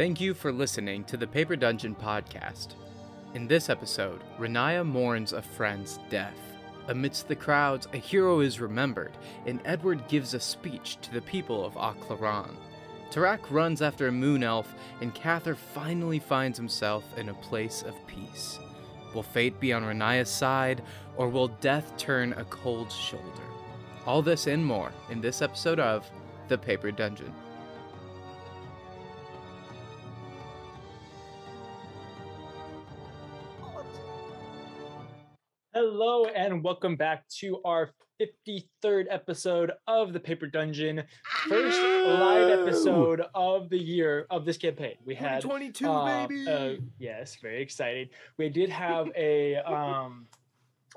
Thank you for listening to the Paper Dungeon podcast. In this episode, Riniya mourns a friend's death. Amidst the crowds, a hero is remembered, and Edward gives a speech to the people of Aklaran. Tarak runs after a moon elf, and Kathyr finally finds himself in a place of peace. Will fate be on Riniya's side, or will death turn a cold shoulder? All this and more in this episode of The Paper Dungeon. And welcome back to our 53rd episode of the Paper Dungeon. First live episode of the year of this campaign. We had 22 uh, baby. uh, yes, very exciting. We did have a um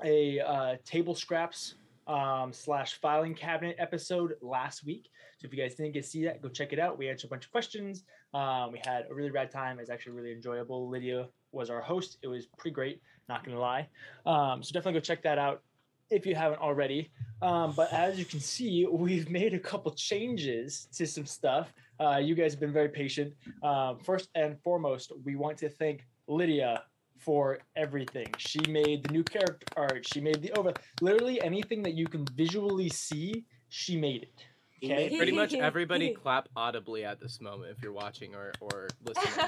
a uh, table scraps um slash filing cabinet episode last week. So if you guys didn't get to see that, go check it out. We answered a bunch of questions. Um, we had a really rad time. It was actually really enjoyable. Lydia was our host. It was pretty great. Not gonna lie. Um, so definitely go check that out if you haven't already. Um, but as you can see, we've made a couple changes to some stuff. Uh, you guys have been very patient. Um, first and foremost, we want to thank Lydia for everything. She made the new character art. She made the over. Literally anything that you can visually see, she made it. Okay. Pretty much everybody clap audibly at this moment if you're watching or, or listening.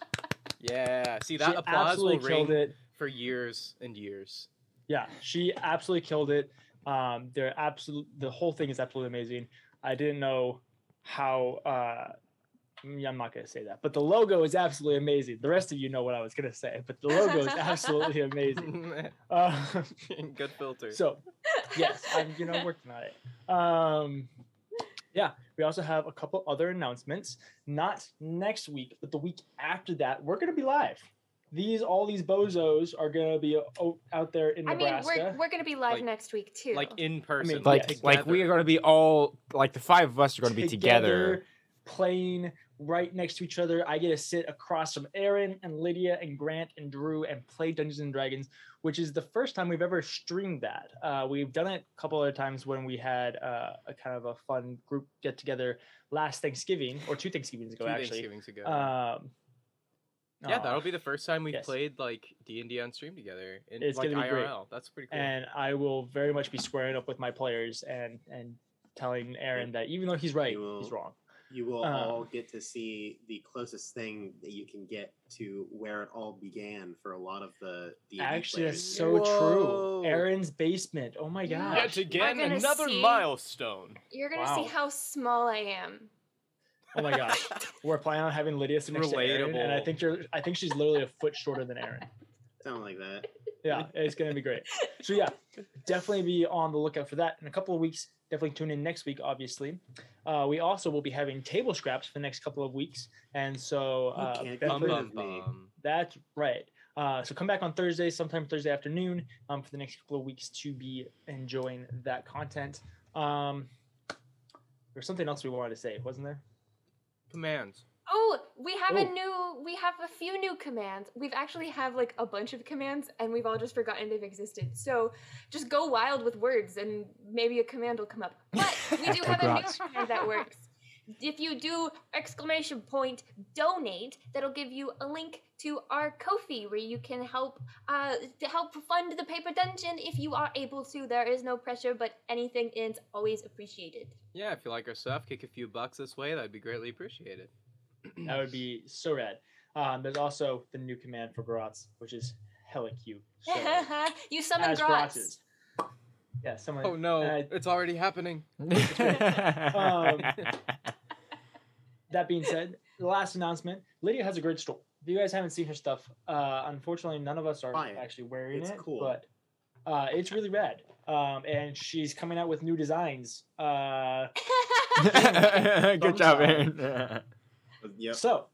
yeah, see that she applause will absolutely ring it. For years and years. Yeah, she absolutely killed it. Um, they're absolute. The whole thing is absolutely amazing. I didn't know how. Uh, I'm not gonna say that, but the logo is absolutely amazing. The rest of you know what I was gonna say, but the logo is absolutely amazing. Uh, Good filter. so, yes, I'm you know working on it. Um, yeah, we also have a couple other announcements. Not next week, but the week after that, we're gonna be live. These all these bozos are gonna be out there in I mean, Nebraska. we're, we're going to be live Like- next week too. like in person, mean, like yes. like we are going to be all like the five of us are going to be together. playing right next to each other. I get to sit across from Aaron and Lydia and Grant and Drew and play Dungeons and Dragons, which is the first time we've ever streamed that. Uh, we've done it a couple other times when we had uh, a kind of a fun group get together last Thanksgiving or two Thanksgivings ago, two actually. Thanksgivings ago. Um, yeah, aw. that'll be the first time we've yes. played like D and D on stream together in It's like gonna be great. That's pretty cool. and I will very much be squaring up with my players and and telling Aaron that even though he's right, You he's wrong. You will Um, all get to see the closest thing that you can get to where it all began for a lot of the. D&D Actually, that's so Whoa. true. Aaron's basement. Oh my Yeah. gosh. Yet again, another see- milestone. You're going to Wow. see how small I am. Oh my gosh. We're planning on having Lydia sit next to Aaron, and I think you're. I think she's literally a foot shorter than Aaron. Something like that. Yeah, it's gonna be great. So yeah, definitely be on the lookout for that in a couple of weeks. Definitely tune in next week. Obviously, uh, we also will be having table scraps for the next couple of weeks, and so uh, can't Bum, definitely- bum, bum. that's right. Uh, so come back on Thursday, sometime Thursday afternoon, um, for the next couple of weeks to be enjoying that content. Um, there's something else we wanted to say, wasn't there? Commands. Oh, we have a Oh. new, we have a few new commands. We've actually have like a bunch of commands and we've all just forgotten they've existed. So just go wild with words and maybe a command will come up. But we do have a new command that works. If you do exclamation point donate, that'll give you a link to our Ko-fi where you can help uh, to help fund the paper dungeon if you are able to. There is no pressure, but anything is always appreciated. Yeah, if you like our stuff, kick a few bucks this way. That'd be greatly appreciated. That would be so rad. Um, there's also the new command for Garotz, which is hella cute. So, you summon as Grotz. Yeah, someone. Oh no, uh, it's already happening. Um, that being said, the last announcement: Lydia has a great store. If you guys haven't seen her stuff, uh, unfortunately, none of us are Buy it. actually wearing It's it. cool. but uh, it's really rad. Um, and she's coming out with new designs. Uh, Good job, Aaron. But Yep. So,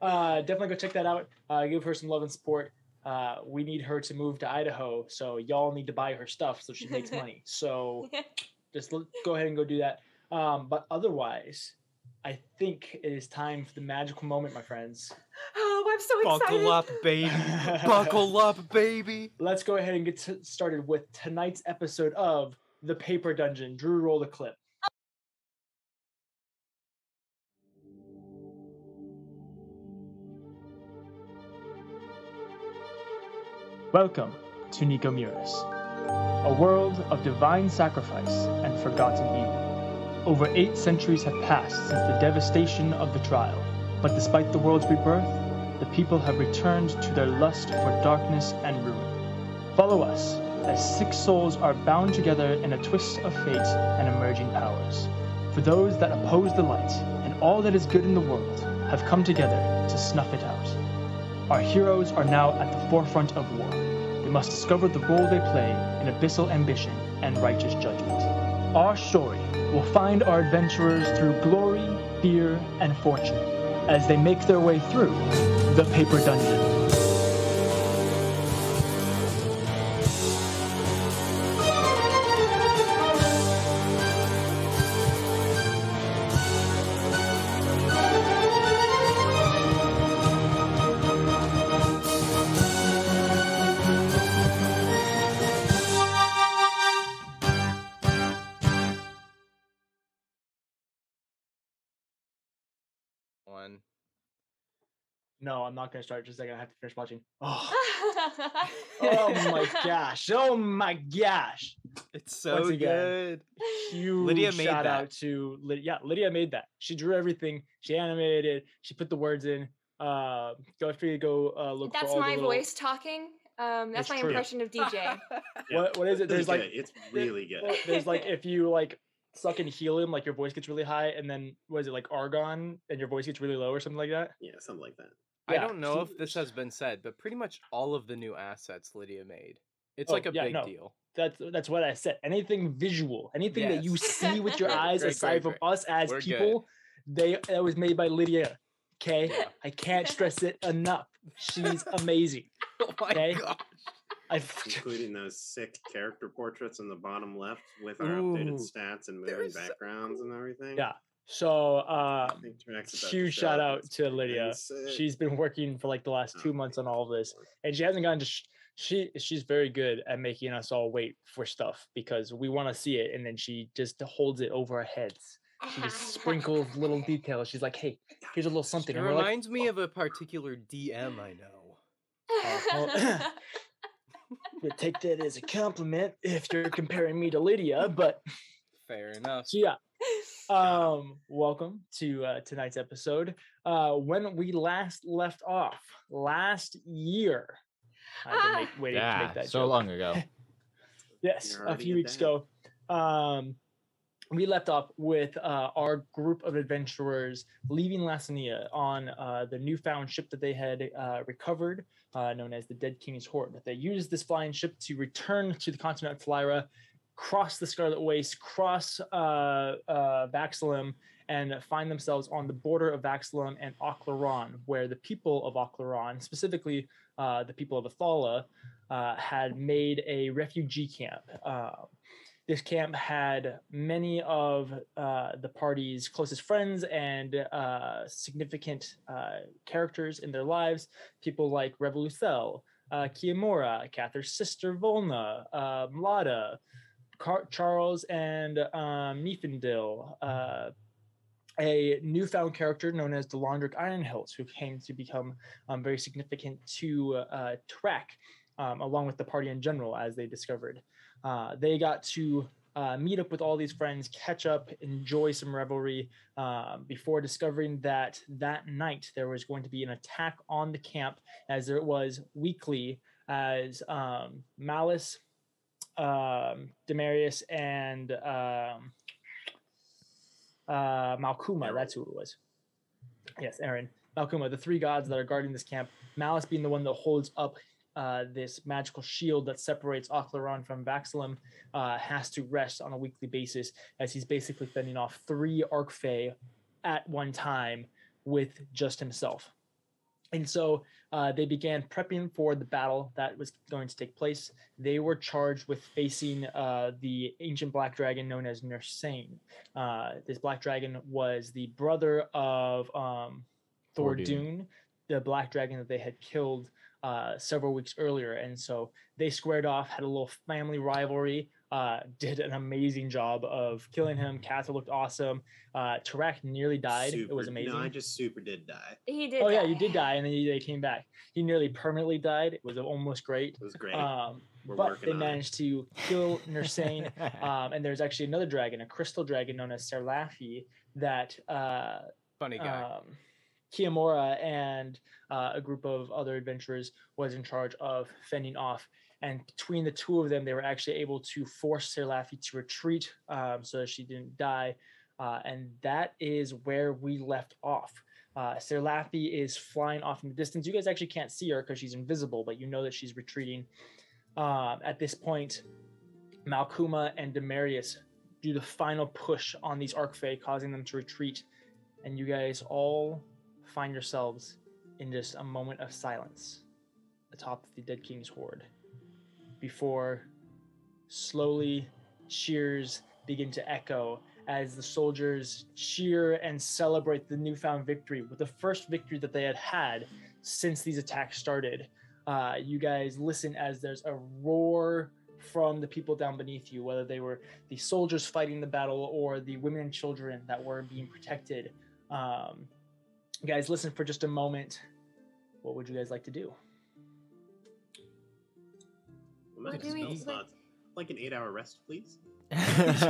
uh, definitely go check that out. Uh, give her some love and support. Uh, we need her to move to Idaho, so y'all need to buy her stuff so she makes money. So just l- go ahead and go do that. Um, but otherwise, I think it is time for the magical moment, my friends. Oh, I'm so excited. Buckle up, baby. Buckle up, baby. Let's go ahead and get t- started with tonight's episode of The Paper Dungeon. Drew, roll the clip. Welcome to Nicomuris, a world of divine sacrifice and forgotten evil. Over eight centuries have passed since the devastation of the trial, but despite the world's rebirth, the people have returned to their lust for darkness and ruin. Follow us as six souls are bound together in a twist of fate and emerging powers. For those that oppose the light and all that is good in the world have come together to snuff it out. Our heroes are now at the forefront of war. They must discover the role they play in abyssal ambition and righteous judgment. Our story will find our adventurers through glory, fear, and fortune as they make their way through the Paper Dungeon. No, I'm not going to start just a second. I have to finish watching. Oh, oh my gosh. Oh my gosh. It's so Once again, good. Huge Lydia made shout that. out to Lydia. Yeah, Lydia made that. She drew everything. She animated it. She put the words in. Uh, go free to go uh, look That's for all my the little, voice talking. Um, that's It's my true. impression of DJ. What, what is it? Pretty There's like good. it's really good. There's like if you like suck in helium, like your voice gets really high, and then what is it like argon, and your voice gets really low or something like that. yeah, something like that. I Yeah, don't know if this has been said, but pretty much all of the new assets Lydia made. It's Oh, like a yeah, big no. deal. That's that's what I said. Anything visual, anything that you see with your eyes, great, aside great, from us as We're good. people, they that was made by Lydia. Okay, Yeah. I can't stress it enough. She's amazing. Oh my Okay. god. I Including those sick character portraits in the bottom left with our updated stats and they're moving so backgrounds and everything. Yeah. so uh, I think Trac's about to huge shout up. out to Lydia. She's been working for like the last two months on all of this, and she hasn't gotten to. Sh- she she's very good at making us all wait for stuff because we want to see it, and then she just holds it over our heads. She just sprinkles little details. She's like, "Hey, here's a little something." It and we're like, reminds me of a particular DM I know. well, "But take that as a compliment if you're comparing me to Lydia. But Fair enough. so yeah, um, welcome to uh, tonight's episode. Uh, when we last left off last year, I've been Ah. make, waiting to Yeah, make that so joke. long ago. Yes, a few weeks ago. Um, we left off with uh, our group of adventurers leaving Lassania on uh, the newfound ship that they had uh, recovered, uh, known as the Dead King's Horde. They used this flying ship to return to the continent of Flyra, cross the Scarlet Waste, cross uh, uh, Vaxilum, and find themselves on the border of Vaxilum and Aklaran, where the people of Aklaran, specifically uh, the people of Athala, uh, had made a refugee camp. This camp had many of uh, the party's closest friends and uh, significant uh, characters in their lives. People like Revoluthel, uh, Kiamora, Kathyr's sister Volna, uh, Mlada, Car- Charles and um, uh, a newfound character known as the Laundrick Ironhilt, who came to become um, very significant to uh, Trek, um, along with the party in general, as they discovered. Uh, they got to uh, meet up with all these friends, catch up, enjoy some revelry, uh, before discovering that that night there was going to be an attack on the camp, as there was weekly, as um, Malice, um, Demarius, and um, uh, Malkuma, that's who it was. Yes, Aaron. Malkuma, the three gods that are guarding this camp. Malice being the one that holds up uh, this magical shield that separates Aklaran from Vaxilum, uh, has to rest on a weekly basis as he's basically fending off three Archfey at one time with just himself. And so uh, they began prepping for the battle that was going to take place. They were charged with facing uh, the ancient black dragon known as Nursane. Uh, this black dragon was the brother of um, Thor Dune, the black dragon that they had killed uh, several weeks earlier. And so they squared off, had a little family rivalry. uh, did an amazing job of killing him. Kathyr looked awesome. Uh, Tarak nearly died. it was amazing. No, I just super did die. He did. oh yeah, you did die, and then you, they came back. He nearly permanently died. It was almost great. It was great. Um, We're but they on it. managed to kill Nursane. um, and there's actually another dragon, a crystal dragon known as Serlafi, that uh, Funny guy. um, Kiamora and uh, a group of other adventurers was in charge of fending off. And between the two of them, they were actually able to force Serlafi to retreat um, so that she didn't die. Uh, and that is where we left off. Uh, Serlafi is flying off in the distance. You guys actually can't see her because she's invisible, but you know that she's retreating. Um, at this point, Malkuma and Demarius do the final push on these Archfey, causing them to retreat and you guys all find yourselves in just a moment of silence atop the Dead King's Horde before slowly cheers begin to echo as the soldiers cheer and celebrate the newfound victory with the first victory that they had had since these attacks started. Uh, you guys listen as there's a roar from the people down beneath you, whether they were the soldiers fighting the battle or the women and children that were being protected. Um, guys, listen for just a moment. What would you guys like to do? I'm not What we- spell like- slots. Like an eight-hour rest, please. That's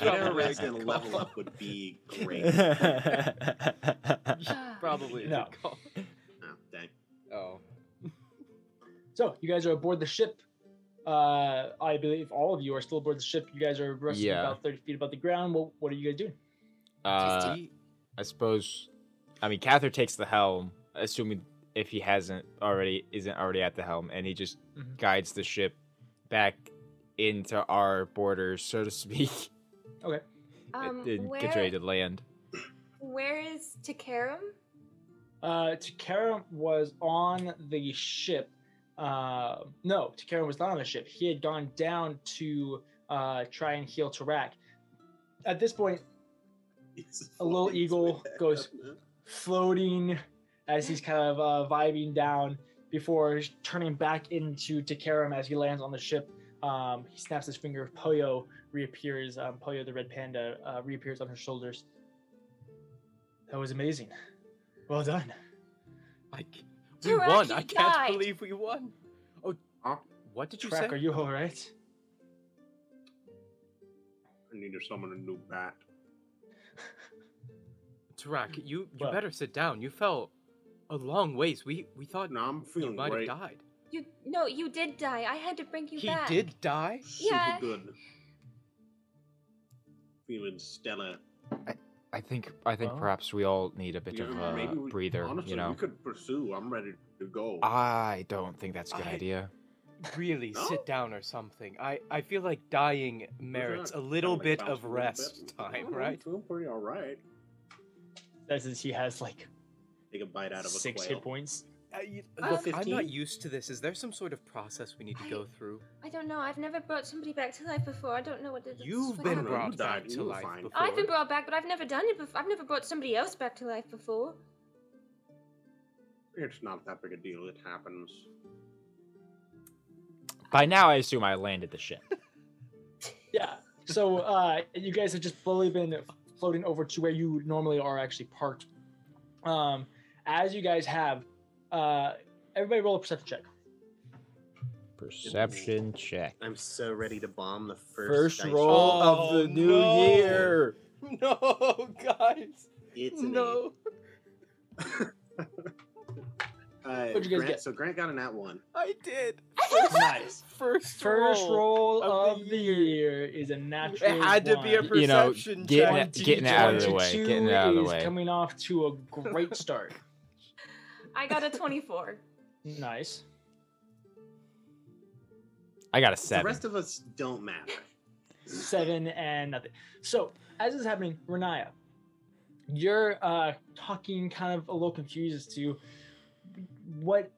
Eight-hour probably a rest good and level call. up would be great. Ah. Probably a No. good call. oh, dang. Oh. So, you guys are aboard the ship. Uh, I believe all of you are still aboard the ship. You guys are resting Yeah. about 30 feet above the ground. What, what are you guys doing? uh, I suppose. I mean, Kathyr takes the helm, assuming if he hasn't already, isn't already at the helm, and he just Mhm. guides the ship back into our borders, so to speak. Okay. Um, and where, gets ready to land. where is Takaram? Uh, Takara was on the ship. Uh, no, Takara was not on the ship. He had gone down to uh, try and heal Tarak. At this point, He's A little eagle goes- up, floating as he's kind of uh, vibing down before turning back into Takaram as he lands on the ship. Um, he snaps his finger. Poyo reappears. Um, Poyo, the red panda, uh, reappears on her shoulders. That was amazing. Well done. I, c- we Tarak, won. I can't died. believe we won. Oh, Huh? what did you Track, say? are you all right? I need to summon a new bat. Tarak, mm, you you What? better sit down. You fell a long ways. We we thought No, I'm you feeling might great. have died. You no, you did die. I had to bring you He back. He did die. Super Yeah. good. Feeling stellar. I think. I think Well, perhaps we all need a bit Yeah, of a maybe we- breather. Honestly, you know. we could pursue. I'm ready to go. I don't think that's a good I- idea. Really, No? sit down or something. I I feel like dying merits a little bit of rest bit. time, I'm right? feeling pretty all right. That says he has like Take a bite out of a six quail. hit points. I, Uh, look, I'm not used to this. Is there some sort of process we need to go through? I don't know. I've never brought somebody back to life before. I don't know what it is. You've what been happens. brought You back to were life before. I've been brought back, but I've never done it before. I've never brought somebody else back to life before. It's not that big a deal. It happens. By now, I assume I landed the ship. Yeah. So uh, you guys have just fully been floating over to where you normally are actually parked. Um, as you guys have, uh, everybody roll a perception check. Perception check. I'm so ready to bomb the first. First dice roll roll. of Oh, the new no. year. No, guys. It's an No. eight. Uh, What'd you guys Grant, get? So Grant got a nat one. I did. Nice. First, First roll of of the the year is a natural. It had to be a one. You know, perception getting check. it- getting it out of the way, getting it out of the is way. Coming off to a great start. I got a 24. nice. I got a The seven. rest of us don't matter. seven and nothing. So as this is happening, Riniya, you're uh, talking kind of a little confused as to what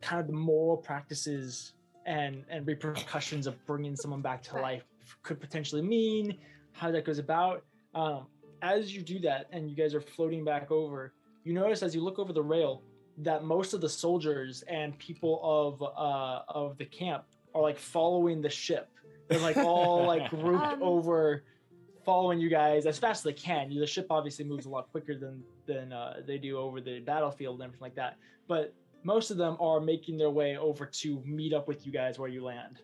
kind of the moral practices and and repercussions of bringing someone back to life could potentially mean, how that goes about. Um, as you do that, and you guys are floating back over, you notice as you look over the rail that most of the soldiers and people of uh, of the camp are like following the ship. They're like all like grouped Um. over, following you guys as fast as they can. The ship obviously moves a lot quicker than than uh, they do over the battlefield and everything like that. But most of them are making their way over to meet up with you guys where you land.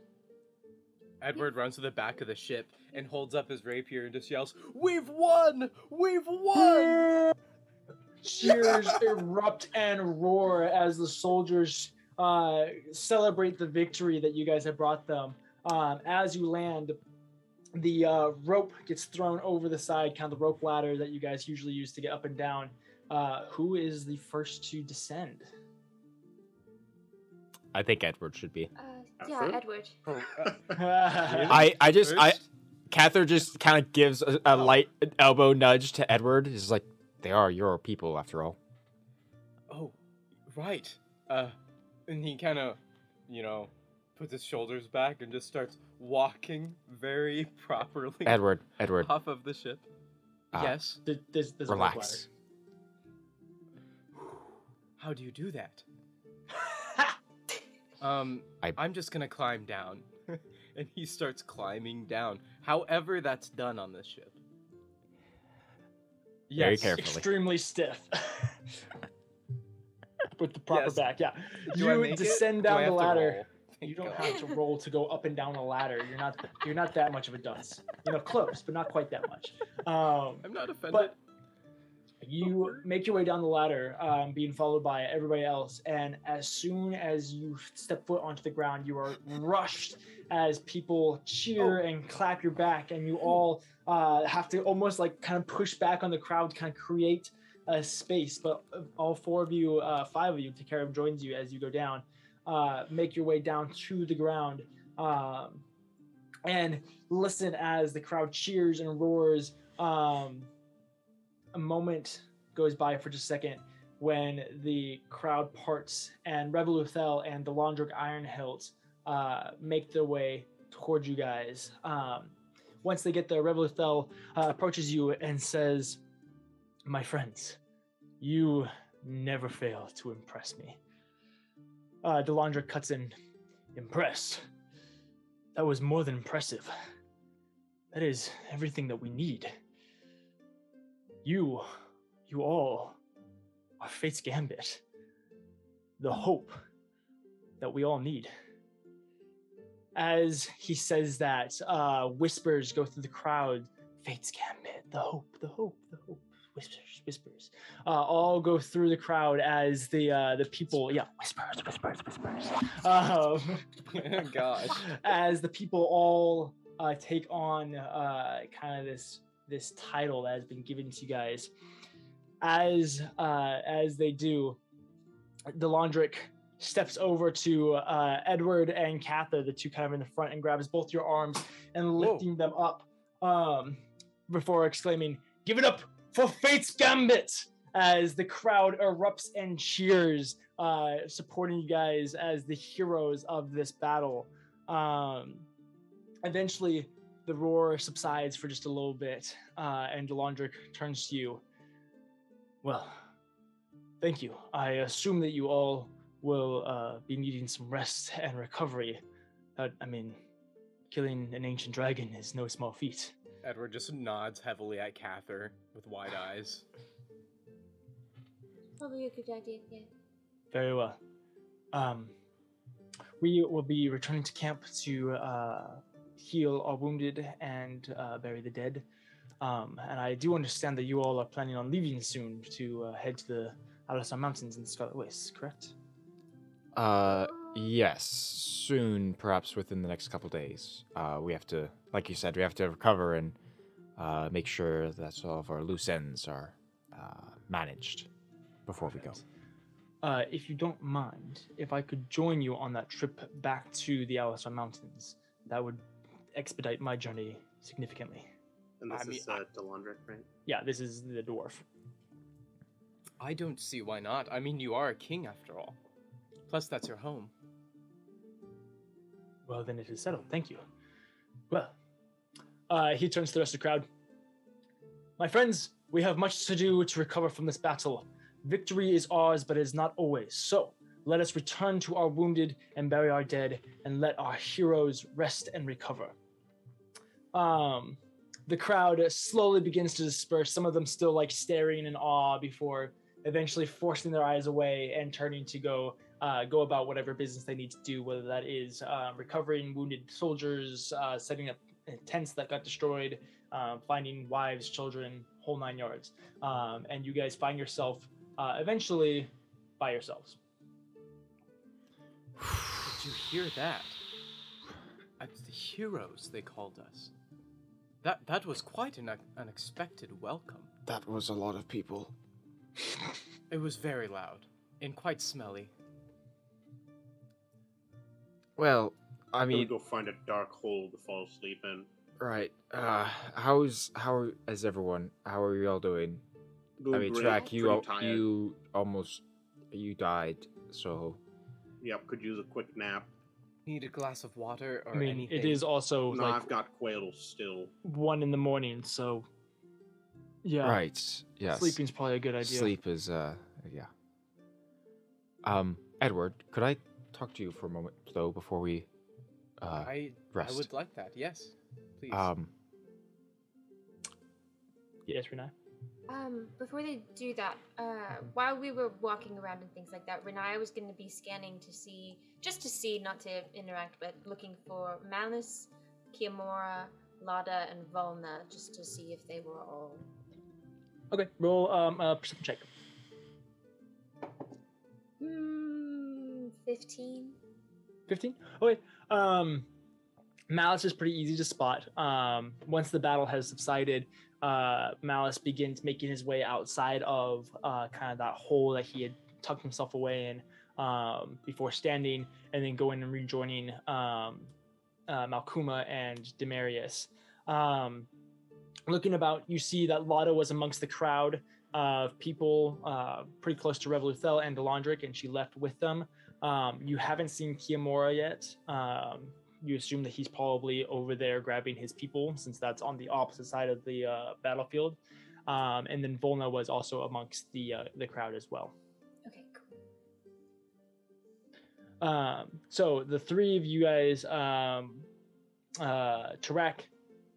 Edward runs to the back of the ship and holds up his rapier and just yells, "We've won! We've won!" Cheers erupt and roar as the soldiers uh, celebrate the victory that you guys have brought them. Um, as you land, the uh, rope gets thrown over the side, kind of the rope ladder that you guys usually use to get up and down. Uh, who is the first to descend? I think Edward should be. Uh, yeah, Edward? Edward. I I just I First? Kathyr just kind of gives a, a light elbow nudge to Edward. He's like, they are your people after all. Oh, right. Uh, and he kind of, you know, puts his shoulders back and just starts walking very properly Edward, Edward, off of the ship. Ah. yes. Th- there's, there's a rope relax. How do you do that? Um, I- I'm just gonna climb down, and he starts climbing down. However, that's done on this ship. Very Yes, carefully. extremely stiff. With the proper Yes. back, yeah. Do you make it? descend Do down the have to ladder. Roll? You don't have to roll to go up and down a ladder. You're not you're not that much of a dunce. You know, close, but not quite that much. Um, I'm not offended. but you make your way down the ladder, um, being followed by everybody else, and as soon as you step foot onto the ground, you are rushed as people cheer and clap your back, and you all uh, have to almost like kind of push back on the crowd to kind of create a space. But uh, all four of you, uh, five of you, Takara joins you as you go down. Uh, make your way down to the ground. Um, and listen as the crowd cheers and roars. Um, a moment goes by for just a second when the crowd parts and Revoluthel and the Londric Ironhilt uh, make their way towards you guys. Um, once they get there, Revoluthel uh, approaches you and says, My friends, you never fail to impress me. Uh, Delandra cuts in, Impressed? That was more than impressive. That is everything that we need. You, you all, are Fate's Gambit. The hope that we all need. As he says that, uh, whispers go through the crowd. Fate's Gambit, the hope, the hope, the hope. Whispers, whispers. Uh, all go through the crowd as the uh, the people, yeah, whispers, whispers, whispers. Um, Gosh. as the people all uh, take on uh, kind of this this title that has been given to you guys. As uh, as they do, Delandric steps over to uh, Edward and Kathyr, the two kind of in the front, and grabs both your arms and lifting them up um, before exclaiming, "Give it up for Fate's Gambit!" As the crowd erupts and cheers, uh, supporting you guys as the heroes of this battle. Um, eventually, the roar subsides for just a little bit, uh, and Delandric turns to you. Well, thank you. I assume that you all will uh, be needing some rest and recovery. Uh, I mean, killing an ancient dragon is no small feat. Edward just nods heavily at Kathyr with wide eyes. Probably a good idea, yeah. Very well. Um, we will be returning to camp to uh, heal our wounded and uh, bury the dead. Um, and I do understand that you all are planning on leaving soon to uh, head to the Alisar Mountains in the Scarlet Wastes, correct? Uh, yes, soon, perhaps within the next couple days. Uh, we have to, like you said, we have to recover and uh, make sure that all of our loose ends are uh, managed before we go. Uh, if you don't mind, if I could join you on that trip back to the Alisar Mountains, that would expedite my journey significantly. And I this mean, is uh, Delandric, right? Yeah, this is the dwarf. I don't see why not. I mean, you are a king after all. Plus, that's your home. Well, then it is settled. Thank you. Well, uh, he turns to the rest of the crowd. My friends, we have much to do to recover from this battle. Victory is ours, but it is not always. So, Let us return to our wounded and bury our dead, and let our heroes rest and recover. Um, the crowd slowly begins to disperse. Some of them still like staring in awe before eventually forcing their eyes away and turning to go uh, go about whatever business they need to do, whether that is uh, recovering wounded soldiers, uh, setting up tents that got destroyed, uh, finding wives, children, whole nine yards. Um, and you guys find yourself uh, eventually by yourselves. Did you hear that? Uh, the heroes, they called us. That that was quite an unexpected welcome. That was a lot of people. It was very loud and quite smelly. Well, I I'm mean, go find a dark hole to fall asleep in. right. Uh, how's how is everyone? How are you all doing? Doing I mean, great, Track, you al- you almost you died. So Yep, could use a quick nap. Need a glass of water or I mean, anything. it is also no, like I've got quail still. one in the morning, so yeah, right, yes. sleeping's probably a good idea. Sleep is uh yeah. Um, Edward, could I talk to you for a moment though before we uh I, I would like that. Yes, please. um Yes, Renai. Um, before they do that, uh, while we were walking around and things like that, Riniya was going to be scanning to see, just to see, not to interact, but looking for Malice, Kiamora, Lada, and Volna, just to see if they were all. Okay, roll um a perception check. Hmm, 15? 15 okay um malice is pretty easy to spot. Um once the battle has subsided uh malice begins making his way outside of uh kind of that hole that he had tucked himself away in um before standing and then going and rejoining um uh, malkuma and demarius. Um looking about you see that lada was amongst the crowd of people uh pretty close to revoluthel and delandric and she left with them um, you haven't seen Kiamora yet. Um, you assume that he's probably over there grabbing his people, since that's on the opposite side of the uh, battlefield. Um, and then Volna was also amongst the uh, the crowd as well. Okay, cool. Um, so the three of you guys, um, uh, Tarak,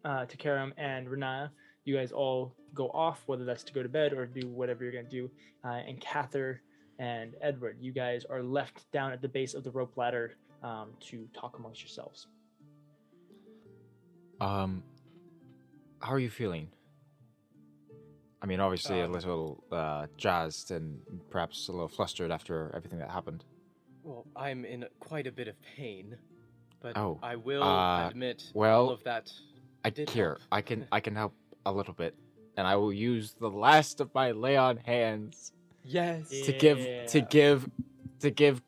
uh, Takaram, and Riniya, you guys all go off, whether that's to go to bed or do whatever you're gonna do. Uh, and Kathyr and Edward, you guys are left down at the base of the rope ladder um, to talk amongst yourselves. um how are you feeling? I mean, obviously a Um, little uh jazzed and perhaps a little flustered after everything that happened. well, I'm in quite a bit of pain, but Oh, I will uh, admit well, all of that. I did here, help. I can I can help a little bit, and I will use the last of my lay on hands Yes. to give to give to give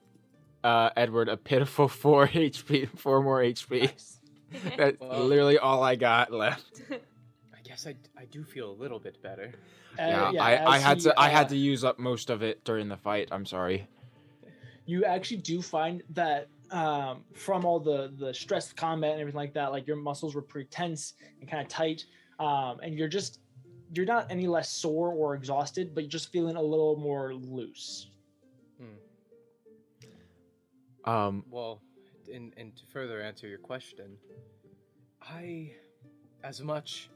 uh Edward a pitiful four HP, four more HP. Nice. That's Well- literally all I got left. I guess I, I do feel a little bit better. Uh, yeah, I, I had he, to I uh, had to use up most of it during the fight. I'm sorry. you actually do find that um, from all the the stress of combat and everything like that, like your muscles were pretty tense and kind of tight, um, and you're just you're not any less sore or exhausted, but you're just feeling a little more loose. Um, Well, and, and to further answer your question, I, as much,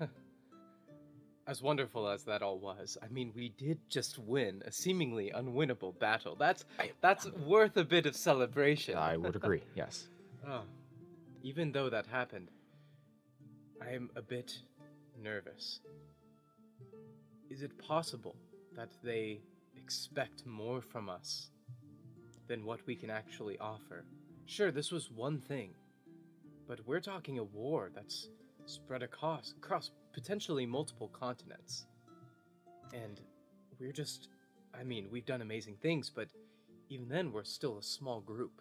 as wonderful as that all was, I mean, we did just win a seemingly unwinnable battle. That's that's worth a bit of celebration. I would agree. Yes. Oh, even though that happened, I am a bit nervous. Is it possible that they expect more from us than what we can actually offer? Sure, this was one thing, but we're talking a war that's spread across, across potentially multiple continents. And we're just, I mean, we've done amazing things, but even then, we're still a small group.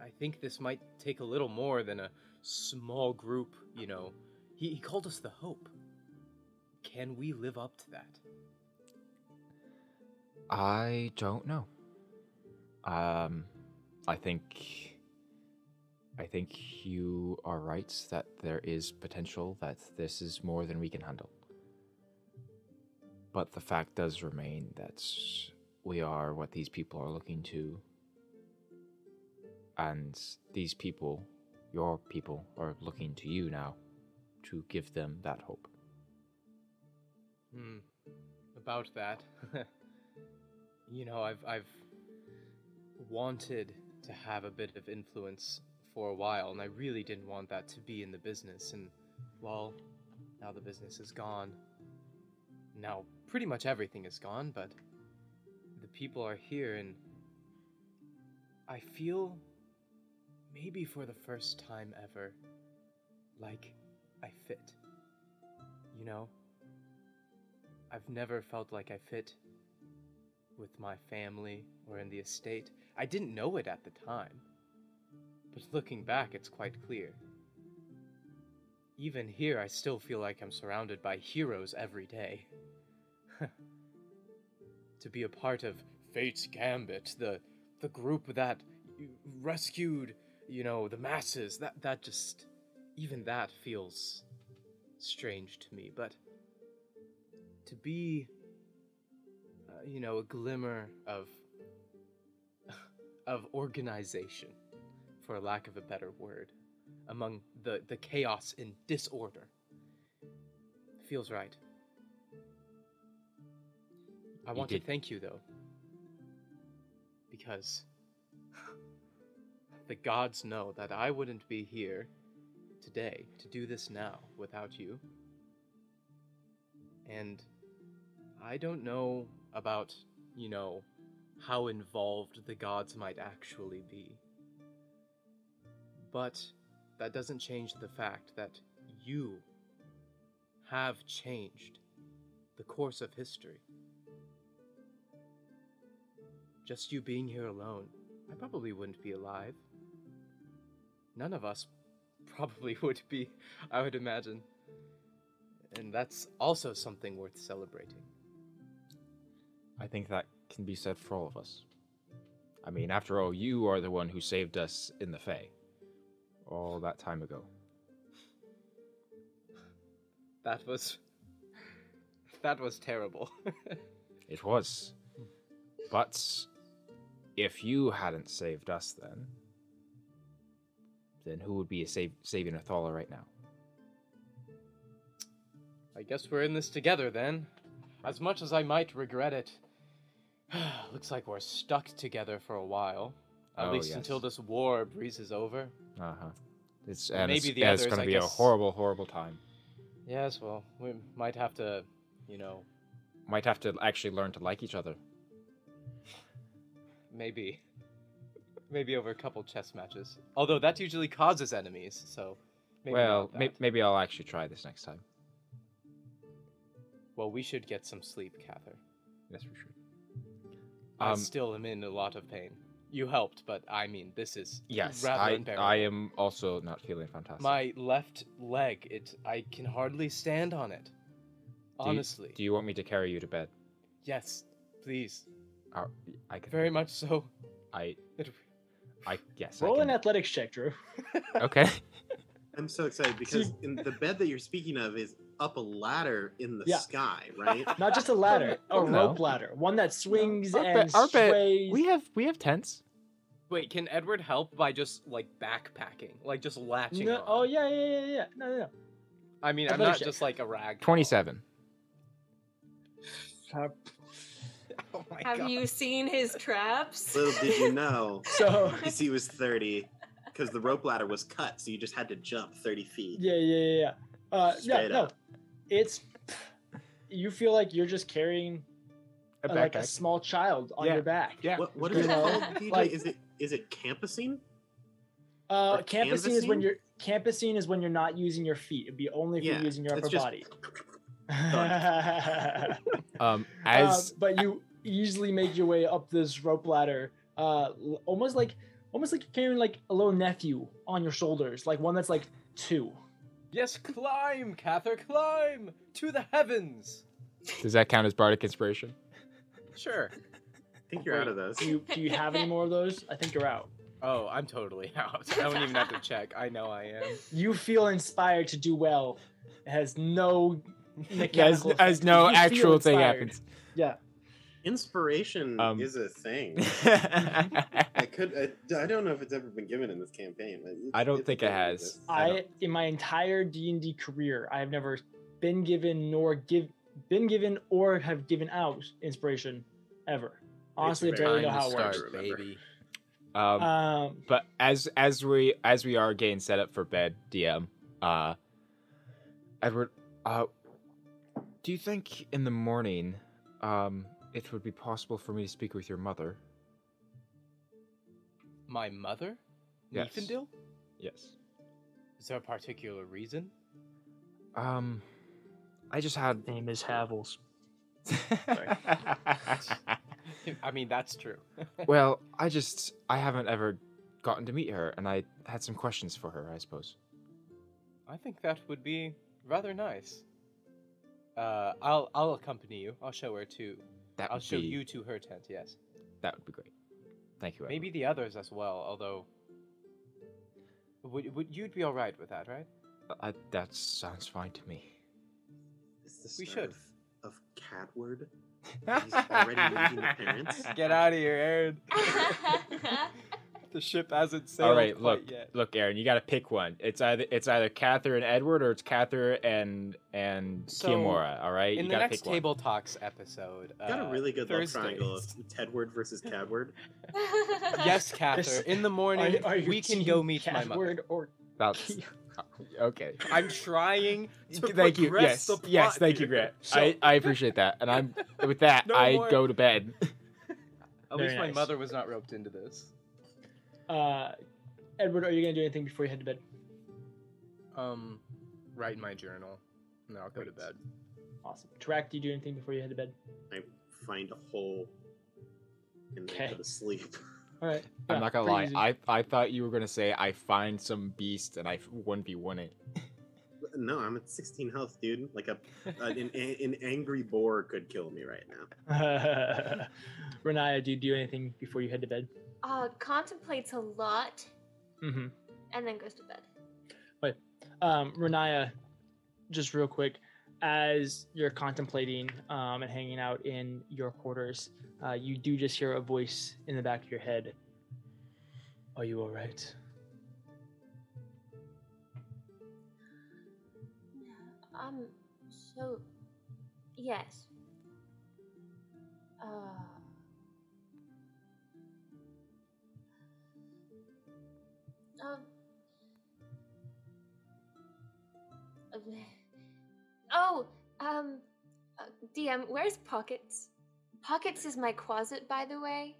I think this might take a little more than a small group, you know. He, he called us the Hope. Can we live up to that? I don't know. Um, I think. I think you are right that there is potential that this is more than we can handle. But the fact does remain that we are what these people are looking to. And these people, your people, are looking to you now to give them that hope. Hmm. About that, you know, I've I've wanted to have a bit of influence for a while, and I really didn't want that to be in the business. And well, now the business is gone. Now pretty much everything is gone, but the people are here, and I feel maybe for the first time ever like I fit. You know? I've never felt like I fit with my family or in the estate. I didn't know it at the time. But looking back, it's quite clear. Even here, I still feel like I'm surrounded by heroes every day. to be a part of Fate's Gambit, the the group that rescued, you know, the masses, that that just even that feels strange to me, but to be uh, you know, a glimmer of of organization for lack of a better word among the the chaos and disorder feels right. I You want did- to thank you though because the gods know that I wouldn't be here today to do this now without you. And I don't know about, you know, how involved the gods might actually be. But that doesn't change the fact that you have changed the course of history. Just you being here alone, I probably wouldn't be alive. None of us probably would be, I would imagine. And that's also something worth celebrating. I think that can be said for all of us. I mean, after all, you are the one who saved us in the Fae all that time ago. That was. That was terrible. It was. But if you hadn't saved us then, then who would be a save, saving Athala right now? I guess we're in this together then. As much as I might regret it, looks like we're stuck together for a while. At Oh, least yes. until this war breezes over. Uh huh. It's and Maybe it's, the yeah, it's going to be a horrible, horrible time. Yes, well, we might have to, you know, Might have to actually learn to like each other. maybe. Maybe over a couple chess matches. Although that usually causes enemies, so. Maybe well, may- maybe I'll actually try this next time. Well, we should get some sleep, Kathyr. Yes, we should. I Um, still am in a lot of pain. You helped, but I mean, this is Yes, rather I, unbearable. I am also not feeling fantastic. My left leg, it I can hardly stand on it. Do you- Honestly. Do you want me to carry you to bed? Yes, please. Uh, I can. Very much so. I. It- I yes. I Roll an athletics check, Drew. Okay. I'm so excited because in the bed that you're speaking of is up a ladder in the Yeah. sky, right? Not just a ladder, a no. rope ladder, one that swings Our and bed- our bed- sways. We have we have tents. Wait, can Edward help by just like backpacking, like just latching No, on? oh yeah, yeah, yeah, yeah. No, no, no. I mean, I'm not check. just like a rag. Twenty-seven. Oh my Have god. you seen his traps? Little did you know, So DC was 30 because the rope ladder was cut, so you just had to jump 30 feet. yeah, yeah, yeah, yeah. Uh, yeah, Straight no. up. It's you feel like you're just carrying A uh, like a small child on Yeah. your back. Yeah. What, what is You it know, called, DJ? like- is it is it campusing? Uh, Or campusing is when you're campusing is when you're not using your feet. It'd be only if Yeah, you're using your upper just- body. Um, Uh, as but you easily make your way up this rope ladder, uh, almost like almost like you're carrying like a little nephew on your shoulders, like one that's like two. Yes, climb, Kathyr, climb to the heavens. does that count as bardic inspiration? Sure. I think you're out of those. Do you do you have any more of those? I think you're out. Oh, I'm totally out. I don't even have to check. I know I am. You feel inspired to do well. It has no As, mechanical. as effect. no You actual thing happens. Yeah. Inspiration Um, is a thing. I could. I, I don't know if it's ever been given in this campaign. But it's- I don't think it has. I I, in my entire D and D career, I have never been given nor give been given or have given out inspiration ever. Honestly, I very barely know how to it works. start, baby. um, Um, but as as we as we are getting set up for bed, DM, uh, Edward, uh, do you think in the morning, um, it would be possible for me to speak with your mother? My mother? Yes. Niefendil? Yes. Is there a particular reason? Um, I just had. name is Havels. I mean, that's true. well, I just I haven't ever gotten to meet her, and I had some questions for her. I suppose. I think that would be rather nice. Uh, I'll I'll accompany you. I'll show her to. That I'll would show be, you to her tent. Yes. That would be great. Thank you. Edward. Maybe the others as well. Although, would would you'd be all right with that, right? Uh, I, that sounds fine to me. Is the We should. Of, of Catward. He's already meeting the parents. Get out of here, Aaron. the ship hasn't sailed All right, look, yet. look, Aaron, you got to pick one. It's either it's either Kathyr and Edward, or it's Kathyr and and So, Kiamora. All right, In you the got to next pick table talks episode, Got uh, a really good love triangle of Thursdays. Tedward versus Cadward. Yes, Kathyr. This- In the morning, Are, are we can go meet my mother. Or one. That's okay. I'm trying to thank you. Yes, the plot yes, thank you. Grant. So- I, I appreciate that, and I'm with that. No I more. go to bed. At Very least my nice. mother was not roped into this. Uh, Edward, are you gonna do anything before you head to bed? Um, write my journal, and I'll go to bed. Awesome. Tarak, do you do anything before you head to bed? I find a hole and Okay. then go to sleep. All right. I'm not gonna lie. easy. I I thought you were gonna say I find some beast and I one v one it. No, I'm at 16 health, dude. Like a an, an angry boar could kill me right now. Riniya, do you do anything before you head to bed? Uh, contemplates a lot Mm-hmm. and then goes to bed. Wait, Um, Riniya, just real quick, as you're contemplating um, and hanging out in your quarters, uh, you do just hear a voice in the back of your head. Are you all right? Um, so, yes. Uh. Um. uh, Oh, um, uh, DM, where's Pockets? Pockets is my closet, by the way.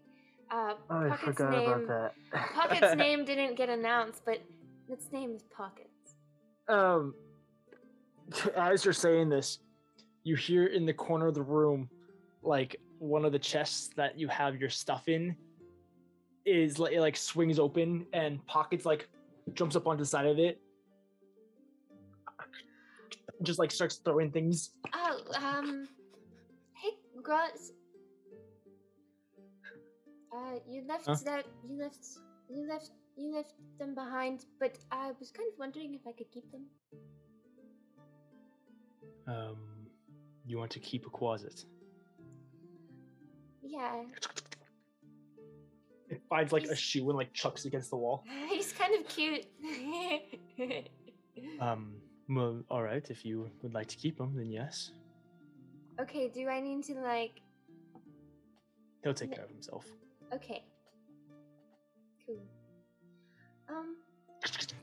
Uh, Oh, Pockets name, that. Pockets name didn't get announced, but its name is Pockets. um as you're saying this you hear in the corner of the room like one of the chests that you have your stuff in is like it like swings open and pockets like jumps up onto the side of it just like starts throwing things Oh, um, hey, Gruz. Uh, you left Huh? that. You left. You left. You left them behind, but I was kind of wondering if I could keep them. um you want to keep a closet Yeah, it finds like a shoe and like chucks it against the wall he's kind of cute. um well all right if you would like to keep him, then yes okay, do I need to like? he'll take care of himself Okay. Cool. Um.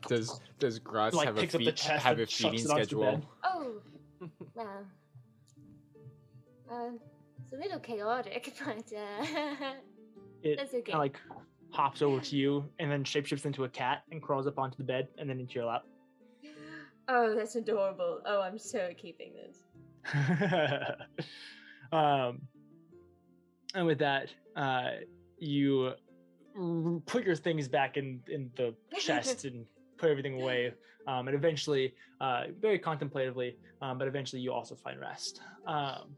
Does does Graz like have a picks up the feed, have a feeding it onto the schedule? Oh. well. Uh, it's a little chaotic, but uh, it that's okay. kind of like hops over to you and then shapeshifts into a cat and crawls up onto the bed and then into your lap. Oh, that's adorable. Oh, I'm so keeping this. um, and with that, uh, you r- put your things back in in the chest and put everything away. Um, and eventually, uh, very contemplatively, um, but eventually you also find rest. Um,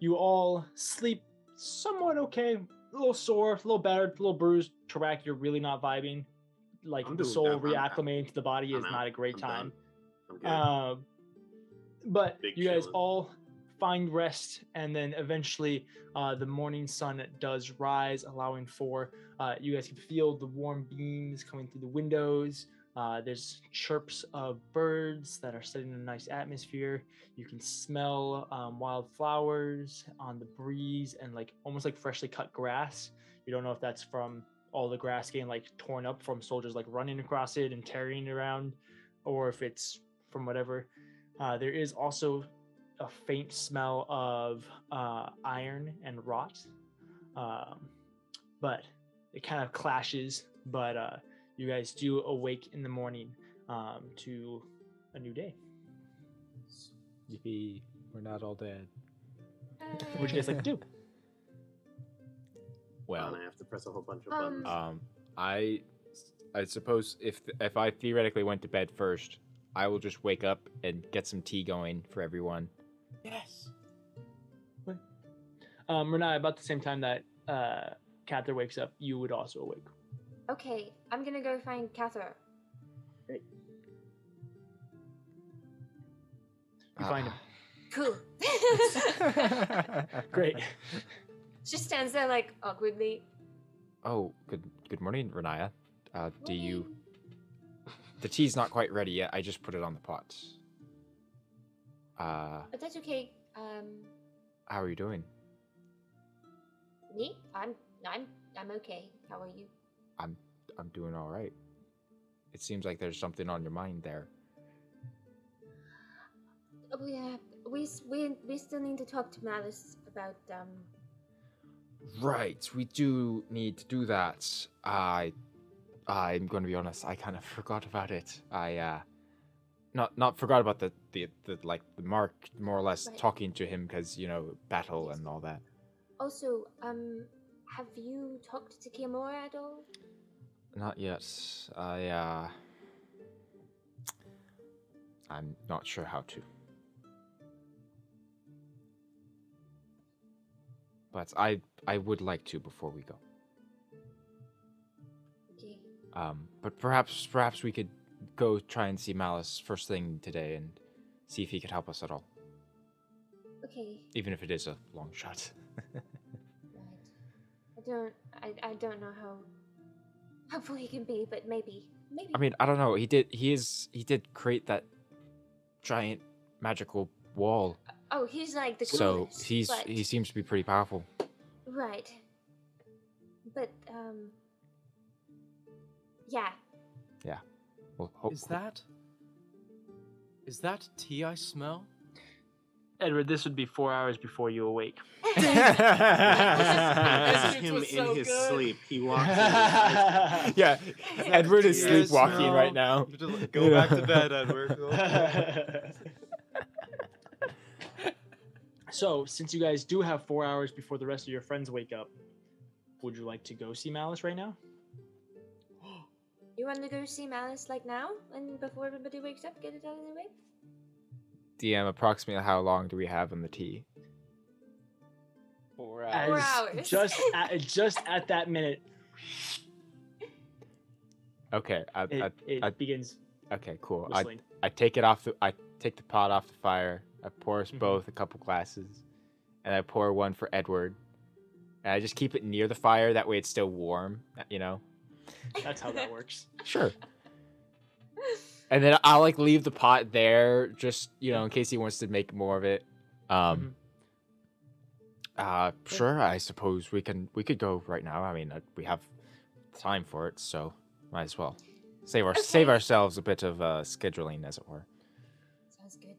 you all sleep somewhat okay, a little sore, a little battered, a little bruised. Tarak, you're really not vibing. Like I'm the soul I'm- I'm reacclimating to the body I'm is out. not a great I'm time. Um, but Big you guys all find rest, and then eventually uh, the morning sun does rise, allowing for uh, you guys can feel the warm beams coming through the windows. Uh, there's chirps of birds that are setting a nice atmosphere. You can smell um, wildflowers on the breeze and like almost like freshly cut grass. You don't know if that's from all the grass getting like torn up from soldiers like running across it and tearing it around, or if it's from whatever. Uh, there is also a faint smell of uh, iron and rot, um, but it kind of clashes. But uh, you guys do awake in the morning um, to a new day. Yippee! We're not all dead. What you guys like to do? Well, and I have to press a whole bunch of Um, buttons. um, I, I suppose if if I theoretically went to bed first, I will just wake up and get some tea going for everyone. Yes. Um, Renai, about the same time that uh, Kathyr wakes up, you would also awake. Okay, I'm gonna go find Kathyr. Great. You find him. Cool. Great. she stands there like awkwardly. oh, good good morning, Riniya. Uh, do you? The tea's not quite ready yet. I just put it on the pot. Uh, But that's okay. Um, how are you doing? me? I'm I'm I'm okay. How are you? I'm doing all right. It seems like there's something on your mind there. Oh, yeah, we we we still need to talk to Malice about um. Right, we do need to do that. I, I'm going to be honest. I kind of forgot about it. I, uh, not not forgot about the the, the like the mark more or less Right. talking to him because you know battle Yes. and all that. Also, um, have you talked to Kiamora at all? Not yet. I, uh, I'm not sure how to. But I I would like to before we go. Okay. Um, but perhaps perhaps we could go try and see Malice first thing today and see if he could help us at all, Okay. even if it is a long shot. Right. I don't. I, I don't know how helpful he can be, but maybe. Maybe. I mean, I don't know. He did he is he did create that giant magical wall, oh, he's like the so coolest. he's but, he seems to be pretty powerful. right. But um. Yeah. Well, ho- Is that. Is that tea I smell? Edward, this would be four hours before you awake. This This is him was in so his good. sleep. He walks in. his eyes- yeah, Edward is Tea I sleepwalking right now. Just Go back to bed, Edward. so, since you guys do have four hours before the rest of your friends wake up, would you like to go see Malice right now? You want to go see Malice like now, and before everybody wakes up, get it out of the way? DM, approximately how long do we have on the tea? Four As Four hours. Just at, just at that minute, Okay, I, it, I, it I- begins okay, cool. I, whistling. I take it off the I take the pot off the fire. I pour us Mhm. both a couple glasses, and I pour one for Edward. And I just keep it near the fire. That way, it's still warm. You know. That's how that works. Sure. And then I'll like leave the pot there, just you know, in case he wants to make more of it. Um. Uh, sure. I suppose we can. We could go right now. I mean, uh, we have time for it, so might as well save our save ourselves a bit of uh, scheduling, as it were. Sounds good.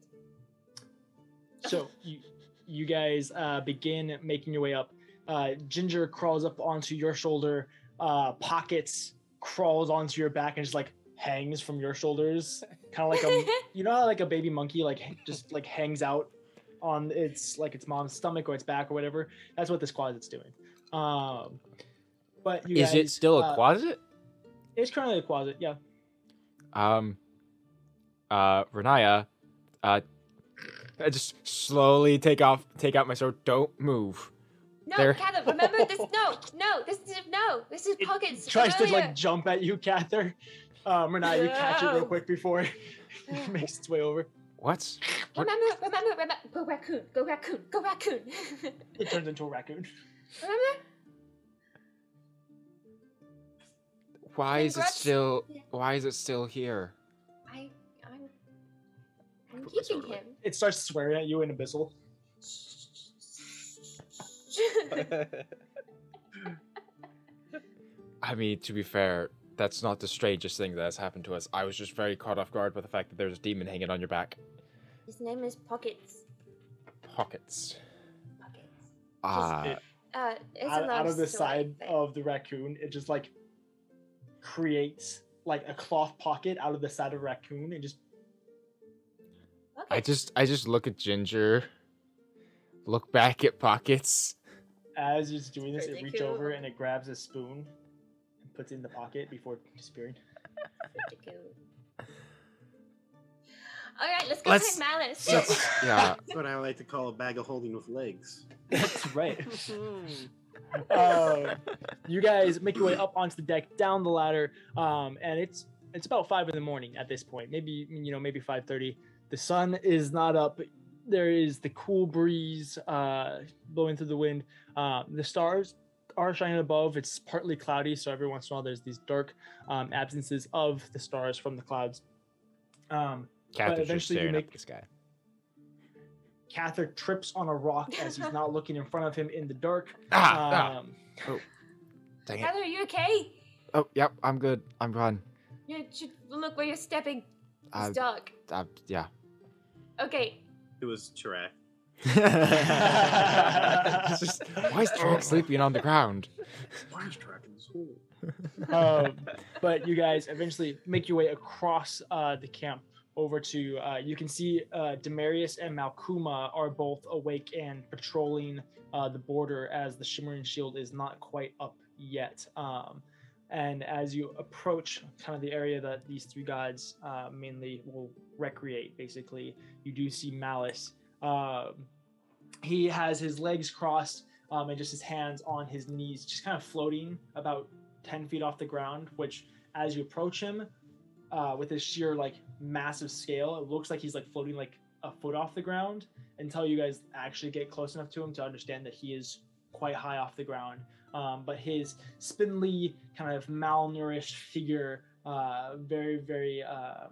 So you, you guys uh, begin making your way up. Uh, Ginger crawls up onto your shoulder. Uh, Pockets crawls onto your back and just like hangs from your shoulders, kind of like a you know how like a baby monkey like just like hangs out on its like its mom's stomach or its back or whatever. That's what this closet's doing. Um, but you Is it guys, still a uh, closet? It's currently a closet. Yeah. Um, uh, Riniya, uh, I just slowly take off, take out my sword. Don't move. No, There. Kathyr, remember this? No, no, this is no, this is It pockets. tries to like jump at you, Kathyr. Um, Renai, you catch it real quick before it makes its way over. What? What? Remember, remember, remember. Go raccoon. Go raccoon. Go raccoon. It turns into a raccoon. remember? Why is it Congrats. still? Yeah. Why is it still here? I, I'm, I'm Put this keeping over. him. It starts swearing at you in Abyssal. I mean, to be fair, that's not the strangest thing that has happened to us. I was just very caught off guard by the fact that there's a demon hanging on your back. His name is Pockets. Pockets. Pockets. Ah, it- Uh, Out, out of the story, side but- of the raccoon, it just like creates like a cloth pocket out of the side of a raccoon and just I just, I just look at Ginger, look back at Pockets. as it's doing this, it reaches over and it grabs a spoon and puts it in the pocket before disappearing. All right, let's go Let's- find Malice. Let's, yeah, That's what I like to call a bag of holding with legs. That's right. um, you guys make your way up onto the deck, down the ladder, um, and it's it's about five in the morning at this point. Maybe you know, maybe five thirty. The sun is not up. There is the cool breeze uh, blowing through the wind. Uh, the stars are shining above. It's partly cloudy, so every once in a while there's these dark um, absences of the stars from the clouds. Um, Catherine's just eventually you make- up at the sky. Kathyr trips on a rock as he's not looking in front of him in the dark. Ah, Um, ah, dang it. Heather, are you okay? Oh, yep, I'm good. I'm fine. You should look where you're stepping. It's Uh, dark. uh, yeah. Okay. It was Tarak. It's just, why is Trunk sleeping on the ground? Why is Tarak in this hole? um, but you guys eventually make your way across uh, the camp over to. Uh, you can see uh, Demarius and Malkuma are both awake and patrolling uh, the border as the Shimmering Shield is not quite up yet. Um, and as you approach kind of the area that these three gods uh, mainly will recreate, basically, you do see Malice. Um, he has his legs crossed um, and just his hands on his knees, just kind of floating about 10 feet off the ground, which as you approach him, uh, with his sheer like massive scale, it looks like he's like floating like a foot off the ground until you guys actually get close enough to him to understand that he is quite high off the ground. Um, but his spindly, kind of malnourished figure, uh, very, very, um,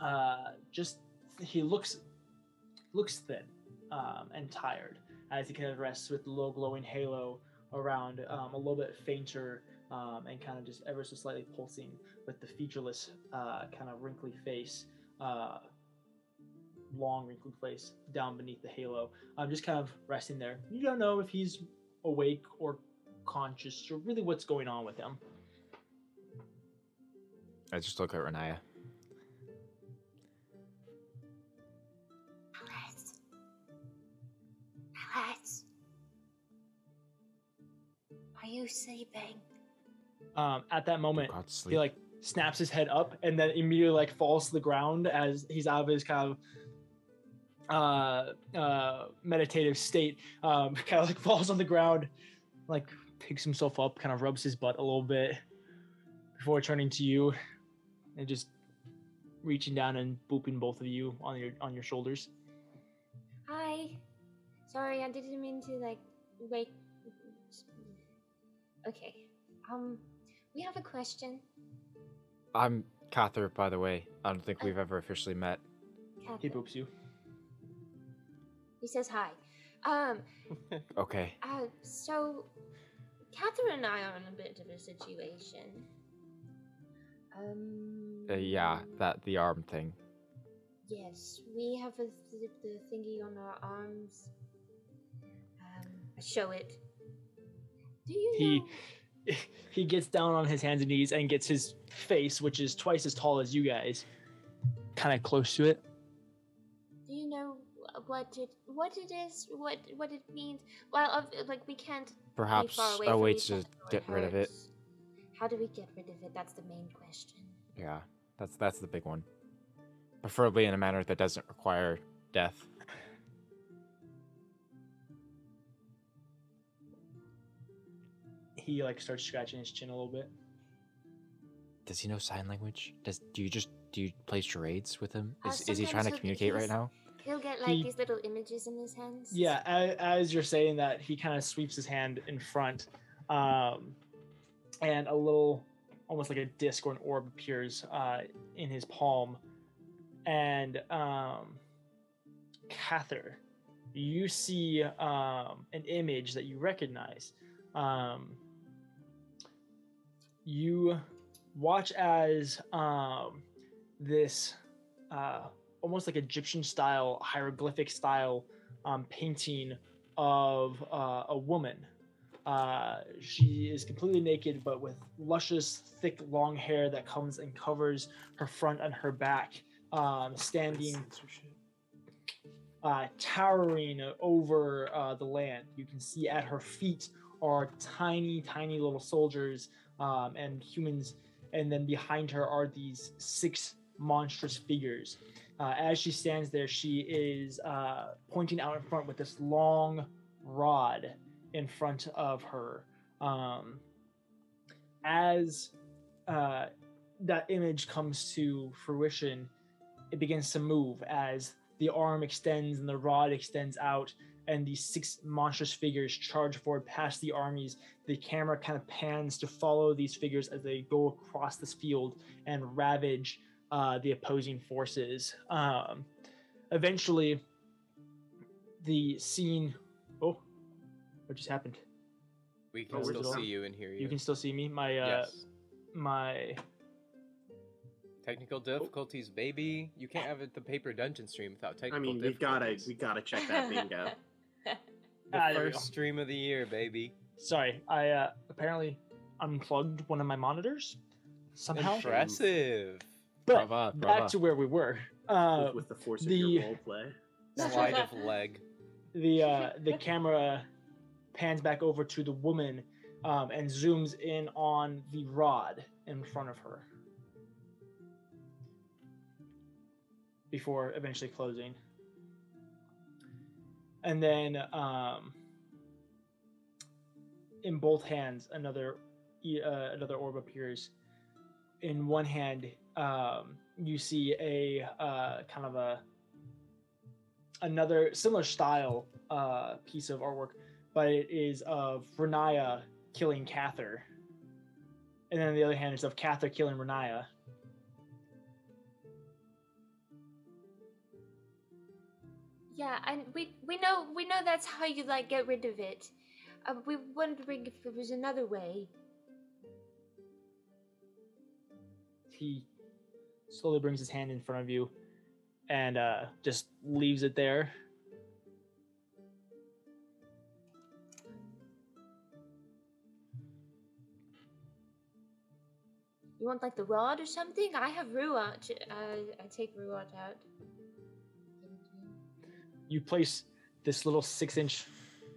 uh, just he looks looks thin um, and tired as he kind of rests with the low glowing halo around, um, a little bit fainter um, and kind of just ever so slightly pulsing with the featureless uh, kind of wrinkly face, uh, long wrinkly face down beneath the halo. Um, just kind of resting there. You don't know if he's awake or conscious or really what's going on with him. I just look at Riniya. Are you sleeping? Um, at that moment, God, he like snaps his head up and then immediately like falls to the ground as he's out of his kind of uh uh meditative state um kind of like falls on the ground like picks himself up kind of rubs his butt a little bit before turning to you and just reaching down and booping both of you on your on your shoulders Hi. Sorry, I didn't mean to like wake. Okay. Um, we have a question. I'm Kathyr, by the way. I don't think we've ever officially met. he boops you He says hi. Um, Okay. uh, so Catherine and I are in a bit of a situation. Um. Uh, yeah, that the arm thing. Yes, we have a th- the thingy on our arms. Um, I show it. Do you He- know? he gets down on his hands and knees and gets his face which is twice as tall as you guys kind of close to it Do you know what it what it is? What what it means? Well, of, like we can't be Perhaps far away a from way to get rid of it. How do we get rid of it? That's the main question. Yeah, that's that's the big one. Preferably in a manner that doesn't require death. He like starts scratching his chin a little bit Does he know sign language? Does do you just do you play charades with him? Uh, Is, is he trying to he'll- communicate right now? He'll get like He- these little images in his hands. Yeah, as, as you're saying that, he kind of sweeps his hand in front, um, and a little, almost like a disc or an orb appears uh, in his palm. And um, Kathyr, you see um, an image that you recognize. Um, you watch as um, this uh, almost like Egyptian style, hieroglyphic style um, painting of uh, a woman. Uh, she is completely naked, but with luscious, thick, long hair that comes and covers her front and her back, um, standing uh, towering over uh, the land. You can see at her feet are tiny, tiny little soldiers um, and humans, and then behind her are these six monstrous figures. Uh, as she stands there, she is uh, pointing out in front with this long rod in front of her. Um, as uh, that image comes to fruition, it begins to move as the arm extends and the rod extends out, and these six monstrous figures charge forward past the armies. The camera kind of pans to follow these figures as they go across this field and ravage uh, the opposing forces. Um, eventually, the scene. Oh, what just happened? We can Oh, still see you and hear you. You can still see me. My uh, yes. my Technical difficulties, baby. You can't have it the paper dungeon stream without technical I mean, we gotta difficulties. we gotta check that bingo. The Ah, first stream of the year, baby. sorry. I uh, apparently unplugged one of my monitors somehow. Impressive. But Brava, back to where we were. Uh, with, with the force the- of your role play. Slide of leg. the uh, the camera pans back over to the woman um, and zooms in on the rod in front of her before eventually closing. And then um, in both hands, another uh, another orb appears. In one hand, um, you see a uh, kind of a another similar style uh, piece of artwork, but it is of Riniya killing Kathyr. And then on the other hand, it's of Kathyr killing Riniya. Yeah, and we we know we know that's how you like get rid of it. Uh, we were wondering if there was another way. He slowly brings his hand in front of you and uh, just leaves it there. You want like the rod or something? I have Ruat. Uh, I take Ruat out. You place this little six inch,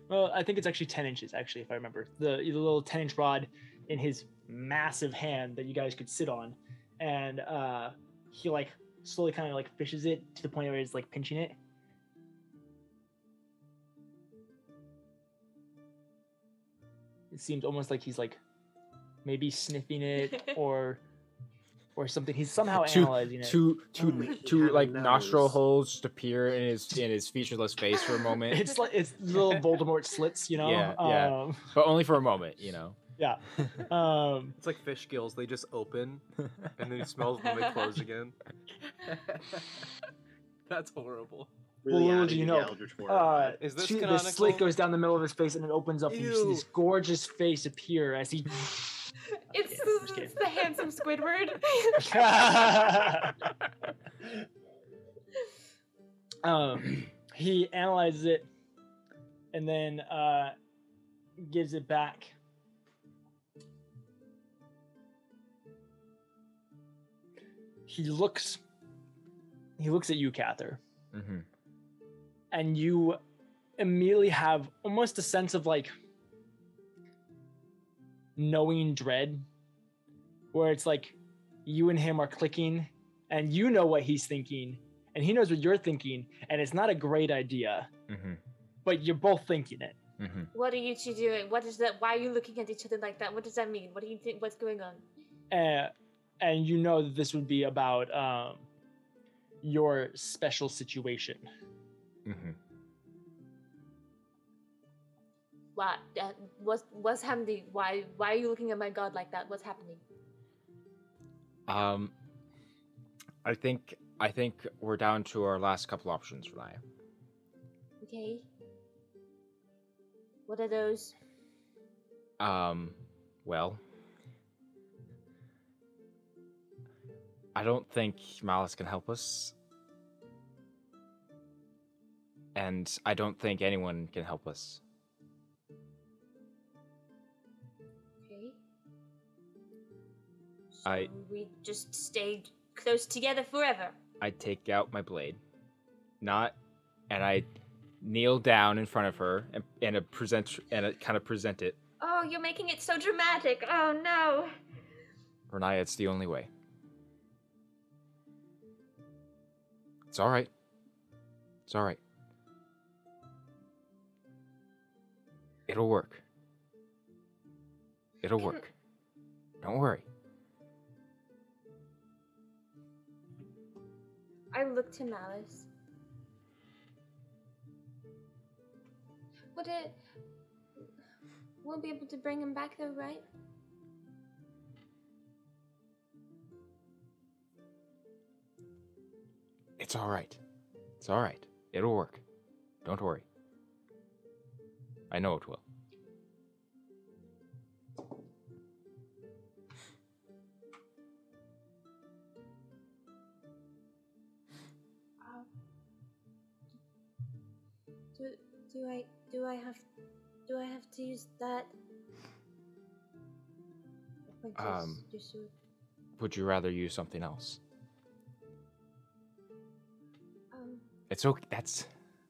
well, I think it's actually 10 inches, actually, if I remember. The, the little 10 inch rod in his massive hand that you guys could sit on. And uh, he like slowly kind of like fishes it to the point where he's like pinching it. It seems almost like he's like maybe sniffing it or or something. He's somehow Two- analyzing it. Two two Only he two had a like nostril holes just appear in his in his featureless face for a moment, It's like it's little Voldemort slits, you know. Yeah, yeah. Um, but only for a moment, you know. yeah. Um, It's like fish gills. They just open, and then he smells when they close again. That's horrible. Well, Really little do you know, the Eldritch Horror uh, vibe. Is this she- the slit goes down the middle of his face and it opens up, and you see this gorgeous face appear as he. It's, Yeah, the, it's the handsome Squidward. um, he analyzes it, and then uh, gives it back. He looks. He looks at you, Kathyr. hmm and you immediately have almost a sense of like knowing dread where it's like you and him are clicking and you know what he's thinking and he knows what you're thinking and it's not a great idea hmm but you're both thinking it hmm what are you two doing? What is that? Why are you looking at each other like that? What does that mean? What do you think? What's going on? uh, and you know that this would be about um, your special situation. hmm What? Uh, what's what's happening? Why why are you looking at my god like that? What's happening? Um, I think I think we're down to our last couple options, Raya. Okay. What are those? Um, well, I don't think Malice can help us, and I don't think anyone can help us. I- we just stayed close together forever. I take out my blade, not, and I kneel down in front of her and and a present and a, kind of present it. Oh, you're making it so dramatic. Oh no. Riniya, it's the only way. It's all right. It's all right. It'll work. It'll Can- work. Don't worry. I look to Malice. Would it? We'll be able to bring him back though, right? It's all right. It's all right. It'll work. Don't worry. I know it will. Do I do I have do I have to use that? Um, Would you rather use something else? um, It's okay. That's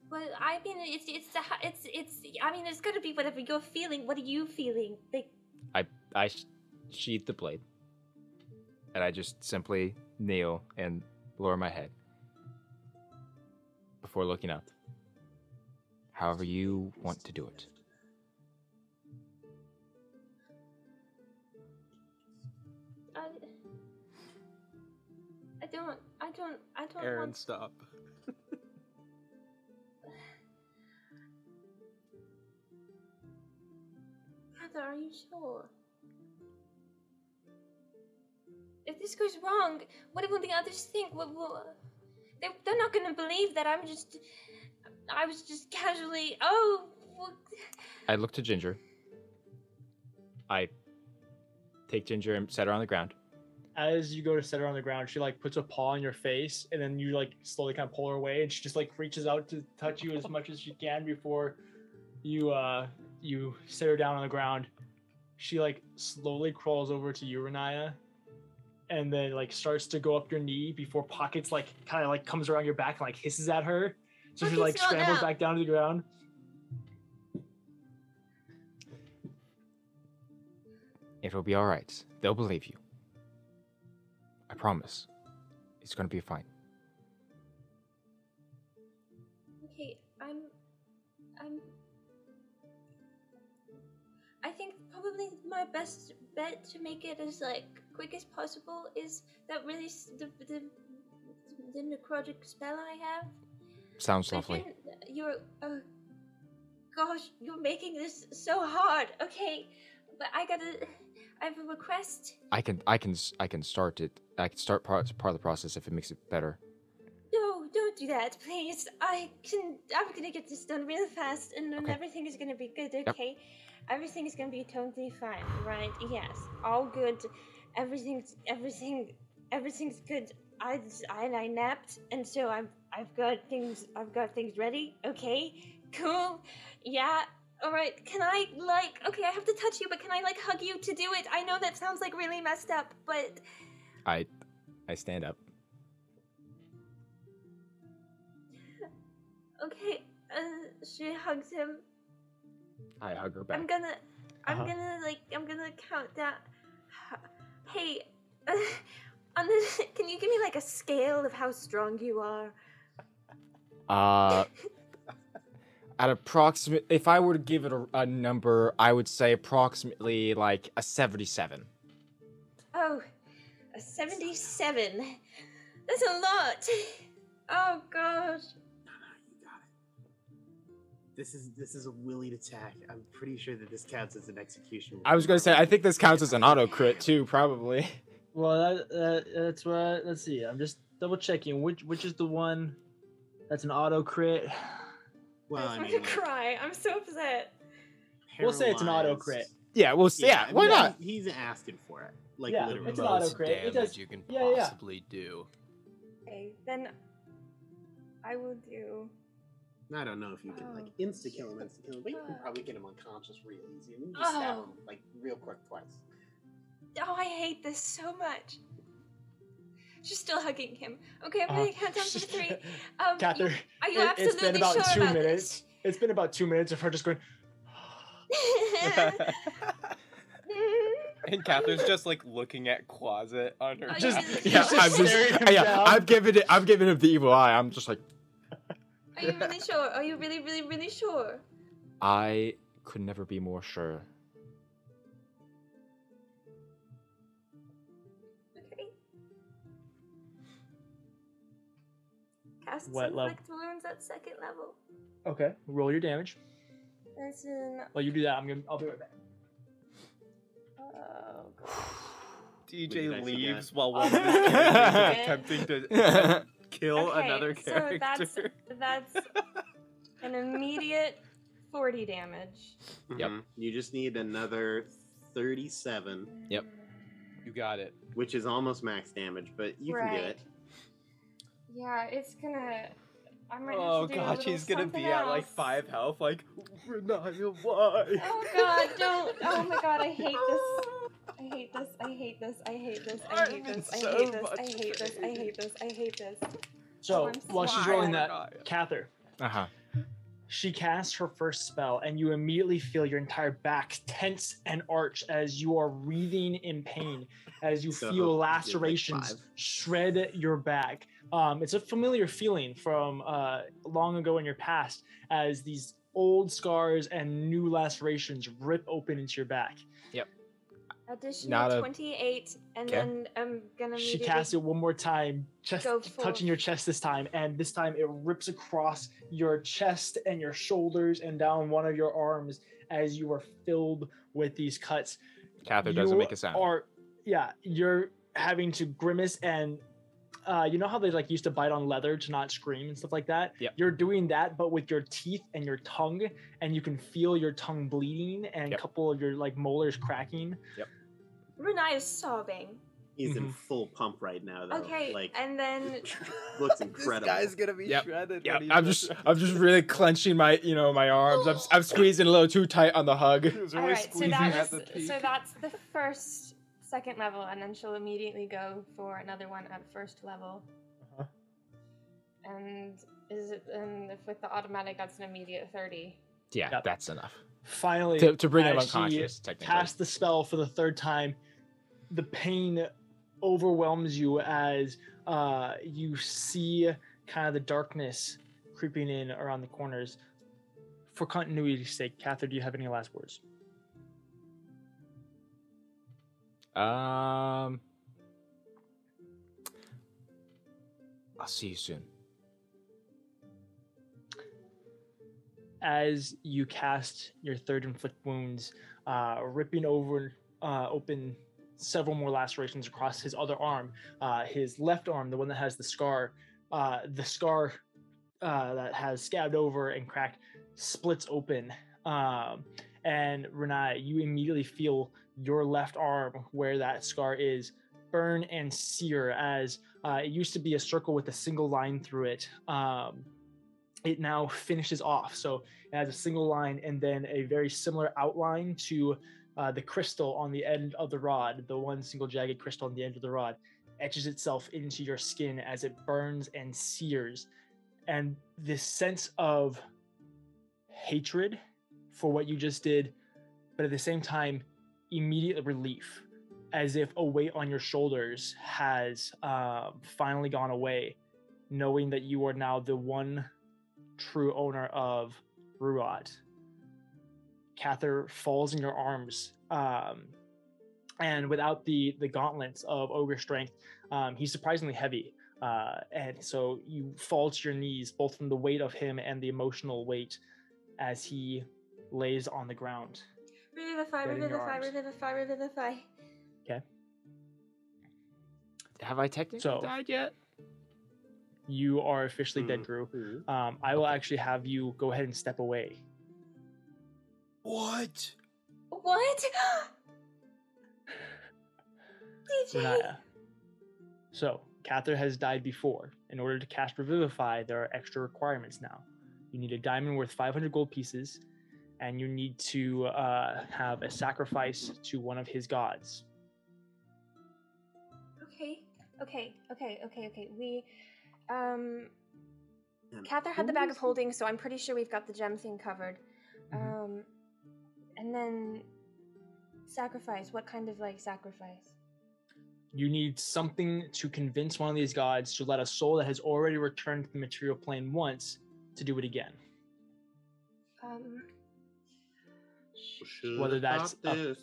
but I mean, it's it's it's it's. I mean, it's gonna be whatever you're feeling. What are you feeling? Like, I I sh- sheath the blade, and I just simply kneel and lower my head before looking up. However you want to do it. I, I don't, I don't, I don't Aaron, want. stop. Heather, are you sure? If this goes wrong, what will the others think? What will? They, they're not gonna believe that I'm just. I was just casually. Oh. I look to Ginger. I take Ginger and set her on the ground. As you go to set her on the ground, she like puts a paw on your face, and then you like slowly kind of pull her away, and she just like reaches out to touch you as much as she can before you uh you set her down on the ground. She like slowly crawls over to you, Riniya, and then like starts to go up your knee before Pockets like kind of like comes around your back and like hisses at her. So she like Pockets, scrambles now. back down to the ground. It'll be all right. They'll believe you. I promise. It's gonna be fine. okay, I'm. I'm. I think probably my best bet to make it as like quick as possible is that really the the, the necrotic spell I have. Sounds lovely. You're, uh, gosh, you're making this so hard. Okay, but I gotta, I have a request. I can I can I can start it. I can start part part of the process if it makes it better. No, don't do that, please. I can, I'm gonna get this done real fast, and then Okay. everything is gonna be good. Okay, everything is gonna be totally fine, right? Yes, all good. Everything's, everything, everything's good. I, I, I napped, and so I'm, I've got things, I've got things ready. Okay, cool. Yeah. All right. Can I like? Okay, I have to touch you, but can I like hug you to do it? I know that sounds like really messed up, but I I stand up. okay. Uh, she hugs him. I hug her back. I'm gonna, I'm Uh-huh. gonna like, I'm gonna count down. Hey, uh, on this, can you give me like a scale of how strong you are? Uh, at approximate, if I were to give it a, a number, I would say approximately like a seventy-seven. Oh, A 77. That's a lot. Oh gosh. No, no, you got it. This is this is a willied attack. I'm pretty sure that this counts as an execution. I was gonna say, I think this counts as an auto crit too, probably. Well, that, that that's what. Let's see. I'm just double checking which which is the one that's an auto crit. Well, I I want mean, to cry. I'm so upset. We'll say it's an auto crit. Yeah, well, s- yeah, I why mean, not? He's asking for it, like Yeah, literally. it's an auto Most crit. It damage does- you can yeah, yeah. possibly do. Okay, then I will do. I don't know if you can like Oh, insta kill him, insta kill him, but you can uh. probably get him unconscious real easy, and then just stab Oh. him like real quick twice. Oh, I hate this so much. She's still hugging him. Okay, I'm Uh, gonna count down to three. Um, Catherine, you- are you it, absolutely it's been about sure two about minutes. It's been about two minutes of her just going. and Catherine's just like looking at closet on her. Oh, Just- yeah. Yeah, He's I'm just just, yeah. I'm giving it, I'm giving him the evil eye. I'm just like, Are you really sure? Are you really, really, really sure? I could never be more sure. Cast What level? inflict wounds at second level. Okay, roll your damage. That's in. While you do that, I'm gonna. I'll be right back. Oh, God. DJ dice you leaves got? while one of his characters is attempting to kill Okay, another so character. that's that's an immediate forty damage. Yep. Mhm. You just need another thirty-seven, Yep. You got it. which is almost max damage, but you can get it. Yeah, it's gonna. I might Oh have to do a gosh, little he's gonna something be at like five health. Like, Riniya, why? Oh god, don't! Oh my god, I hate this. I hate this. I hate this. I hate this. I hate this. I hate this. I hate this. I hate this. I hate this. So I'm while she's rolling that, Kathyr, Uh huh. she casts her first spell, and you immediately feel your entire back tense and arch as you are wreathing in pain, as you So, feel you're like lacerations shred your back. Um, it's a familiar feeling from uh, long ago in your past, as these old scars and new lacerations rip open into your back. Additional Not a- 28, and Okay. then I'm gonna She casts it one more time, chest touching your chest this time, and this time it rips across your chest and your shoulders and down one of your arms as you are filled with these cuts. Kathyr doesn't make a sound. Are yeah, you're having to grimace and uh, you know how they like used to bite on leather to not scream and stuff like that. Yep. You're doing that, but with your teeth and your tongue, and you can feel your tongue bleeding and a couple of your like molars cracking. Renai is sobbing. He's in Mhm. full pump right now, though. Okay, like and then looks incredible. This incredible. guy's gonna be Yep. shredded. Yeah, when I'm done. just, I'm just really clenching my, you know, my arms. I'm, I'm squeezing a little too tight on the hug. Really Alright, so squeezing that was the so that's the first second level, and then she'll immediately go for another one at first level. Uh-huh. And is it and if with the automatic that's an immediate thirty. Yeah, Yep. that's enough Finally, to, to bring him as she unconscious. Technically, cast the spell for the third time. The pain overwhelms you as uh, you see kind of the darkness creeping in around the corners. For continuity's sake, Kathyr, do you have any last words? Um, I'll see you soon. As you cast your third inflict wounds, uh, ripping over uh, open several more lacerations across his other arm, uh, his left arm, the one that has the scar, uh, the scar uh, that has scabbed over and cracked, splits open. Um, and Renai, you immediately feel your left arm where that scar is burn and sear as uh, it used to be a circle with a single line through it. Um, it now finishes off. So it has a single line and then a very similar outline to uh, the crystal on the end of the rod, the one single jagged crystal on the end of the rod, etches itself into your skin as it burns and sears. And this sense of hatred for what you just did, but at the same time, immediate relief, as if a weight on your shoulders has um, finally gone away, knowing that you are now the one true owner of Ruat. Kathyr falls in your arms, um, and without the the gauntlets of ogre strength, um, he's surprisingly heavy. Uh, and so you fall to your knees, both from the weight of him and the emotional weight, as he lays on the ground. Revivify, Dead in your revivify, arms. revivify, revivify. Have I technically So- died yet? You are officially dead, Mm. Drew. Mhm. Um, I will actually have you go ahead and step away. What? What? DJ. Riniya. So, Kathyr has died before. In order to cast Revivify, there are extra requirements now. You need a diamond worth 500 gold pieces, and you need to uh, have a sacrifice to one of his gods. Okay, okay, okay, okay, okay. We, um, And Kathyr had the bag of holding, so I'm pretty sure we've got the gem thing covered. Mhm. Um, and then sacrifice. What kind of like sacrifice? You need something to convince one of these gods to let a soul that has already returned to the material plane once to do it again. Um, Should whether that's a- this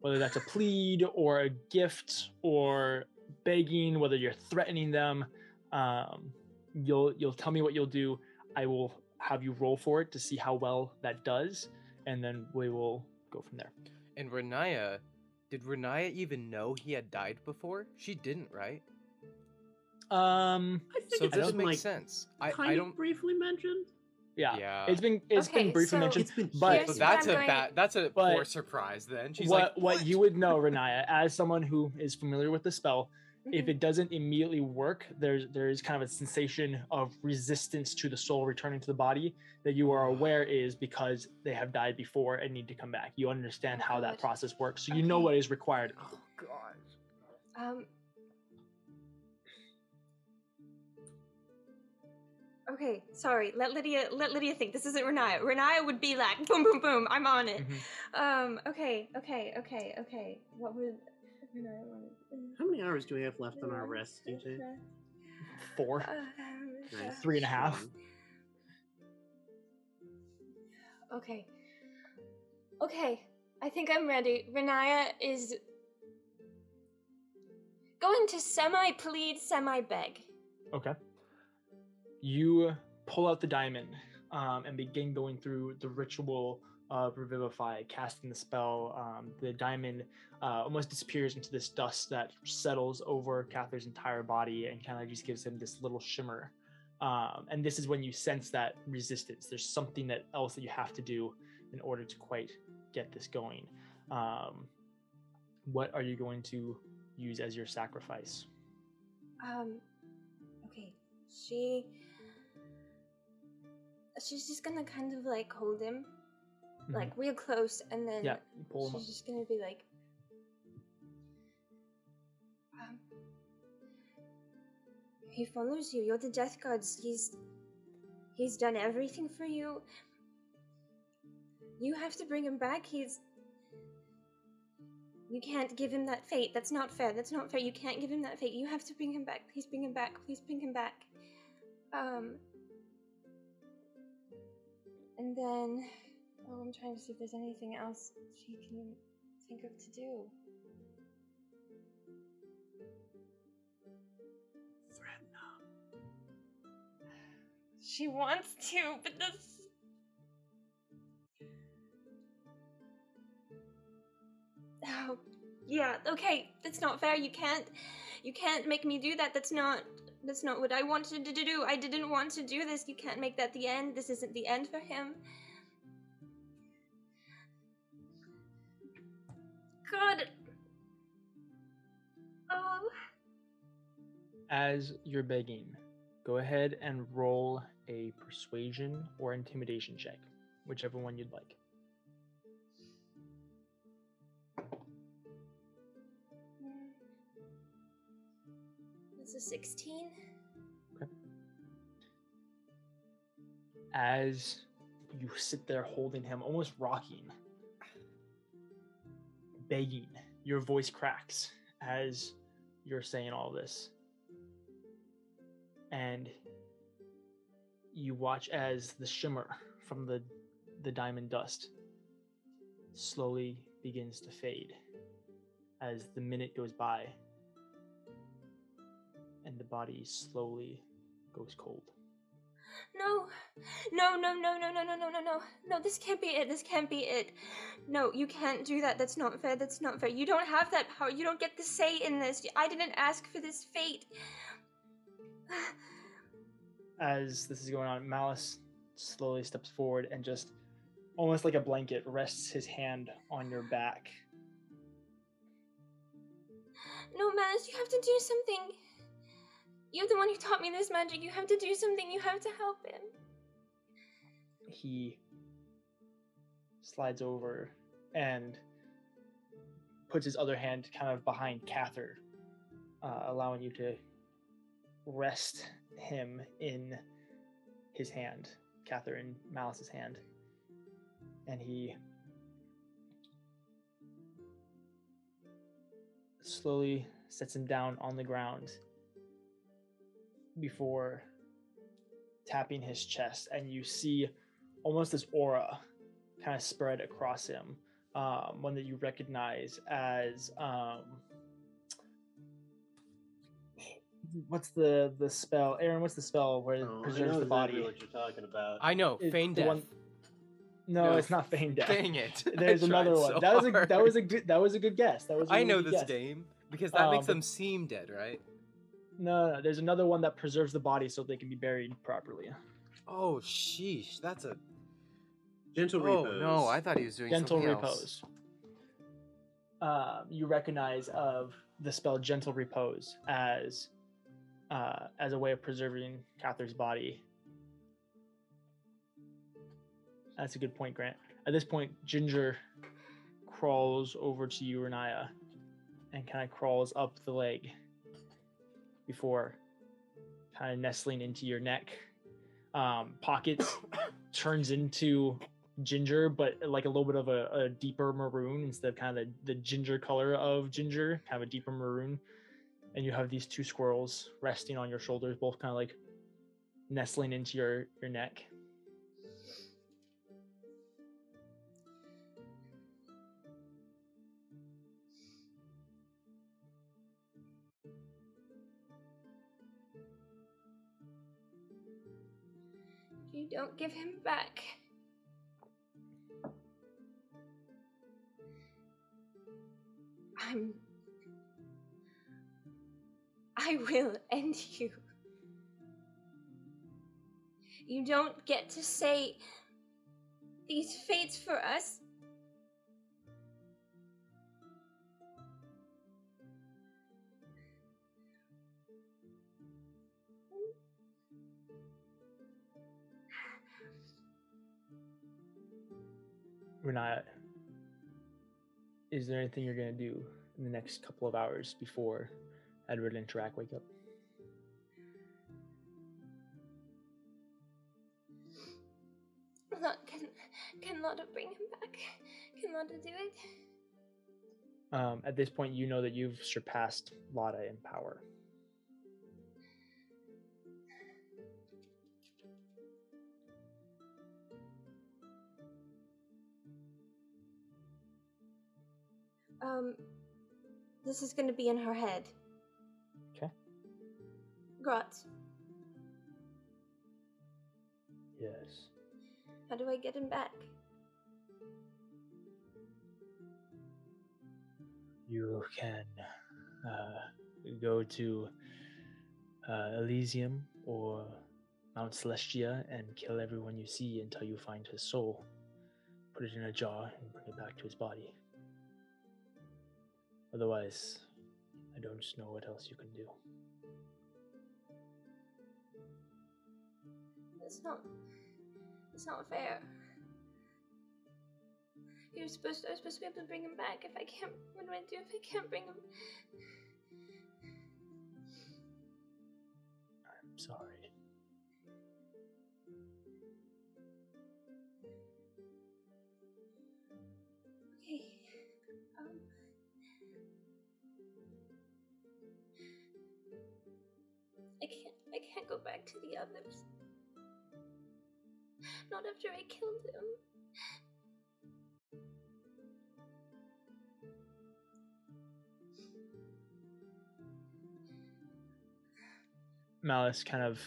whether that's a plead or a gift or begging, whether you're threatening them. Um, you'll you'll tell me what you'll do. I will have you roll for it to see how well that does, and then we will go from there. And Riniya, did Riniya even know he had died before? She didn't, right? Um, I think So it's this been, makes like, sense. I, kind I of don't. briefly mentioned. Yeah, Yeah. it's been it's Okay, been briefly so- mentioned. Been But- Here's But that's a going- bad. That's a but poor surprise. Then she's what like, what you would know, Riniya, as someone who is familiar with the spell, if mhm. it doesn't immediately work, there's there is kind of a sensation of resistance to the soul returning to the body that you are aware is because they have died before and need to come back. You understand Oh, how that process works, so you know what is required. oh god. Um. Okay, sorry. Let Lydia let Lydia think. This isn't Riniya. Riniya would be like, boom, boom, boom. I'm on it. Mhm. Um. Okay. Okay. Okay. Okay. What would Riniya want? How many hours do we have left on our rest, DJ? Four. Nice. Three and a half. Okay. Okay. I think I'm ready. Riniya is going to semi plead, semi beg. Okay. You pull out the diamond um, and begin going through the ritual of revivify, casting the spell. Um, the diamond uh, almost disappears into this dust that settles over Kathyr's entire body and kind of just gives him this little shimmer. Um, and this is when you sense that resistance. There's something that else that you have to do in order to quite get this going. Um, what are you going to use as your sacrifice? Um, okay. She. She's just gonna kind of like hold him, Mhm. like real close, and then yeah, you pull him she's just gonna be like. Um, he follows you. You're the death gods. He's. He's done everything for you. You have to bring him back. He's. You can't give him that fate. That's not fair. That's not fair. You can't give him that fate. You have to bring him back. Please bring him back. Please bring him back. Um. And then. Oh, I'm trying to see if there's anything else she can think of to do. Threaten She wants to, but this. Oh, yeah. Okay, that's not fair. You can't, you can't make me do that. That's not, that's not what I wanted to do. I didn't want to do this. You can't make that the end. This isn't the end for him. God. Oh. as you're begging, go ahead and roll a persuasion or intimidation check, whichever one you'd like. A 16. Okay. As you sit there holding him, almost rocking, begging, your voice cracks as you're saying all this. And you watch as the shimmer from the the diamond dust slowly begins to fade as the minute goes by and the body slowly goes cold. No, no, no, no, no, no, no, no, no, no. No, this can't be it. This can't be it. No, you can't do that. That's not fair. That's not fair. You don't have that power. You don't get the say in this. I didn't ask for this fate. As this is going on, Malice slowly steps forward and just almost like a blanket rests his hand on your back. No, Malice, you have to do something. You're the one who taught me this magic. You have to do something. You have to help him. He slides over and puts his other hand kind of behind Kathyr, uh, allowing you to rest him in his hand, Kathyr in Malice's hand. And he slowly sets him down on the ground before tapping his chest, and you see almost this aura kind of spread across him. Um, one that you recognize as um, what's the the spell? Aaron, what's the spell where it Oh, I preserves know the exactly body? what you're talking about. I know, It's feign death. one- No, No, it's not feign death. Dang it! There's another one. so that was a hard. that was a good that was a good guess. That was. a I really I know good this guess. game because that Uh, makes but- them seem dead, right? No, no, there's another one that preserves the body so they can be buried properly. Oh, sheesh, that's a. Gentle Oh repose. no, I thought he was doing Gentle something repose. else. Um, you recognize of the spell gentle repose as uh, as a way of preserving Kathyr's body. That's a good point, Grant. At this point, Ginger crawls over to you, Riniya, and kind of crawls up the leg before kind of nestling into your neck. Um, Pockets turns into ginger, but like a little bit of a, a deeper maroon instead of kind of the, the ginger color of ginger, of a deeper maroon. And you have these two squirrels resting on your shoulders, both kind of like nestling into your, your neck. You don't give him back. I'm. I will end you. You don't get to say these fates for us. Riniya, is there anything you're going to do in the next couple of hours before Edward and Tarak wake up? Look, can can Lotta bring him back? Can Lotta do it? Um, at this point, you know that you've surpassed Lotta in power. Um, this is gonna be in her head. Okay. Grotz, Yes. how do I get him back? You can uh, go to uh, Elysium or Mount Celestia and kill everyone you see until you find his soul. Put it in a jar and bring it back to his body. Otherwise, I don't know what else you can do. That's not. That's not fair. You're supposed to. I'm supposed to be able to bring him back. If I can't, what do I do if I can't bring him? I'm sorry. I can't go back to the others. Not after I killed him. Malice kind of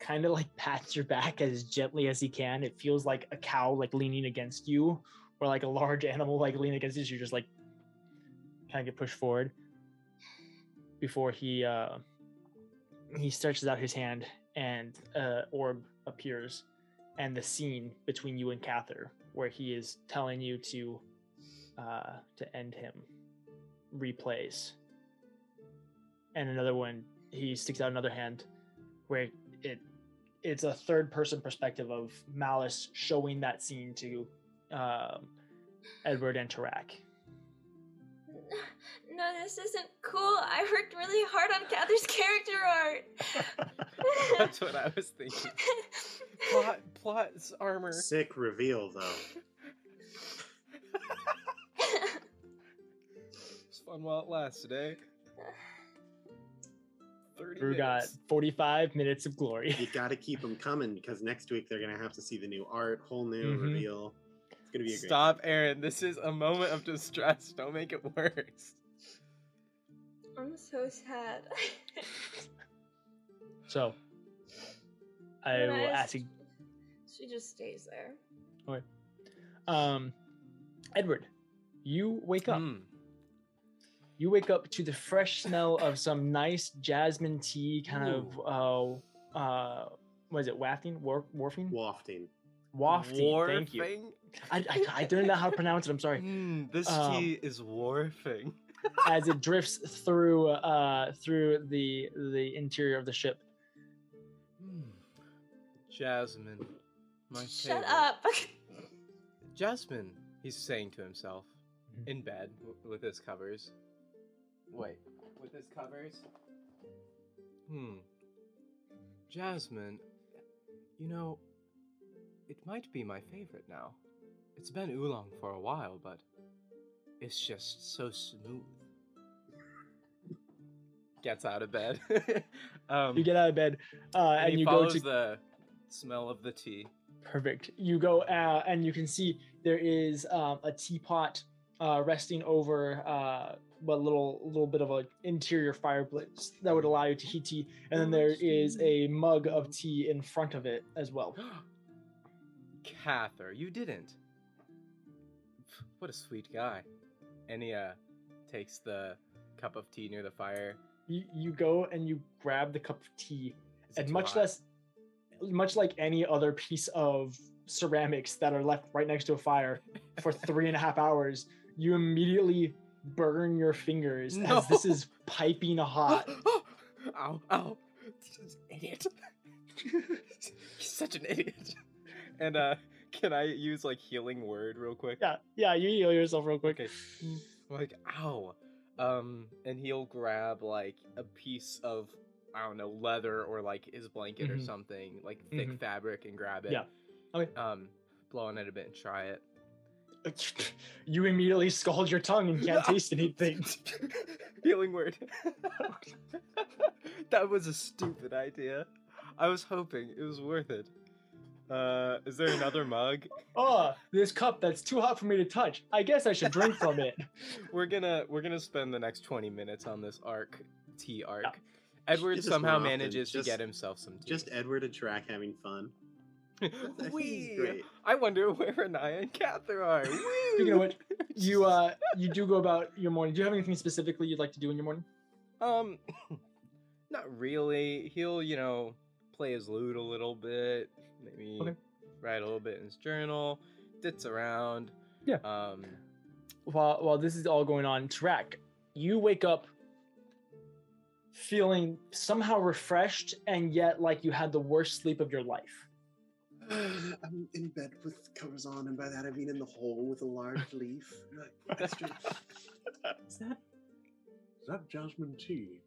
kind of like pats your back as gently as he can. It feels like a cow like leaning against you or like a large animal like leaning against you. You just like kind of get pushed forward before he uh he stretches out his hand and uh orb appears and the scene between you and Kathyr where he is telling you to uh to end him replays. And another one he sticks out another hand where it it's a third person perspective of malice showing that scene to um, edward and tarak No, this isn't cool. I worked really hard on Kathyr's character art. That's what I was thinking. Plot, plots, armor. Sick reveal though. It's fun while it lasted, eh? 30 drew got minutes. 45 minutes of glory You got to keep them coming because next week they're gonna have to see the new art, whole new Mhm. reveal. It's gonna be a great. Stop, Aaron. This is a moment of distress. Don't make it worse. I'm so sad. so i And will ask you She just stays there. Okay. Um edward you wake up Hmm. you wake up to the fresh smell of some nice jasmine tea kind of uh uh what is it wafting War- wharfing Wafting. wafting thank you I, I, I don't know how to pronounce it i'm sorry Hmm, this Um, tea is warfing. As it drifts through uh through the the interior of the ship Hmm. Jasmine. My Shut favorite. up. Jasmine, he's saying to himself, Mhm. in bed w- with his covers. Wait, with his covers? Hmm. Jasmine, you know, it might be my favorite now. It's been oolong for a while, but it's just so smooth. Gets out of bed. um, you get out of bed uh and, and, you go to the smell of the tea. Perfect. You go uh, and you can see there is um, a teapot uh, resting over uh, a little little bit of an interior fireplace that would allow you to heat tea, and then there is a mug of tea in front of it as well. Cather, you didn't. What a sweet guy. He uh, takes the cup of tea near the fire. You, you go and you grab the cup of tea, Is and much hot? less, much like any other piece of ceramics that are left right next to a fire for three and a half hours, you immediately burn your fingers as this is piping hot. ow, ow. This Idiot. He's such an idiot. And uh, can I use like healing word real quick? Yeah, yeah, you heal yourself real quick. Okay. Like, ow. Um, and he'll grab like a piece of I don't know leather or like his blanket or Mhm. something like thick Mhm. fabric and grab it. Yeah. Okay. Um, blow on it a bit and try it. You immediately scald your tongue and can't taste anything. Healing word. that was a stupid idea. I was hoping it was worth it. Uh, is there another mug? Oh, this cup that's too hot for me to touch. I guess I should drink from it. We're gonna we're gonna spend the next twenty minutes on this arc, tea arc. Yeah. Edward somehow manages just- to get himself some tea. Just Edward and Tarak having fun. I Wee! I wonder where Riniya and Kathyr are. Speaking of which, you uh you do go about your morning. Do you have anything specifically you'd like to do in your morning? Um, not really. He'll, you know, play his lute a little bit, maybe Okay. write a little bit in his journal, ditz around. Yeah. Um, While while this is all going on, Tarak, you wake up feeling somehow refreshed and yet like you had the worst sleep of your life. I'm in bed with covers on, and by that I mean in the hole with a large leaf. That's just, Is that is that jasmine tea?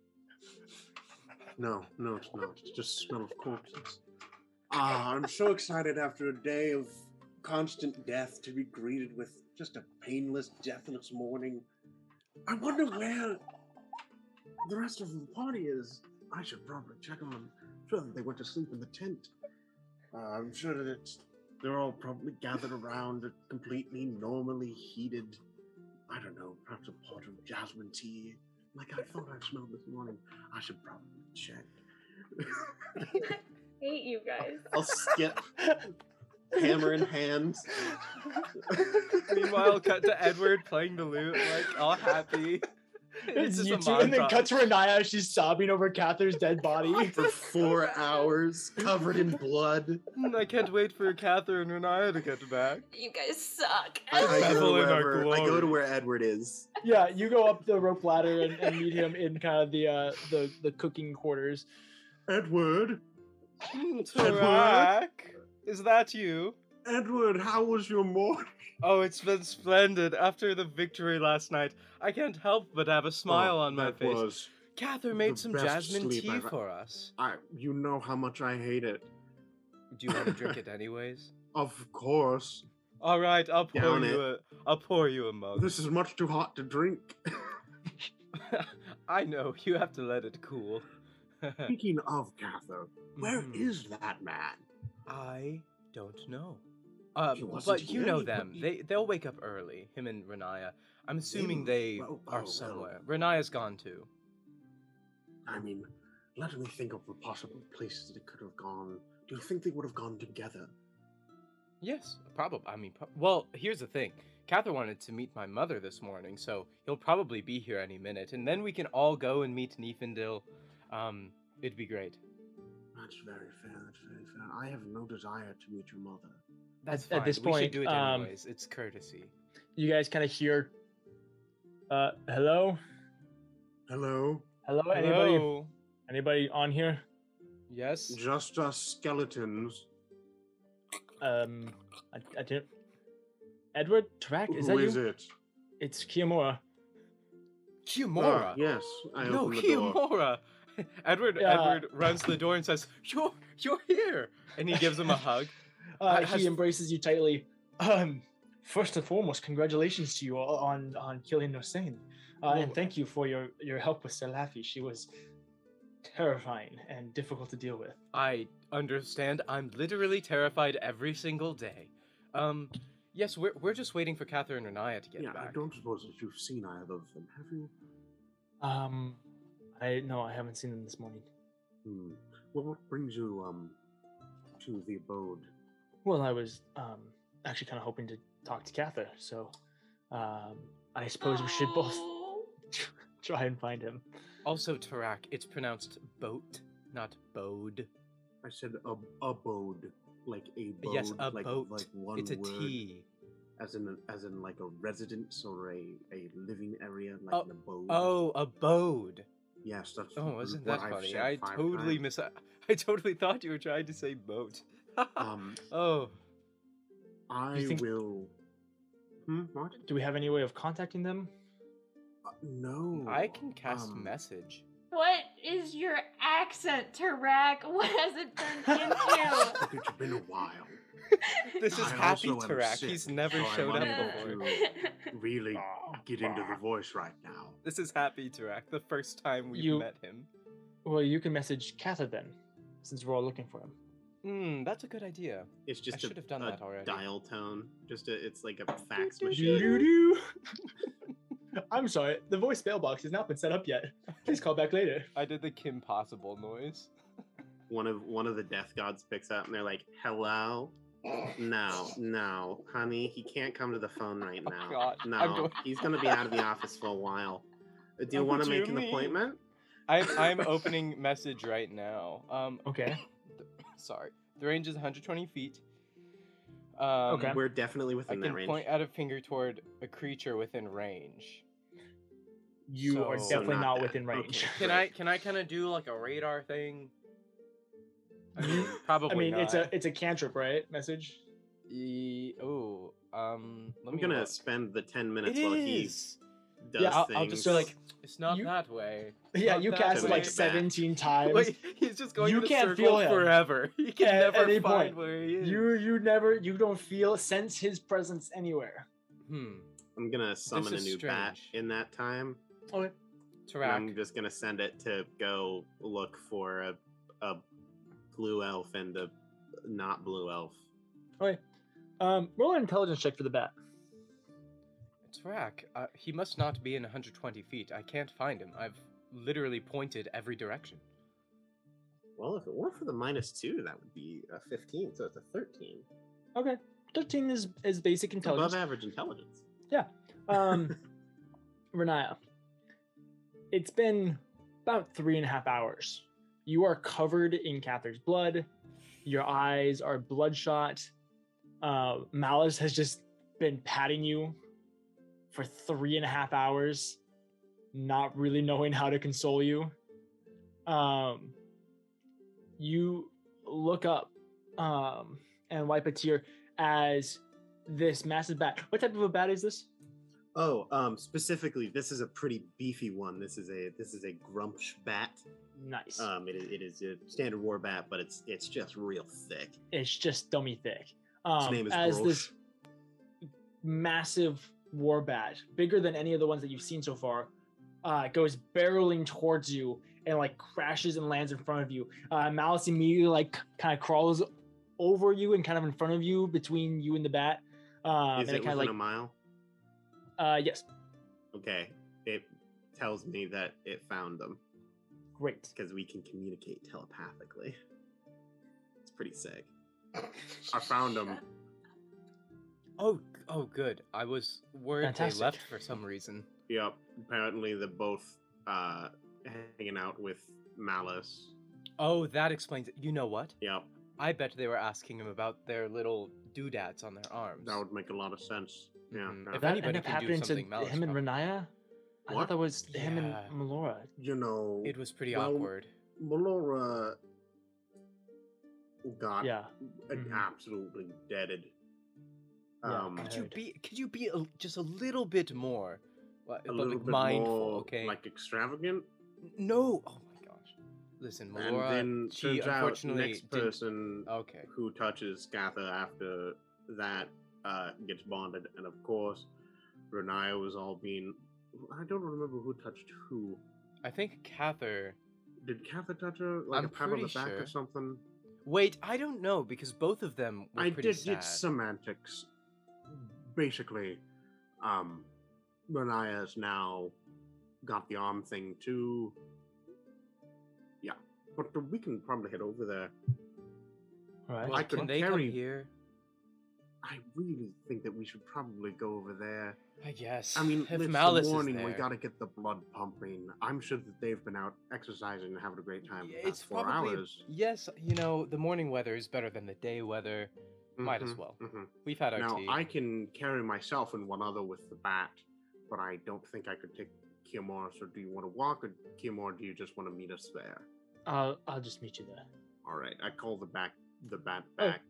No, no, it's not. It's just smell of corpses. Ah, I'm so excited after a day of constant death to be greeted with just a painless, deathless morning. I wonder where the rest of the party is. I should probably check on them. Sure that they went to sleep in the tent. Uh, I'm sure that it's, they're all probably gathered around a completely normally heated, I don't know, perhaps a pot of jasmine tea like I thought I smelled this morning. I should probably check. hate you guys. I'll skip hammer in hands. Meanwhile, cut to Edward playing the lute, like all happy. It's just you a two, and then montage. cut to Riniya. She's sobbing over Catherine's dead body. For four hours, covered in blood. I can't wait for Catherine and Riniya to get back. You guys suck. I, I, go wherever, I go to where Edward is. yeah, you go up the rope ladder and, and meet him in kind of the uh, the the cooking quarters. Edward, Tarak, is that you? Edward, how was your morning? Oh, it's been splendid. After the victory last night, I can't help but have a smile Oh, on my face. Was, Catherine made some jasmine tea I've- for us. I, you know how much I hate it. Do you want to drink it anyways? Of course, All right, I'll pour Down you a. I'll pour you a mug. this is much too hot to drink. I know you have to let it cool. Speaking of Kathyr, where Mhm. is that man? I don't know. Uh, but you know them. he- They they'll wake up early. Him and Riniya. I'm assuming They- well, are well. somewhere. Riniya's gone too. I mean, let me think of the possible places they could have gone. Do you think they would have gone together? Yes, probably. I mean, pro- well, here's the thing. Kathyr wanted to meet my mother this morning, so he'll probably be here any minute, and then we can all go and meet Niefendil. Um, it'd be great. That's very fair. That's very fair. I have no desire to meet your mother. That's At- at fine. this we should point, do it um, anyways. It's courtesy. You guys kind of hear. Uh, hello, Hello, hello, anybody, Hello. anybody on here? Yes. just us skeletons. Um, I, I didn't. Edward Tarak, is Who that is you? it? It's Kiamora. Kiamora. Ah, yes, I no, opened the door. Kiamora. Edward Yeah. Edward runs to the door and says, "You're you're here," and he gives him a hug. Uh, Has- he embraces you tightly. Um, first and foremost, congratulations to you on on killing Hossein, uh, and thank you for your your help with Salafi. She was terrifying and difficult to deal with. I understand. I'm literally terrified every single day. Um, yes, we're we're just waiting for Catherine and Riniya to get back. yeah, I don't suppose that you've seen either of them, have you? Um, I no, I haven't seen them this morning. Hmm. Well, what brings you um to the abode? Well, I was um actually kind of hoping to talk to Kathyr, so um, I suppose we should both Oh. try and find him. Also, Tarak, it's pronounced boat, not bode. I said ab- abode, like a boat, yes, a like, boat. like one it's a word, T. as in as in like a residence or a a living area, like Oh, an abode. Oh, abode. yes, that's Oh, isn't what that I've funny? I totally times. miss. I totally thought you were trying to say boat. Um, oh, I think- will. Hmm. What? Do we have any way of contacting them? Uh, no. I can cast um, message. What is your accent, Tarak? What has it turned into? It's been a while. This is I Happy also Tarak. He's never so showed up before. really get into the voice right now. This is Happy Tarak. The first time we've You- met him. Well, you can message Kathyr then, since we're all looking for him. Hmm, that's a good idea. It's just should a, have done a that already. dial tone. Just a, it's like a fax machine. I'm sorry, the voice mailbox has not been set up yet. Please call back later. I did the Kim Possible noise. One of one of the death gods picks up and they're like, "Hello." No, no, honey, he can't come to the phone right Oh, now. God, No, going- he's gonna be out of the office for a while. Uh, Do you want to do you make an mean? appointment? I'm I'm opening message right now. Um, Okay. Sorry. The range is 120 feet. Um, Okay. We're definitely I within that range. I can range. point out a finger toward a creature within range. You are So- definitely not not that. within range. Okay. Can I can I kind of do like a radar thing? I mean, probably I mean, not. it's a it's a cantrip, right? Message. E- oh, um, let I'm me gonna look. spend the ten It minutes while he is. Does Yeah, I'll, things. I'll just be like, it's not You- that way. Yeah, you cast it way. like Back. 17 times. Wait, he's just going You in a can't circle feel him. forever. He can At never any find point. where he is. You you never you don't feel sense his presence anywhere. Hmm. I'm gonna summon a is new bat in that time. Okay. Tarak. I'm just gonna send it to go look for a a blue elf and a not blue elf. Okay. Um, roll an intelligence check for the bat. It's Rack. Uh, he must not be in 120 feet. I can't find him. I've literally pointed every direction. Well, if it weren't for the minus two, that would be a 15, so it's a 13. Okay. 13 is, is basic It's intelligence. above average intelligence. Yeah. Um, Riniya, it's been about three and a half hours. You are covered in Kathyr's blood. Your eyes are bloodshot. Uh, Malice has just been patting you for three and a half hours, not really knowing how to console you. Um, you look up um, and wipe a tear as this massive bat. What type of a bat is this? Oh, um, specifically, this is a pretty beefy one. This is a this is a Grumpsh bat. Nice. Um, it, is- it is a standard war bat, but it's it's just real thick. it's just dummy thick. Um, name is as this massive war bat, bigger than any of the ones that you've seen so far, uh, goes barreling towards you and like crashes and lands in front of you. Uh, Malice immediately like kind of crawls over you and kind of in front of you between you and the bat. Um, is and it kind within of like, a mile? uh, yes, Okay, it tells me that it found them great. because we can communicate telepathically. It's pretty sick. I found them. Oh, oh, good. I was worried Fantastic. they left for some reason. Yep. Apparently, they're both uh, hanging out with Malice. Oh, that explains it. You know what? Yep, I bet they were asking him about their little doodads on their arms. That would make a lot of sense. Yeah. Mhm. yeah. If that anybody ended up do happening to Malice him and probably- Riniya. I thought that was him and Yeah. Melora. you know, It was pretty Well, awkward. Melora got Yeah. an Mhm. absolutely deaded. Yeah, Um, Could you be? Could you be a, just a little bit more, what, a but little like bit mindful? more okay. like extravagant. no. Oh my gosh. Listen, and then she turns out unfortunately next person Okay. who touches Kathyr after that uh, gets bonded, and of course, Riniya was all being. I don't remember who touched who. I think Kathyr. Did Kathyr touch her like I'm a pat on the back sure. or something? Wait, I don't know because both of them were I pretty did. sad. It's semantics. Basically, um, Riniya's now got the arm thing too. Yeah, but we can probably head over there. All right. Well, I can could they carry- come here? I really think that we should probably go over there. I guess. I mean, if it's Malice the morning. We gotta get the blood pumping. I'm sure that they've been out exercising and having a great time. Yeah, for the it's four probably hours. yes. You know, the morning weather is better than the day weather. Might as Mhm, well. mhm. We've had our Now tea. I can carry myself and one other with the bat, but I don't think I could take Kiamor. So do you want to walk, or Kiamor, do you just want to meet us there? I'll, I'll just meet you there. All right, I call the back the bat Oh. back.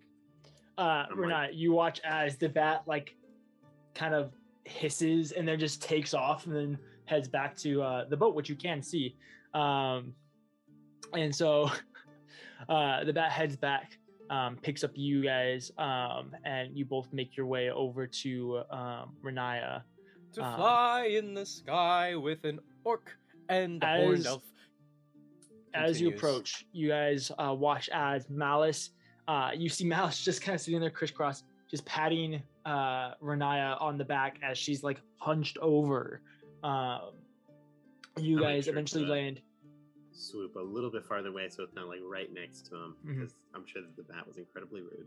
uh I'm Renat, you watch as the bat like kind of hisses and then just takes off and then heads back to uh the boat which you can see um and so uh the bat heads back um picks up you guys um and you both make your way over to um Riniya to um, fly in the sky with an orc and a horned elf. as you approach you guys uh watch as malice uh you see malice just kind of sitting there crisscross just patting uh Riniya on the back as she's like hunched over. Um you guys eventually land swoop a little bit farther away, so it's not like right next to him, because I'm sure that the bat was incredibly rude.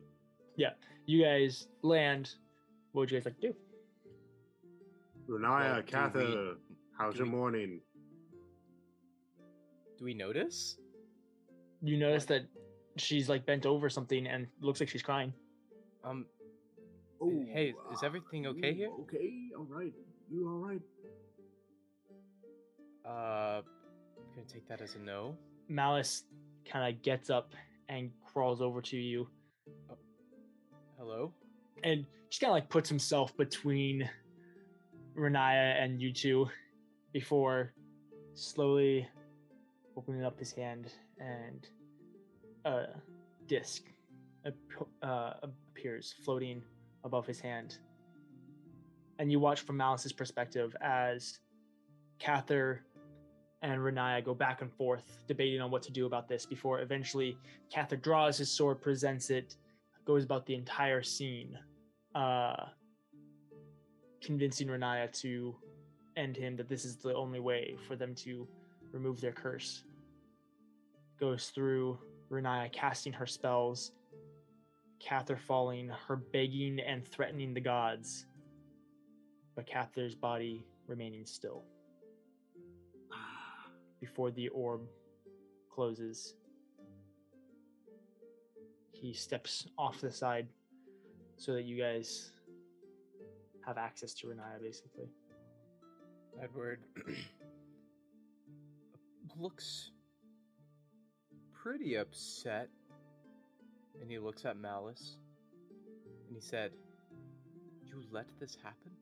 Yeah. You guys land what would you guys like to do Riniya, Well, do Kathyr, we- how's your we- morning? Do we notice? you notice that she's like bent over something and looks like she's crying Um, Oh, hey, is everything okay ooh, here? Okay, all right. You all right? uh, I'm gonna take that as a no. malice kind of gets up and crawls over to you Hello. and just kind of like puts himself between Riniya and you two before slowly opening up his hand and a disc uh, appears floating above his hand. And you watch from Malice's perspective as Kathyr and Riniya go back and forth debating on what to do about this before eventually Kathyr draws his sword, presents it, goes about the entire scene. Uh, convincing Riniya to end him that this is the only way for them to remove their curse. Goes through Riniya casting her spells, Kathyr falling, her begging and threatening the gods, but Kathyr's body remaining still. Before the orb closes, he steps off the side so that you guys have access to Riniya, basically. Edward looks pretty upset. And he looks at Malice. And he said, You let this happen?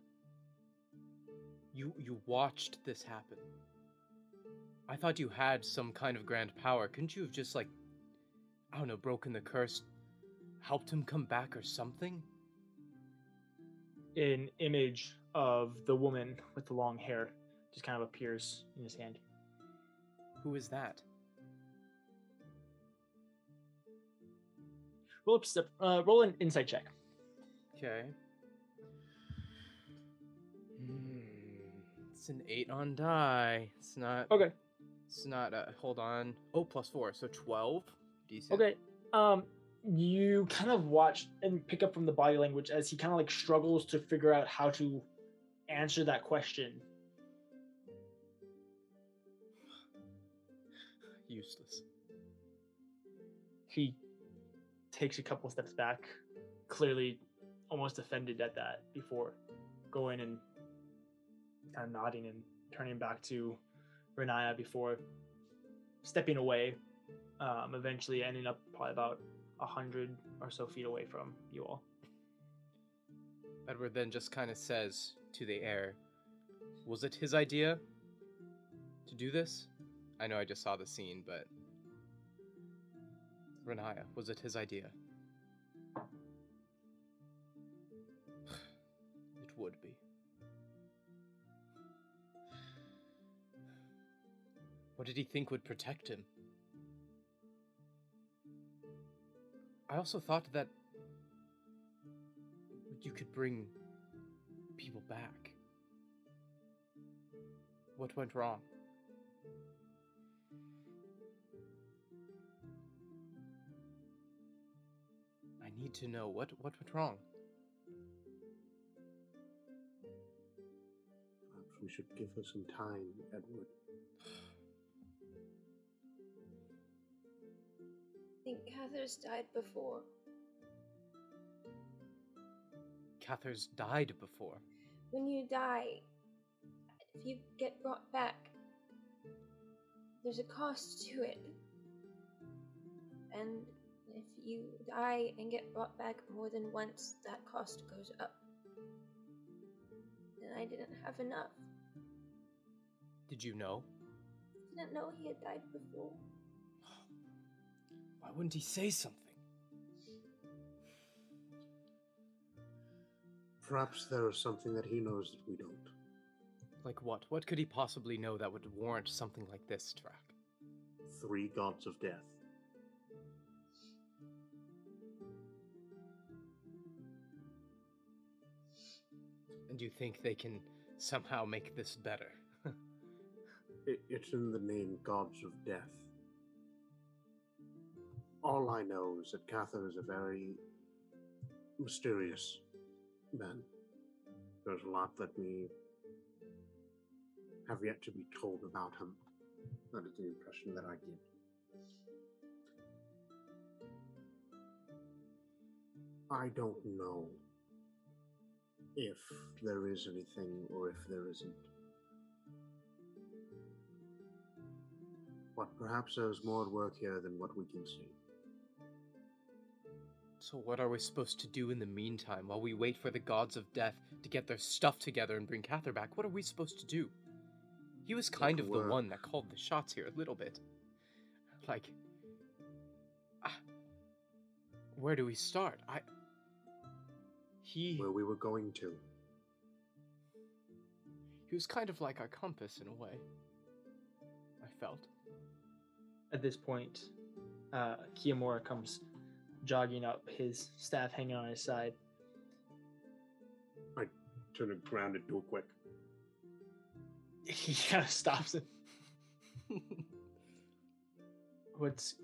You you watched this happen. I thought you had some kind of grand power. Couldn't you have just like I don't know, broken the curse, helped him come back or something? An image of the woman with the long hair just kind of appears in his hand. Who is that? Roll up step. Uh, roll an insight check. Okay. Hmm, it's an eight on die. It's not. Okay. It's not. Uh, hold on. Oh, plus four, so twelve. Decent. Okay. Um, you kind of watch and pick up from the body language as he kind of like struggles to figure out how to answer that question. Useless. He takes a couple steps back, clearly almost offended at that before going and kind of nodding and turning back to Riniya before stepping away, um, eventually ending up probably about a hundred or so feet away from you all. Edward then just kind of says to the air, "Was it his idea to do this?" I know I just saw the scene, but Riniya, was it his idea? It would be. What did he think would protect him? I also thought that you could bring people back. What went wrong? I need to know what what went wrong. Perhaps we should give her some time, Edward. think Kathyr's died before. Kathyr's died before. When you die, if you get brought back, there's a cost to it. And if you die and get brought back more than once, that cost goes up. And I didn't have enough. Did you know? Didn't know he had died before. Why wouldn't he say something? Perhaps there is something that he knows that we don't. Like what? What could he possibly know that would warrant something like this, Tarak? Three gods of death. And you think they can somehow make this better? It, it's in the name Gods of Death. All I know is that Kathyr is a very mysterious man. There's a lot that we have yet to be told about him. That is the impression that I get. I don't know if there is anything or if there isn't. But perhaps there's more at work here than what we can see. So what are we supposed to do in the meantime while we wait for the gods of death to get their stuff together and bring Kathyr back? What are we supposed to do? He was kind to of the one that called the shots here a little bit. Like, ah, where do we start? I. He Where we were going to. he was kind of like our compass in a way. I felt. At this point, uh, Kiamora comes jogging up, his staff hanging on his side. I turn around and do it quick. He kind of stops it. What's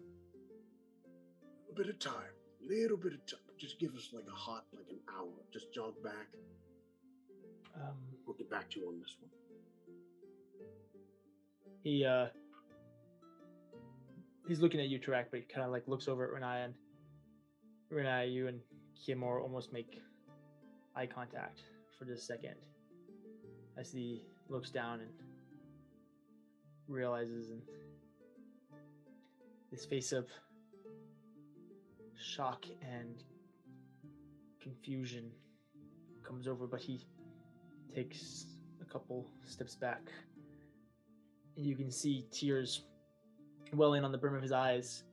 A bit of time, little bit of time. Just give us like a hot, like an hour. Just jog back. um We'll get back to you on this one. he uh he's looking at you, Tarak, but he kind of like looks over at Riniya and Riniya, you and Kimor almost make eye contact for just a second as he looks down and realizes and his face of shock and confusion comes over, but he takes a couple steps back. And you can see tears welling on the brim of his eyes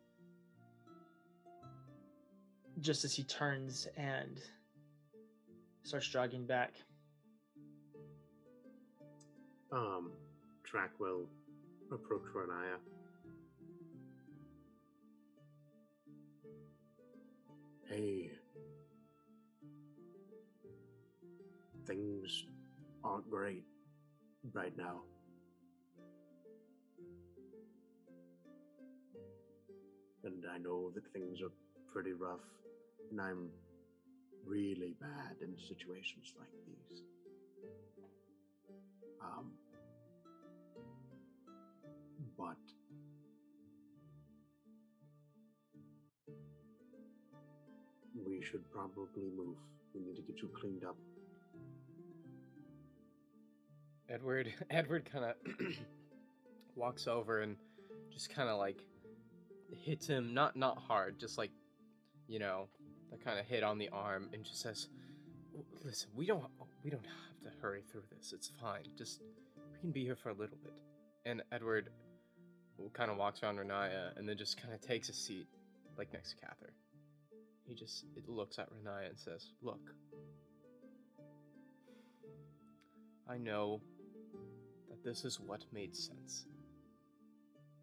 just as he turns and starts jogging back. Um, Tarak will approach Riniya. Hey. Things aren't great right now. And I know that things are pretty rough, and I'm really bad in situations like these. Um, but we should probably move. We need to get you cleaned up. Edward Edward kind of walks over and just kind of like hits him not not hard, just like you know, that kind of hit on the arm and just says, "Listen, we don't we don't have to hurry through this. It's fine. Just we can be here for a little bit." And Edward kind of walks around Riniya and then just kind of takes a seat like next to Kathyr. He just it looks at Riniya and says, "Look, I know that this is what made sense.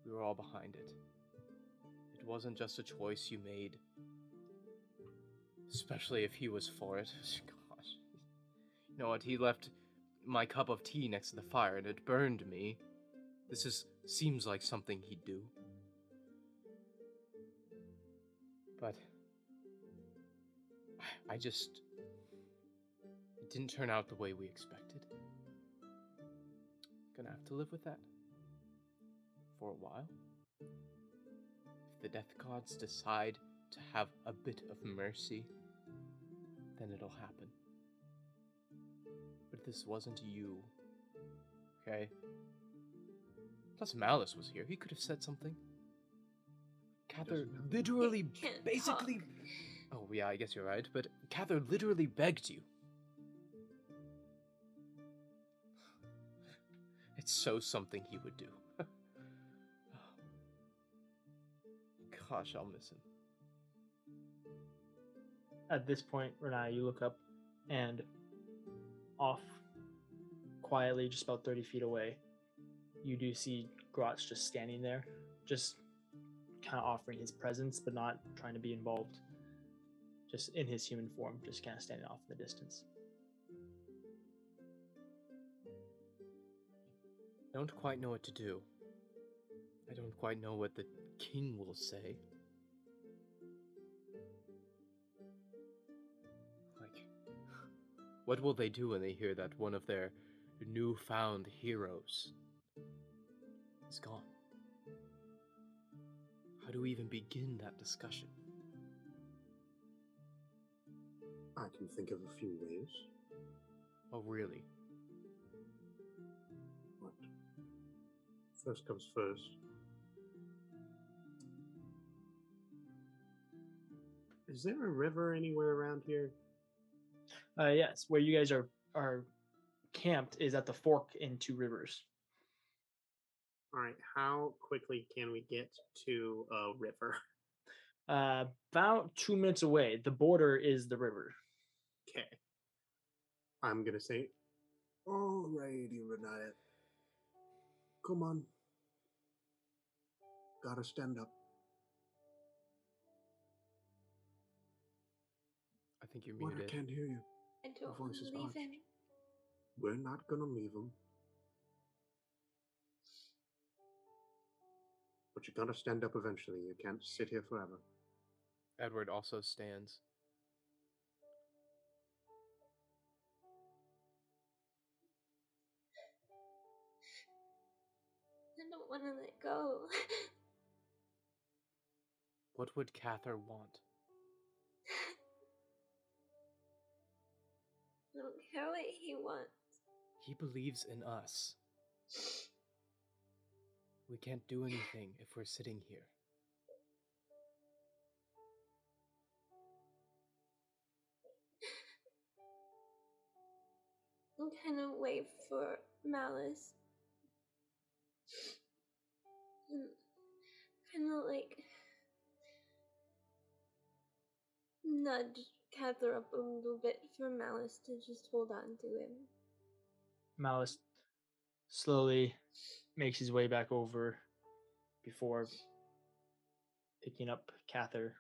We were all behind it. It wasn't just a choice you made, especially if he was for it. Gosh. You know what? He left my cup of tea next to the fire and it burned me. This is seems like something he'd do. But I- just it didn't turn out the way we expected. Gonna have to live with that. For a while. If the death gods decide to have a bit of mercy, then it'll happen. But this wasn't you. Okay? Plus, Malice was here. He could have said something. Kathyr literally, basically. talk. Oh, yeah, I guess you're right. But Kathyr literally begged you. It's so something he would do. Gosh, I'll miss him. At this point, Renai, you look up and off quietly, just about 30 feet away, you do see Grotz just standing there, just kind of offering his presence, but not trying to be involved. Just in his human form, just kind of standing off in the distance. I don't quite know what to do. I don't quite know what the king will say. What will they do when they hear that one of their newfound heroes is gone? How do we even begin that discussion? I can think of a few ways, Oh, really? but first comes first. Is there a river anywhere around here? Uh, yes, where you guys are are camped is at the fork in two rivers. All right, how quickly can we get to a river? Uh, about two minutes away. The border is the river. Okay. I'm gonna say, Alrighty, Riniya. Come on. Gotta stand up. I think you're What? I muted. can't hear you. I don't voice is believe him. We're not gonna leave him. But you gotta stand up eventually. You can't sit here forever. Edward also stands. I don't want to let go. What would Kathyr want? I don't care what he wants. He believes in us. We can't do anything if we're sitting here. I'm kind of wait for Malice. And kind of like nudge Kathyr up a little bit for Malice to just hold on to him. Malice slowly makes his way back over before picking up Kathyr.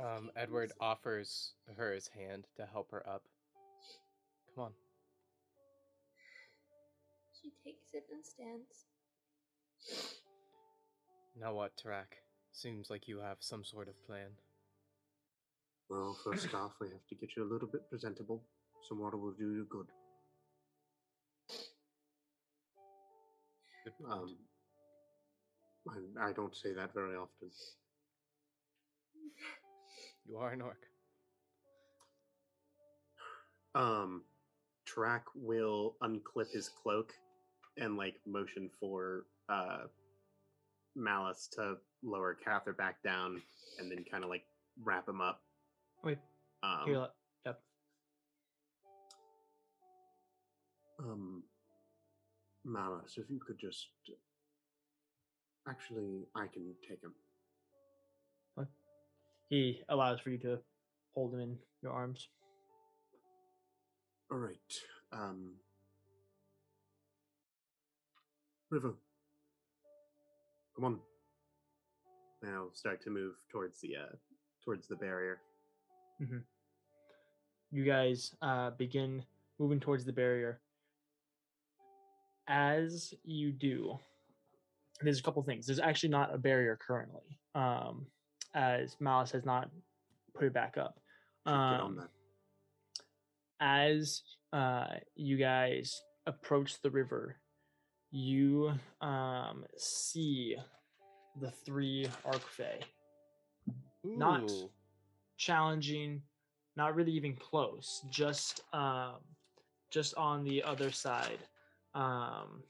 Um, Edward offers her his hand to help her up. Come on. She takes it and stands. Now what, Tarak? Seems like you have some sort of plan. Well, first off, we have to get you a little bit presentable. Some water will do you good. Good. Um, I, I don't say that very often. you are an orc. Um, Tarak will unclip his cloak and like motion for uh Malice to lower Kathyr back down and then kind of like wrap him up. Wait, Um, here, let- yep. Um, Malice, if you could just. Actually, I can take him. What? He allows for you to hold him in your arms. All right. Um, River, come on. And I'll start to move towards the uh towards the barrier. you guys uh, begin moving towards the barrier. As you do, there's a couple things. There's actually not a barrier currently, um, as Malice has not put it back up. should get on Um, as uh, you guys approach the river, you um, see the three Archfey not challenging, not really even close, just um, just on the other side. Um,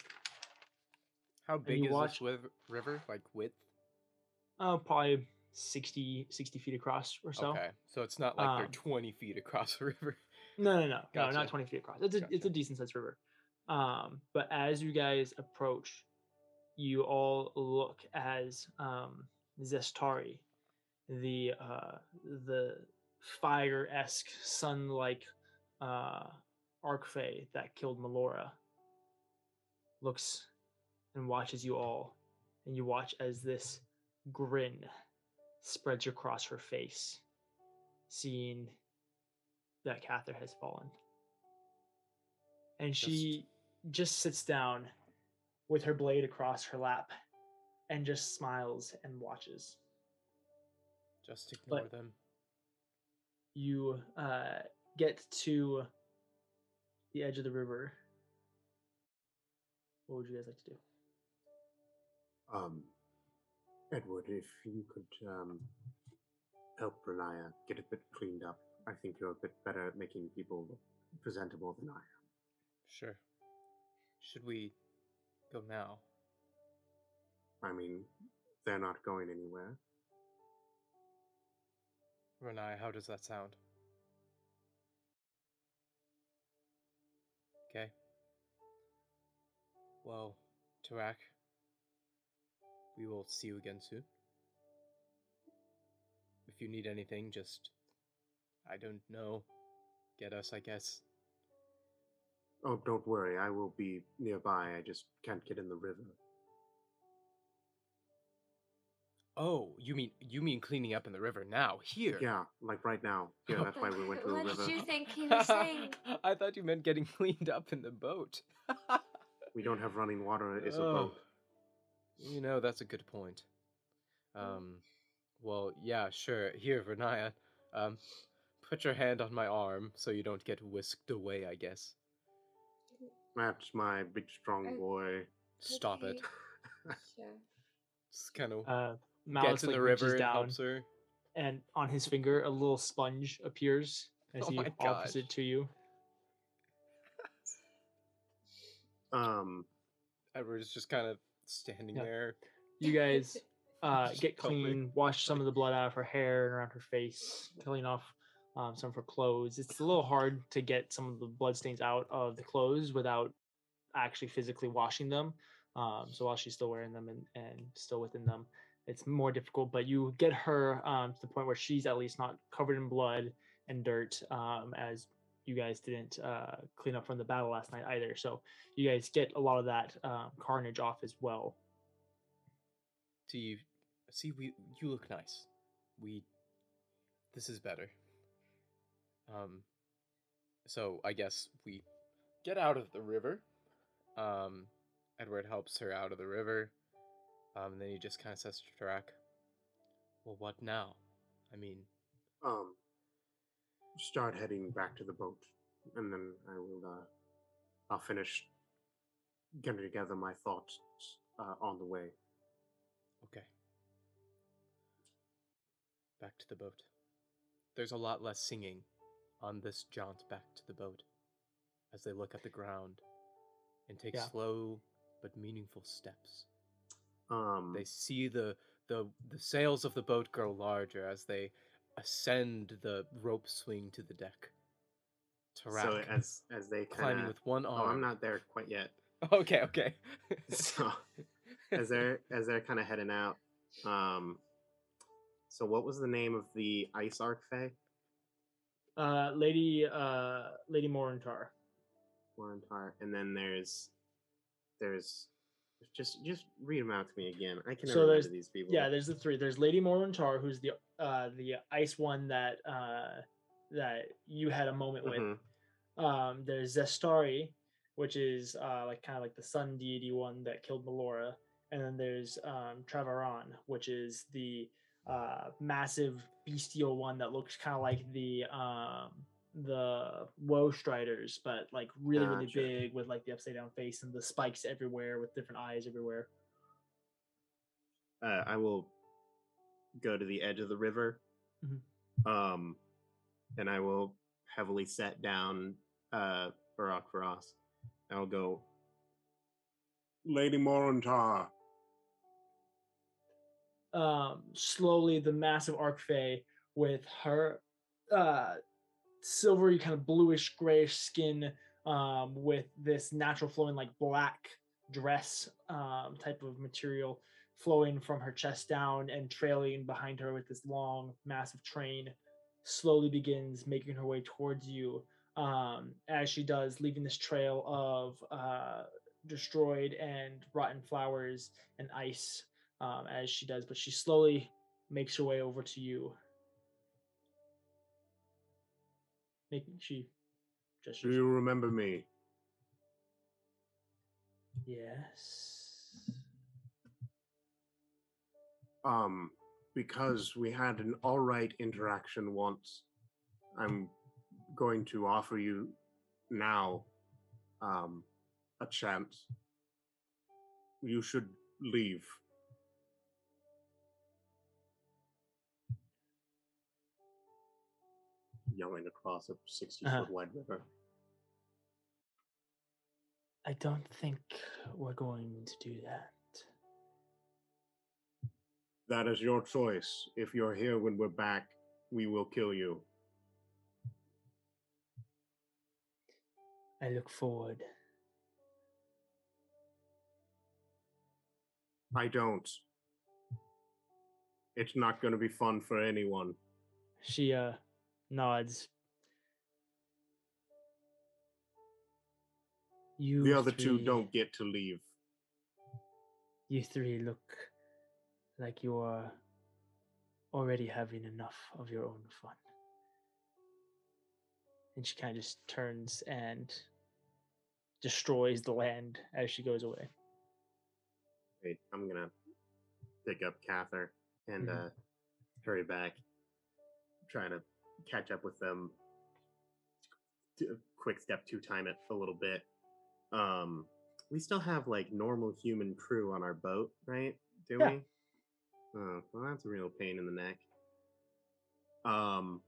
How big is watch- this river? Like width? uh, probably 60, 60 feet across or so. Okay, so it's not like they're Um, 20 feet across the river. No, no, no, no, not twenty feet across. It's a it's a decent sized river. Um, but as you guys approach, you all look as um Zestari, the uh the fire esque sun like uh Archfey that killed Melora, looks and watches you all, and you watch as this grin spreads across her face, seeing that Kathyr has fallen. And she just sits down with her blade across her lap and just smiles and watches. Just ignore But- them. You uh, get to the edge of the river. What would you guys like to do? Um, Edward, if you could um, help Riniya get a bit cleaned up, I think you're a bit better at making people presentable than I am. Sure. Should we go now? I mean, they're not going anywhere. Renai, how does that sound? Okay. Well, Tarak, we will see you again soon. If you need anything, just, I don't know, get us, I guess. Oh, don't worry, I will be nearby. I just can't get in the river. Oh, you mean you mean cleaning up in the river now? Here. Yeah, like right now. Yeah, that's why we went to the what river. did you think he was saying? I thought you meant getting cleaned up in the boat. We don't have running water. It's a Oh, boat. You know, that's a good point. Um, well, yeah, sure. Here, Vernaya, um, put your hand on my arm so you don't get whisked away, I guess. That's my big strong boy. Stop it. Okay. Sure. Just kind of Uh, gets in like, the river and down, helps her. and on his finger, a little sponge appears as Oh he my offers it to you. Um, Edward's just kind of standing Yeah. there. You guys uh, get clean, wash some of the blood out of her hair and around her face, clean off um, some for clothes. It's a little hard to get some of the blood stains out of the clothes without actually physically washing them. Um, so while she's still wearing them and, and still within them, it's more difficult. But you get her um, to the point where she's at least not covered in blood and dirt, um, as you guys didn't uh, clean up from the battle last night either. So you guys get a lot of that um, carnage off as well. Do you see? We you look nice. We this is better. Um, so I guess we get out of the river. Um, Edward helps her out of the river. Um, and then he just kind of says to Tarak, "Well, what now? I mean, um, start heading back to the boat, and then I will. Uh, I'll finish getting together my thoughts uh, on the way. okay." Back to the boat. There's a lot less singing on this jaunt back to the boat as they look at the ground and take Yeah. slow but meaningful steps. Um, They see the, the the sails of the boat grow larger as they ascend the rope swing to the deck. So as as they kind climbing with one arm. Oh, I'm not there quite yet. Okay, okay. So as they're as they're kind of heading out, um, so what was the name of the ice Archfey? Uh, Lady uh, Lady Morantar. Warrentar, and then there's there's just just read them out to me again. I can So remember these people. Yeah, there's the three. There's Lady Morantar, who's the uh the ice one that uh that you had a moment with. Mhm. Um, there's Zestari, which is uh like kind of like the sun deity one that killed Melora, and then there's um Travaran, which is the uh massive bestial one that looks kind of like the um the woe striders but like really really big with like the upside down face and the spikes everywhere with different eyes everywhere uh, I will go to the edge of the river, Mhm. um, and I will heavily set down uh, Barack Faraz. I'll go. Lady Morantar. Um slowly the massive archfey with her uh silvery kind of bluish grayish skin um with this natural flowing like black dress um type of material flowing from her chest down and trailing behind her with this long massive train slowly begins making her way towards you um as she does leaving this trail of uh destroyed and rotten flowers and ice um, as she does, but she slowly makes her way over to you. Making she Do you remember me? Yes. Um, because we had an all right interaction once, I'm going to offer you now um, a chance. You should leave. Yelling across a 60 Uh-huh. foot wide river. I don't think we're going to do that. That is your choice. If you're here when we're back, we will kill you. I look forward. I don't. It's not going to be fun for anyone. She uh nods. You The other two don't get to leave. You three look like you're already having enough of your own fun. And she kind of just turns and destroys the land as she goes away. Wait, I'm gonna pick up Kathyr and Mhm. uh, hurry back, trying to catch up with them. Quick step to time it a little bit. Um, we still have like normal human crew on our boat, right? Do Yeah. we? Oh, well, that's a real pain in the neck. Um,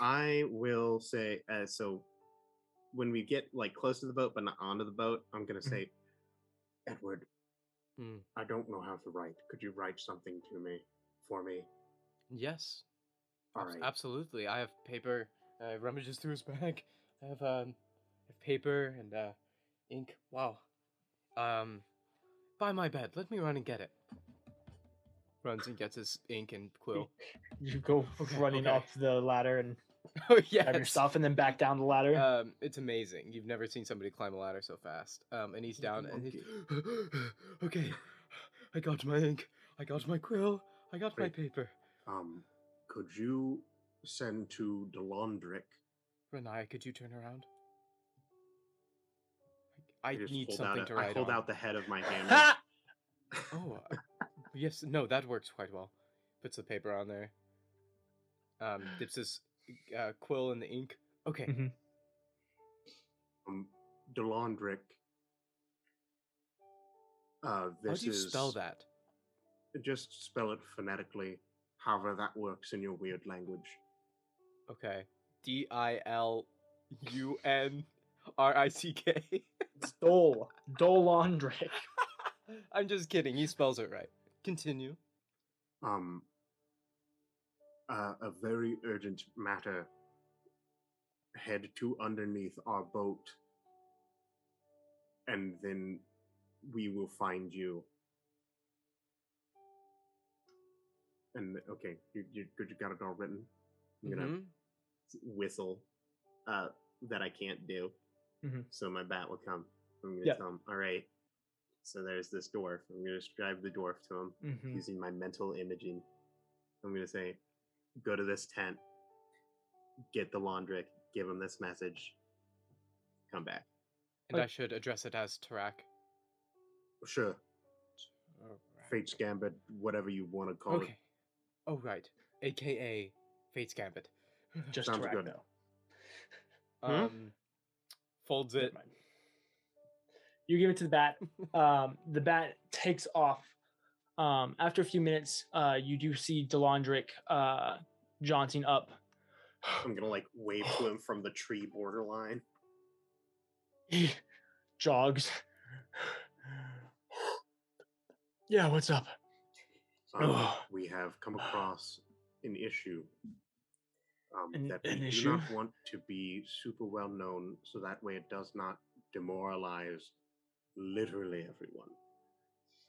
I will say uh, so. When we get like close to the boat but not onto the boat, I'm gonna say, Edward, Hmm. I don't know how to write. Could you write something to me for me? Yes. All abs- right. Absolutely. I have paper. Uh, rummages through his bag. I have um, I have paper and uh, ink. Wow. Um, by my bed. Let me run and get it. Runs and gets his ink and quill. You go Okay, running okay. up the ladder and oh grab your stuff and then back down the ladder. Um, it's amazing. You've never seen somebody climb a ladder so fast. Um, and he's Like a down and he's okay. I got my ink. I got my quill. I got my paper. Um, could you send to Delondric? Renaya, could you turn around? I, I just need something out, to I write hold on. out the head of my hammer. Oh, uh, yes. No, that works quite well. Puts the paper on there. Um, dips his uh, quill in the ink. Okay. Mhm. Um, Delondric. Uh, How this do you is spell that? Just spell it phonetically, however that works in your weird language. Okay. D I L U N R I C K. It's Dole. Dolondric. I'm just kidding. He spells it right. Continue. Um, uh, a very urgent matter. Head to underneath our boat, and then we will find you. And okay, you you? You got it all written. I'm gonna Mhm. whistle uh, that I can't do. Mhm. So my bat will come. I'm gonna Yeah. tell him, all right. So there's this dwarf. I'm gonna describe the dwarf to him Mhm. using my mental imaging. I'm gonna say, go to this tent, get the laundric, give him this message, come back. And Okay. I should address it as Tarak. Sure, Fate Gambit, whatever you want to call Okay. Oh right. AKA Fate's Gambit. Just Sounds Tarak, good. though. Hmm? Um, folds it. You give it to the bat. Um, the bat takes off. Um, after a few minutes, uh, you do see Delondric uh, jaunting up. I'm gonna like wave to him from the tree borderline. He jogs. Yeah, what's up? Um, we have come across an issue um, An- that we do issue? not want to be super well known, so that way it does not demoralize literally everyone.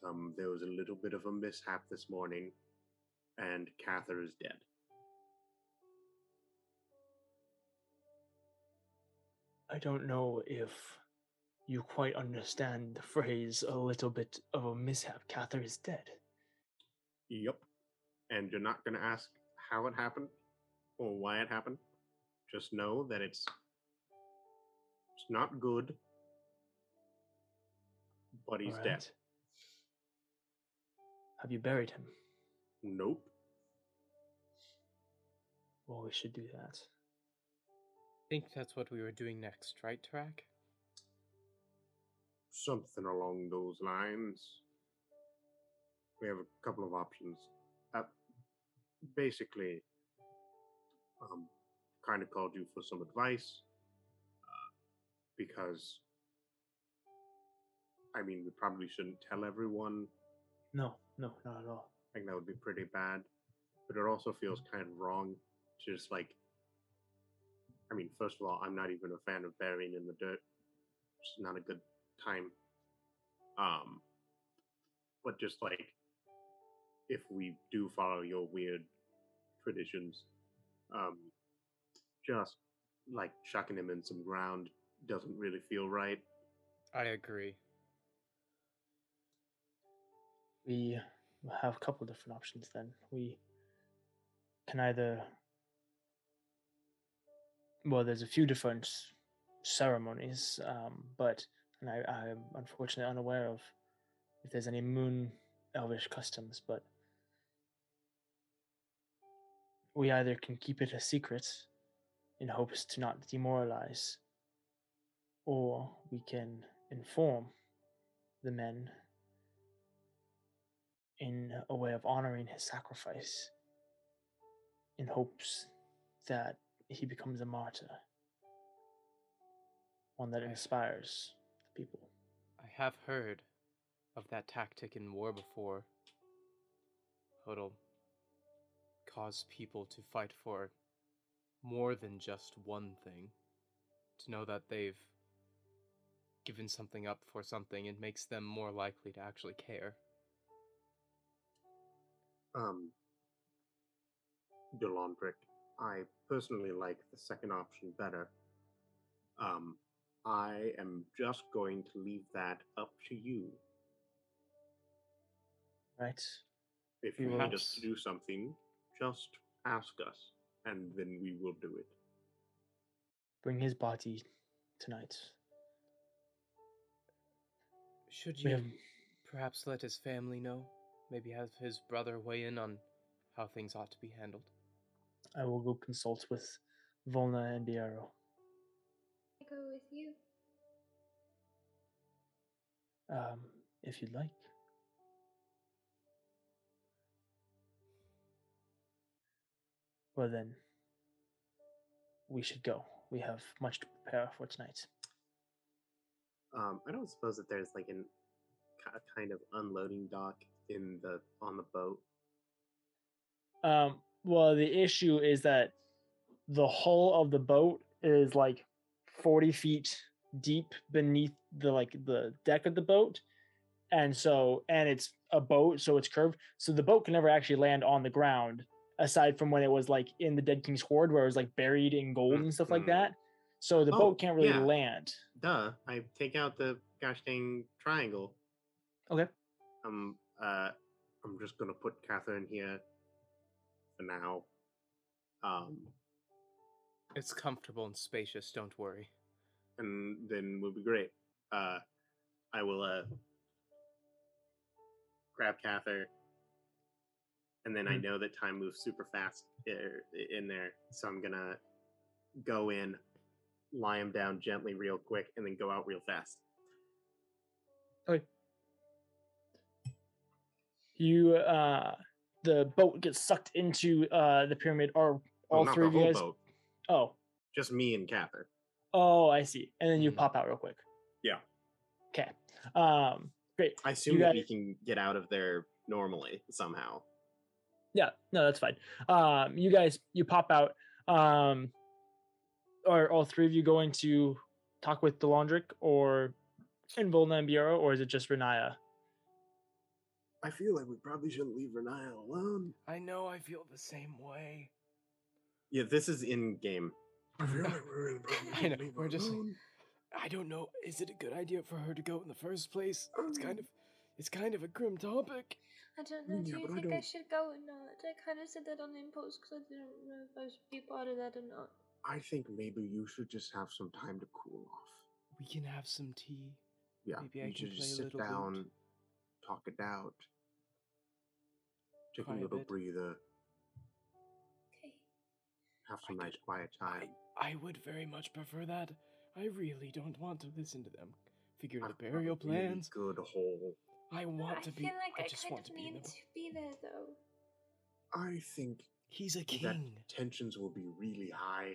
Um, there was a little bit of a mishap this morning, and Kathyr is dead. I don't know if you quite understand the phrase a little bit of a mishap. Kathyr is dead. Yep. And you're not going to ask how it happened or why it happened. Just know that it's it's not good, but he's dead. Have you buried him? Nope. Well, we should do that. I think that's what we were doing next, right, Tarak? Something along those lines. We have a couple of options. Uh, basically, um, kind of called you for some advice uh, because, I mean, we probably shouldn't tell everyone No, no, not at all. I think that would be pretty bad. But it also feels kind of wrong to just like. I mean, first of all, I'm not even a fan of burying in the dirt. It's not a good time. Um, but just like, if we do follow your weird traditions, um, just like chucking him in some ground doesn't really feel right. I agree. We have a couple different options then. We can either well, there's a few different ceremonies, um, but and I, I'm unfortunately unaware of if there's any moon elvish customs, but we either can keep it a secret in hopes to not demoralize, or we can inform the men in a way of honoring his sacrifice in hopes that he becomes a martyr. One that inspires the people. I have heard of that tactic in war before. It'll cause people to fight for more than just one thing. To know that they've given something up for something, it makes them more likely to actually care. Um, Delandric, I personally like the second option better. Um, I am just going to leave that up to you. Right? If you will- need us to do something, just ask us, and then we will do it. Bring his body tonight. Should you have perhaps let his family know? Maybe have his brother weigh in on how things ought to be handled. I will go consult with Volna and Biaro. I go with you. Um, if you'd like. Well then, we should go. We have much to prepare for tonight. Um, I don't suppose that there's like an a kind of unloading dock in the on the boat. Um, well, the issue is that the hull of the boat is like 40 feet deep beneath the like the deck of the boat. And so, and it's a boat, so it's curved. So the boat can never actually land on the ground, aside from when it was like in the Dead King's Hoard, where it was like buried in gold and stuff like Mhm. that. So the Oh, boat can't really yeah. land. Duh! I take out the gosh dang triangle. Okay. Um. Uh. I'm just gonna put Catherine here for now. Um. It's comfortable and spacious, don't worry. and then we'll be great. Uh, I will uh grab Kathyr, and then I Mhm. know that time moves super fast in there, so I'm gonna go in, lie him down gently, real quick, and then go out real fast. Okay. You, uh, the boat gets sucked into uh the pyramid. Are Well, all not three of you guys? boat, Oh, just me and Kathyr. Oh, I see. And then you Mhm. pop out real quick. Yeah. Okay. Um, great. I assume You that we can get out of there normally somehow. Yeah, no, that's fine. Um, you guys, you pop out. Um, are all three of you going to talk with Delandric or and Volna and Bureau, or is it just Riniya? I feel like we probably shouldn't leave Riniya alone. I know I feel the same way. Yeah, this is in game. I feel like we're really probably I shouldn't know, we're just like- alone. I don't know. Is it a good idea for her to go in the first place? It's kind of, it's kind of a grim topic. I don't know. Yeah, Do you but I think I, don't- should go or not? I kind of said that on impulse because I didn't know if I should be part of that or not. I think maybe you should just have some time to cool off. We can have some tea. Yeah, Maybe I you can should play just a sit little lute. down, talk it out, take Cry a a little bit. breather, Okay. have some I nice could- quiet time. I, I would very much prefer that. I really don't want to listen to them. Figure the I've got a burial really plans. good hole. I want I to be. feel like I, I just kind want of to be in need the. to be there though. I think He's a that king, tensions will be really high,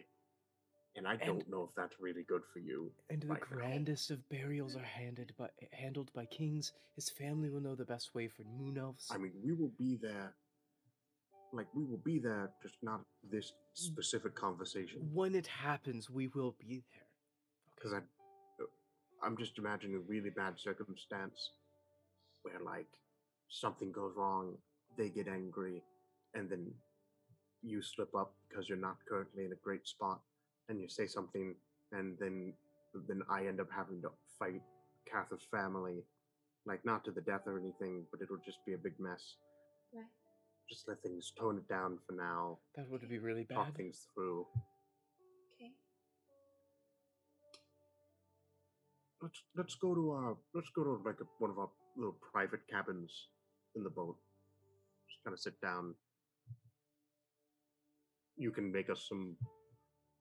and I And- don't know if that's really good for you. and the right now. grandest of burials are handed by handled by kings. His family will know the best way for moon elves. I mean, we will be there. Like we will be there, just not this specific conversation. when it happens, we will be there. Because I, uh, I'm just imagining a really bad circumstance where like something goes wrong, they get angry, and then you slip up because you're not currently in a great spot, and you say something, and then then I end up having to fight Kathyr's family, like not to the death or anything, but it'll just be a big mess. Right. just let things tone it down for now. That would be really bad. Talk bad. things through. Okay. Let's let's go to uh let's go to like a, one of our little private cabins in the boat. Just kind of sit down. You can make us some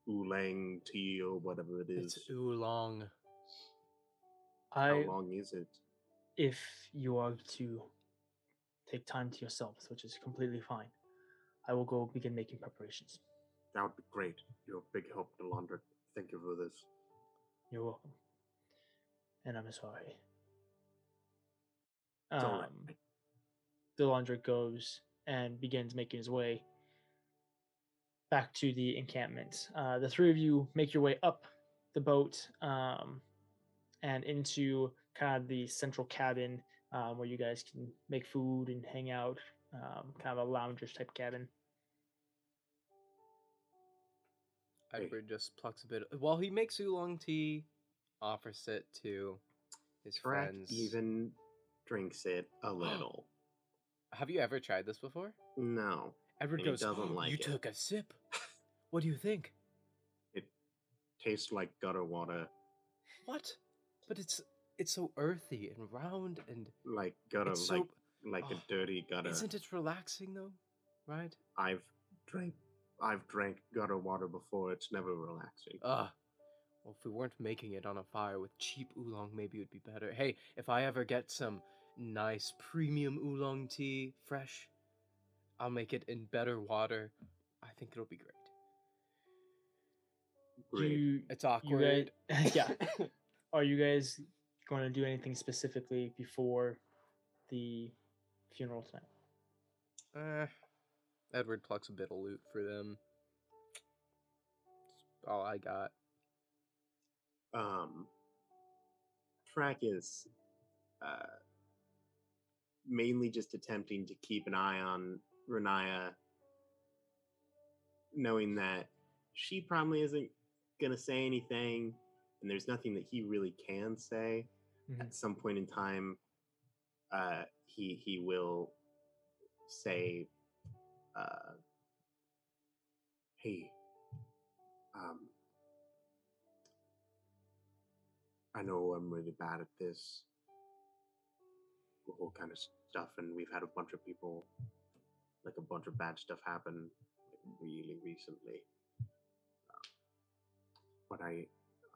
oolong tea or whatever it is. It's oolong. How I, long is it? if you are to take time to yourselves, which is completely fine, I will go begin making preparations. That would be great. You're a big help, Delandra. Thank you for this. You're welcome. And I'm sorry. It's all Um, right. Delandra goes and begins making his way back to the encampment. Uh, the three of you make your way up the boat um, and into kind of the central cabin um, where you guys can make food and hang out, um, kind of a loungers type cabin. Edward just plucks a bit. While he makes oolong tea, offers it to his Tarak friends. even drinks it a little. Have you ever tried this before? no. Edward he goes, doesn't oh, like You it." took a sip. What do you think? It tastes like gutter water, What? But it's it's so earthy and round and like gutter, it's like like oh, a dirty gutter. Isn't it relaxing though? Right? I've drank I've drank gutter water before. It's never relaxing. Ugh. Well, if we weren't making it on a fire with cheap oolong, maybe it would be better. Hey, if I ever get some nice premium oolong tea, fresh, I'll make it in better water. I think it'll be great. Great. You, It's you awkward. guys, yeah. Are you guys going to do anything specifically before the funeral tonight? Eh, Edward plucks a bit of loot for them. That's all I got. um Tarak is uh mainly just attempting to keep an eye on Riniya knowing that she probably isn't gonna say anything and there's nothing that he really can say Mhm. at some point in time uh he he will say uh hey um I know I'm really bad at this whole kind of stuff, and we've had a bunch of people, like a bunch of bad stuff happen, really recently. Uh, but I,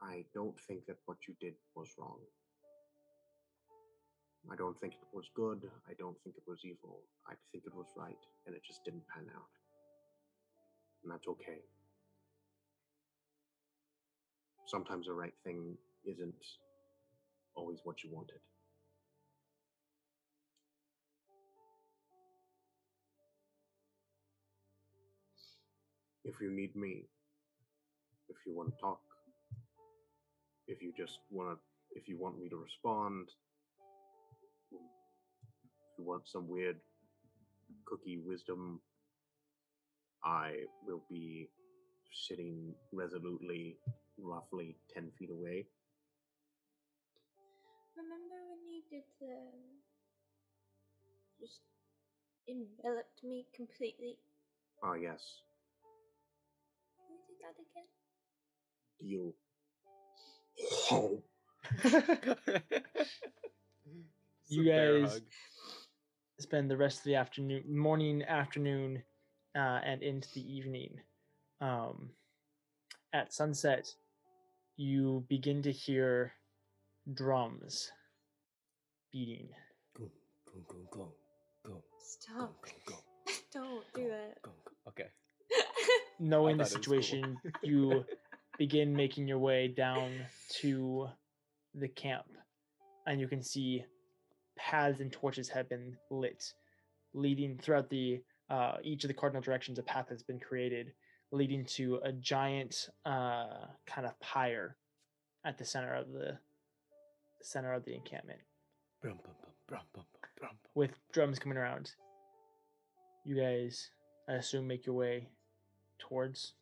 I don't think that what you did was wrong. I don't think it was good. I don't think it was evil. I think it was right, and it just didn't pan out. And that's okay. Sometimes the right thing isn't always what you wanted. If you need me, if you want to talk, if you just want to, if you want me to respond, if you want some weird cookie wisdom, I will be sitting resolutely, roughly 10 feet away. Remember when you did the just enveloped me completely? Ah, yes, Can we do that again? deal. Oh, You It's a bear guys- hug. spend the rest of the afternoon, morning, afternoon, uh, and into the evening. Um, at sunset, you begin to hear drums beating. Go, go, go, go, go, go, Stop. go, go, Don't do that. go, go. Okay. Knowing the was cool. situation, you begin making your way down to the camp, and you can see paths and torches have been lit, leading throughout the uh, each of the cardinal directions. A path has been created, leading to a giant uh, kind of pyre at the center of the center of the encampment, Brum, brum, brum, with drums coming around. You guys, I assume, make your way towards.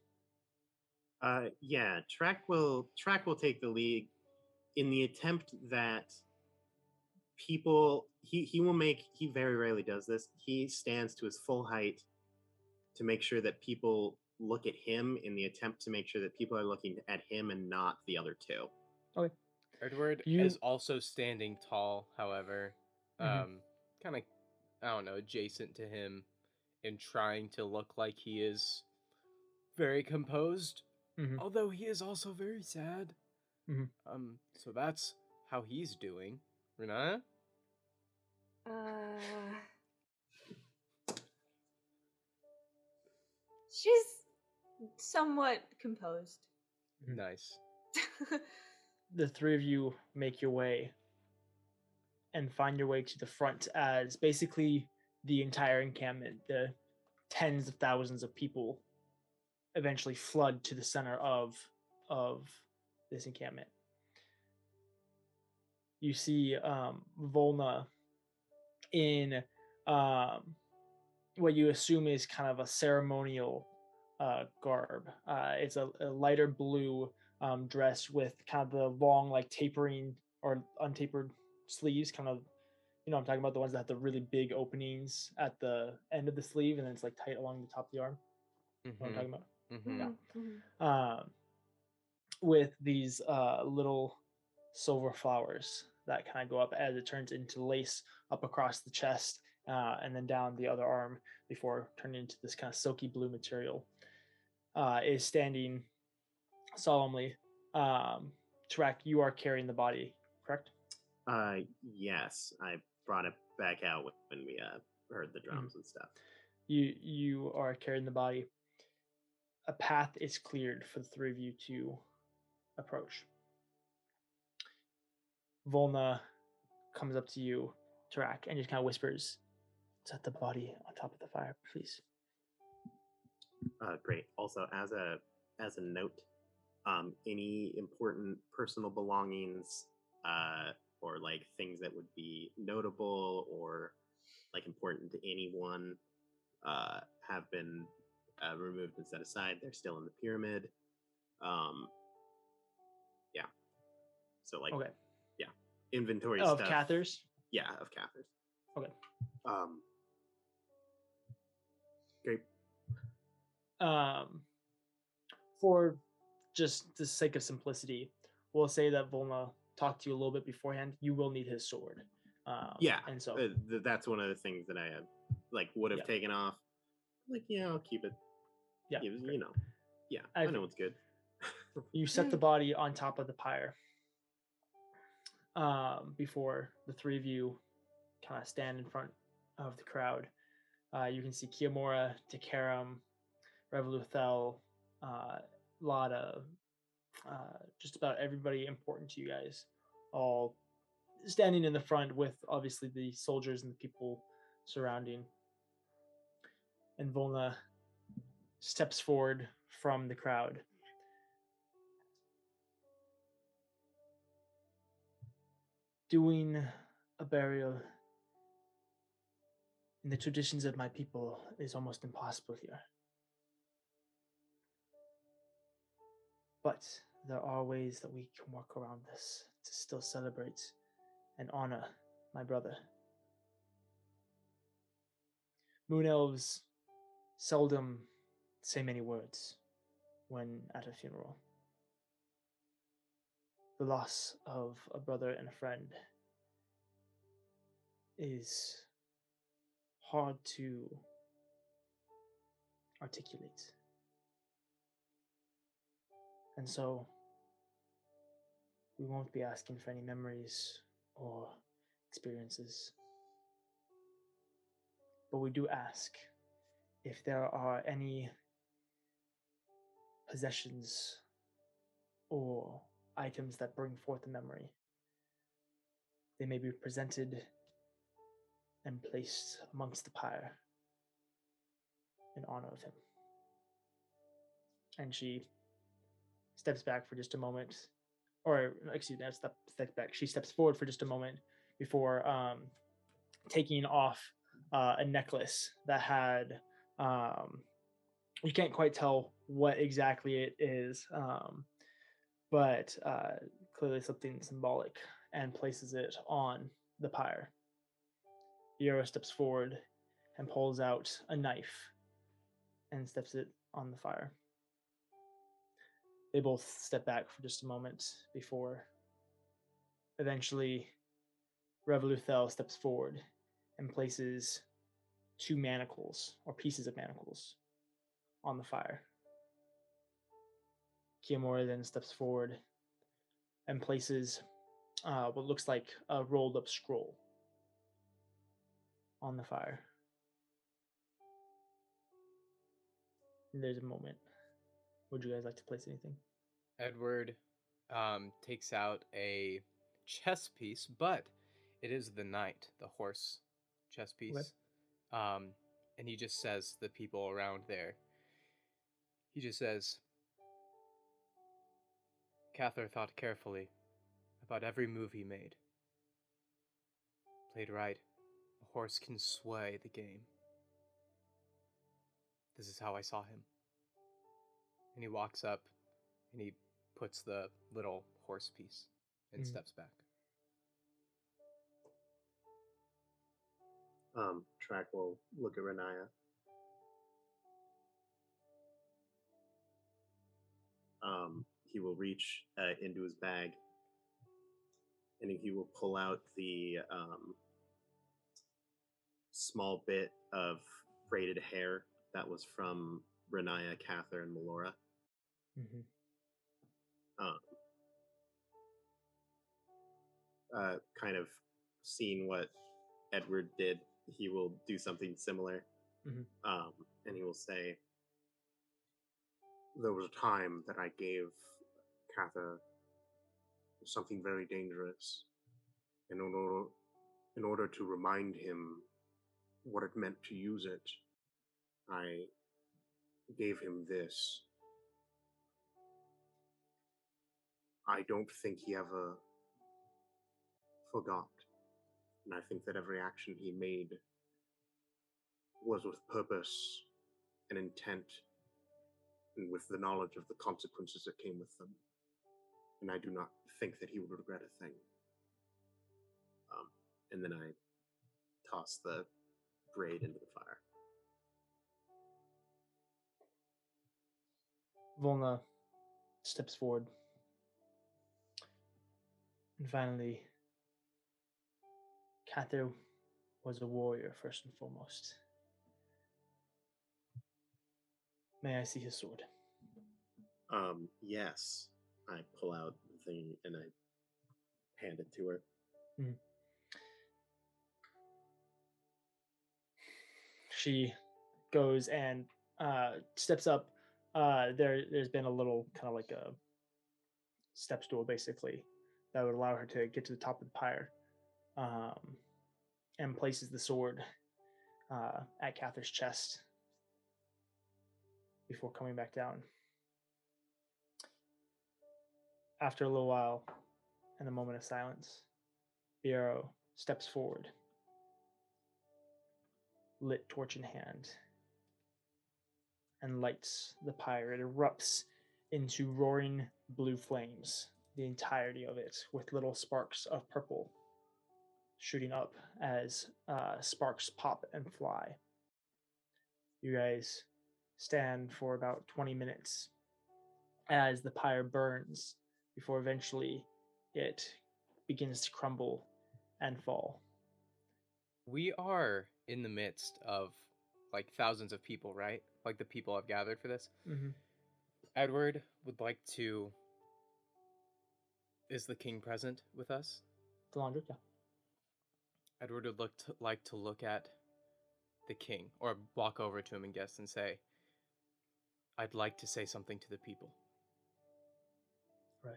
Uh, yeah, Tarak will Tarak will take the lead in the attempt that people he he will make he very rarely does this. He stands to his full height to make sure that people look at him in the attempt to make sure that people are looking at him and not the other two. Okay. Edward You- is also standing tall, however, Mhm. um, kind of, I don't know, adjacent to him, and trying to look like he is very composed, Mhm. although he is also very sad. Mhm. Um, so that's how he's doing. Riniya? Uh, she's somewhat composed. Nice. the three of you make your way and find your way to the front as basically the entire encampment, the tens of thousands of people eventually flood to the center of of this encampment. You see um, Volna in um, what you assume is kind of a ceremonial uh, garb. Uh, it's a, a lighter blue um, dress with kind of the long, like tapering or untapered sleeves, kind of, you know, I'm talking about the ones that have the really big openings at the end of the sleeve and then it's like tight along the top of the arm. What I'm talking about? Mm-hmm. Mhm. um, with these uh, little silver flowers that kind of go up as it turns into lace up across the chest uh, and then down the other arm before turning into this kind of silky blue material. Uh, is standing solemnly. Um, Tarak, you are carrying the body, correct? Uh, yes, I brought it back out when we uh heard the drums and stuff. You you are carrying the body. A path is cleared for the three of you to approach. Volna comes up to you, Tarak, and just kind of whispers, "Set the body on top of the fire, please." Uh, great. Also, as a as a note, um, any important personal belongings, uh, or like things that would be notable or like important to anyone, uh, have been uh, removed and set aside. They're still in the pyramid. Um, yeah. So like Okay. Yeah, inventory stuff. Of stuff. Kathyr's. Yeah, of Kathyr's. Okay. Um. Great. Um, for just the sake of simplicity, we'll say that Volna talked to you a little bit beforehand. You will need his sword. Um, Yeah, and so Uh, th- that's one of the things that I uh, like would have Yeah. taken off. Like, yeah, I'll keep it. Yeah, give- great. you know. Yeah, i I've- know it's good. you set the body on top of the pyre um, before the three of you kind of stand in front of the crowd. Uh, you can see Kiamora, Takaram, Revoluthel, uh, Lada, uh, just about everybody important to you guys, all standing in the front with obviously the soldiers and the people surrounding. And Volna steps forward from the crowd. doing a burial in the traditions of my people is almost impossible here. But there are ways that we can work around this to still celebrate and honor my brother. Moon elves seldom say many words when at a funeral the loss of a brother and a friend is hard to articulate. And so we won't be asking for any memories or experiences. But we do ask if there are any possessions or items that bring forth a memory. They may be presented and placed amongst the pyre in honor of him. And she steps back for just a moment, or excuse me, I step steps back. She steps forward for just a moment before um, taking off uh, a necklace that had um, you can't quite tell what exactly it is. Um, but uh, clearly something symbolic and places it on the pyre. Euro steps forward and pulls out a knife and steps it on the fire. They both step back for just a moment before eventually Revoluthel steps forward and places two manacles or pieces of manacles on the fire. Kiamora then steps forward and places uh, what looks like a rolled up scroll on the fire. And there's a moment. Would you guys like to place anything? Edward um, takes out a chess piece, but it is the knight, the horse chess piece. Um, and he just says the people around there, he just says, Kathyr thought carefully about every move he made. Played right, a horse can sway the game. This is how I saw him. And he walks up and he puts the little horse piece and Mm. steps back. Um, Tarak will look at Riniya. Um, he will reach uh, into his bag and he will pull out the um, small bit of braided hair that was from Riniya, Kathyr, and Melora. Mm-hmm. um, uh, kind of seeing what Edward did, he will do something similar. Mhm. Um, and he will say, There was a time that I gave Kathyr something very dangerous in order, in order to remind him what it meant to use it. I gave him this. I don't think he ever forgot. And I think that every action he made was with purpose and intent and with the knowledge of the consequences that came with them. And I do not think that he would regret a thing. Um, and then I toss the braid into the fire. Volna steps forward. And finally, Kathyr was a warrior first and foremost. May I see his sword? Um, yes. I pull out the thing and I hand it to her. She goes and uh, steps up. Uh, there, there's been a little kind of like a step stool, basically, that would allow her to get to the top of the pyre, um, and places the sword uh, at Kathyr's chest before coming back down. After a little while, and a moment of silence, Bureau steps forward lit torch in hand and lights the pyre. It erupts into roaring blue flames, the entirety of it, with little sparks of purple shooting up as uh, sparks pop and fly. You guys stand for about 20 minutes as the pyre burns before eventually it begins to crumble and fall. We are in the midst of like thousands of people, right? Like the people I've gathered for this. Mm-hmm. Edward would like to. Is the king present with us? Delandra, yeah. Edward would look to, like to look at the king or walk over to him and guess and say, I'd like to say something to the people. Right.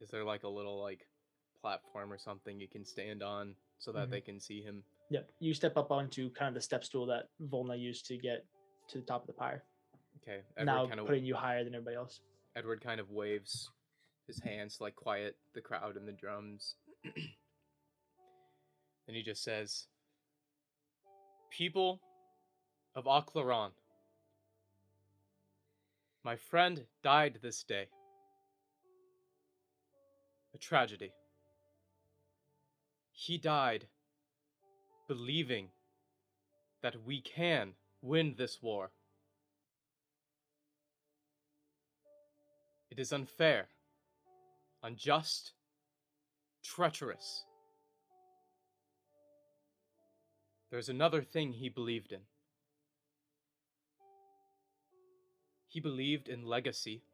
Is there like a little like platform or something you can stand on so that Mhm. they can see him? Yep. You step up onto kind of the step stool that Volna used to get to the top of the pyre. Okay. now kind of putting you higher than everybody else. Edward kind of waves his hands to like quiet the crowd and the drums. then he just says, People of Aklaran, my friend died this day. A tragedy. He died believing that we can win this war. It is unfair, unjust, treacherous. There's another thing he believed in. He believed in legacy.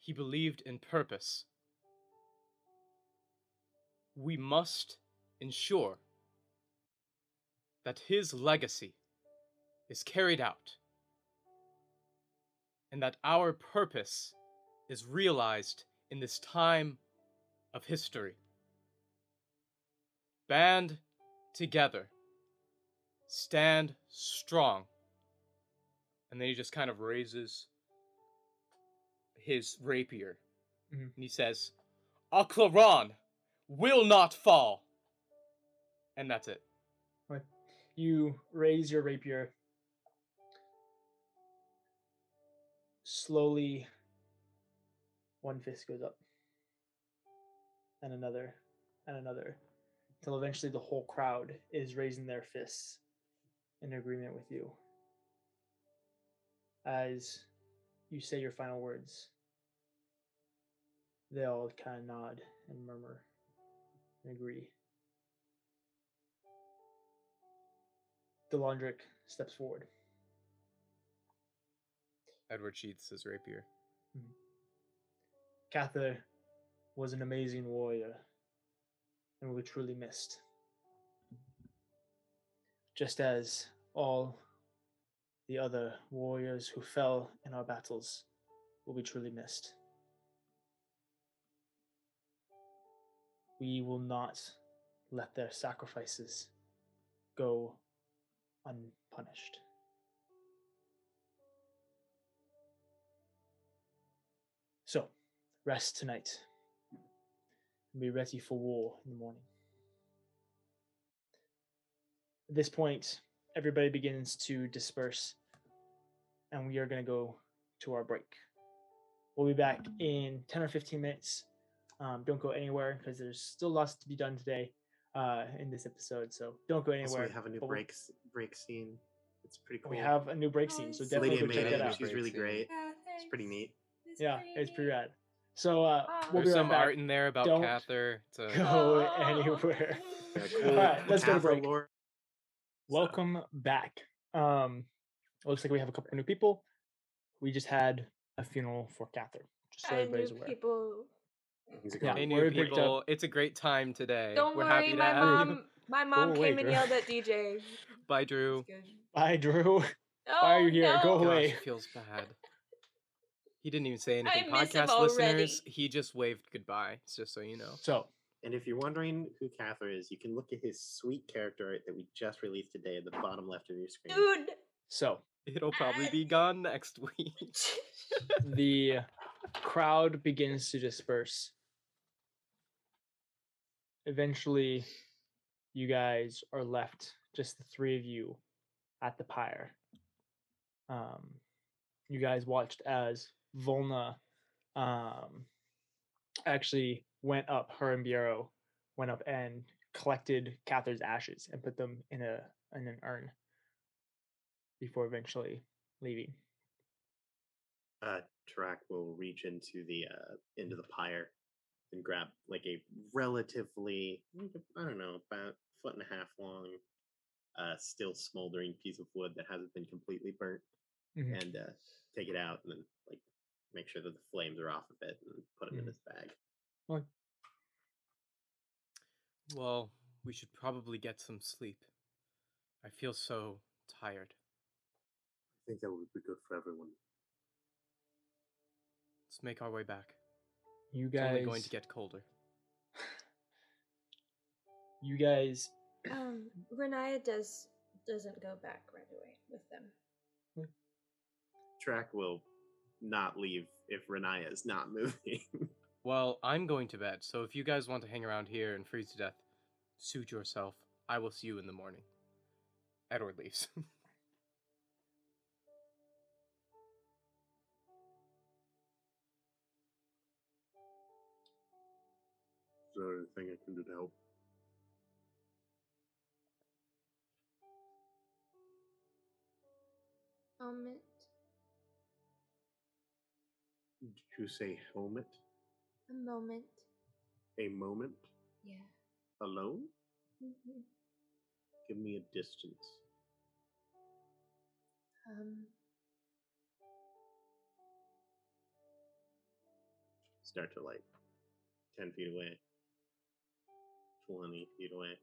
He believed in purpose. We must ensure that his legacy is carried out and that our purpose is realized in this time of history. Band together, stand strong. And then he just kind of raises his rapier Mhm. and he says, Aklaran will not fall. And that's it. You raise your rapier. Slowly, one fist goes up, and another, and another, until eventually the whole crowd is raising their fists in agreement with you. As you say your final words, they all kind of nod and murmur and agree. Delandric steps forward. Edward sheaths his rapier. Mm-hmm. Kathyr was an amazing warrior and will be truly missed. Just as all the other warriors who fell in our battles will be truly missed. We will not let their sacrifices go unpunished. So, rest tonight and be ready for war in the morning. At this point, everybody begins to disperse, and we are going to go to our break. We'll be back in 10 or 15 minutes. Um, don't go anywhere because there's still lots to be done today uh, in this episode, so don't go Also, anywhere. we have a new but break break scene. It's pretty cool. We have a new break scene, so Nice. definitely Lydia go check made that it. out. She's really great. Yeah, It's pretty neat. It's Yeah, it's pretty rad. So uh, Ah. we'll There's be right some back. art in there about Don't Kathyr. It's a- Go Oh. anywhere. Yeah, cool. All right, let's go to break. lore. So, Welcome back. Um, looks like we have a couple new people. We just had a funeral for Catherine. just so I everybody's knew aware. people. things are Yeah. Hey, going new We're picked people. It's a great time today. Don't We're worry, happy to my have you. mom. My mom away, came and girl. yelled at DJ. Bye, Drew. Bye, Drew. Why are Oh, you here? Go away. Gosh, feels bad. He didn't even say anything. miss Podcast already. listeners, he just waved goodbye. It's just so you know. So, And if you're wondering who Kathyr is, you can look at his sweet character art that we just released today at the bottom left of your screen. Dude. so It'll probably be gone next week. the crowd begins to disperse. Eventually, you guys are left, just the three of you, at the pyre. Um, you guys watched as Volna um, actually went up, her and Bureau went up and collected Kathyr's ashes and put them in a in an urn before eventually leaving. uh, Tarak will reach into the uh, into the pyre and grab like a relatively I don't know about foot and a half long, uh, still smoldering piece of wood that hasn't been completely burnt, Mhm. and uh, take it out and then like make sure that the flames are off of it and put them in Mhm. his bag. well, we should probably get some sleep. I feel so tired. I think that would be good for everyone. Let's make our way back. You It's guys only going to get colder. you guys Um, Riniya does doesn't go back right away with them. Tarak will not leave if Riniya is not moving. Well, I'm going to bed, so if you guys want to hang around here and freeze to death, suit yourself. I will see you in the morning. Edward leaves. Is there anything I can do to help? Helmet. Did you say helmet? A moment. A moment? Yeah. Alone? hmm Give me a distance. Um. Start to like 10 feet away, 20 feet away.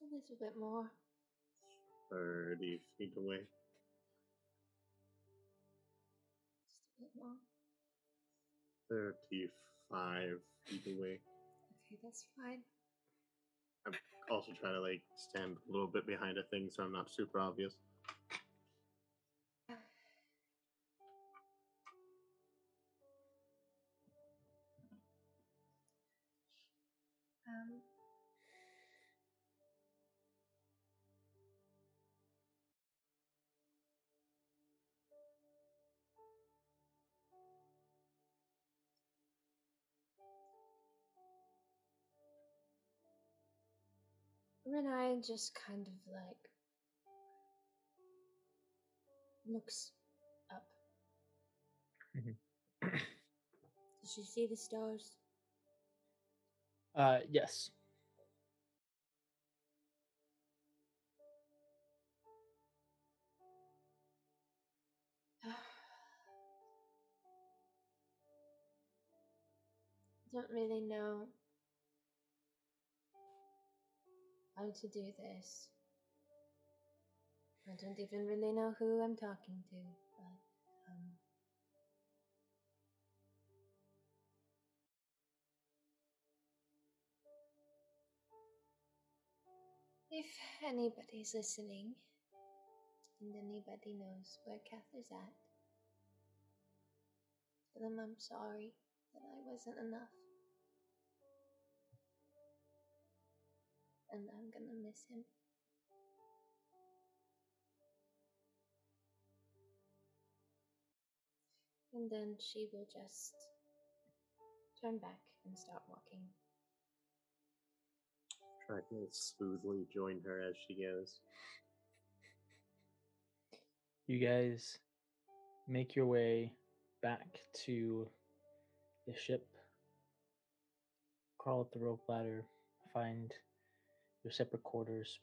A little bit more. 30 feet away. 35 feet away. Okay, that's fine. I'm also trying to like stand a little bit behind a thing so I'm not super obvious. Renai just kind of like looks up. Mhm. Does she see the stars? Uh, yes. don't really know how to do this. I don't even really know who I'm talking to, but um if anybody's listening and anybody knows where Kath is at, tell them I'm sorry that I wasn't enough. And I'm gonna miss him. And then she will just turn back and start walking. Try to smoothly join her as she goes. You guys make your way back to the ship, crawl up the rope ladder, find your separate quarters,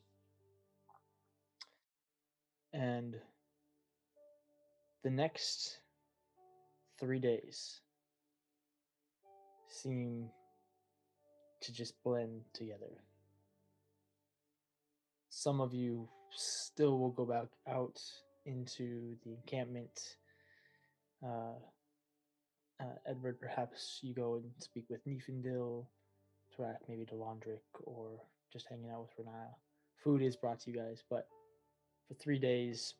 and the next three days seem to just blend together. Some of you still will go back out into the encampment. Uh, uh, Edward, perhaps you go and speak with Niefendil, Tarak, maybe to Delandric, or just hanging out with Riniya. Food is brought to you guys, but for three days,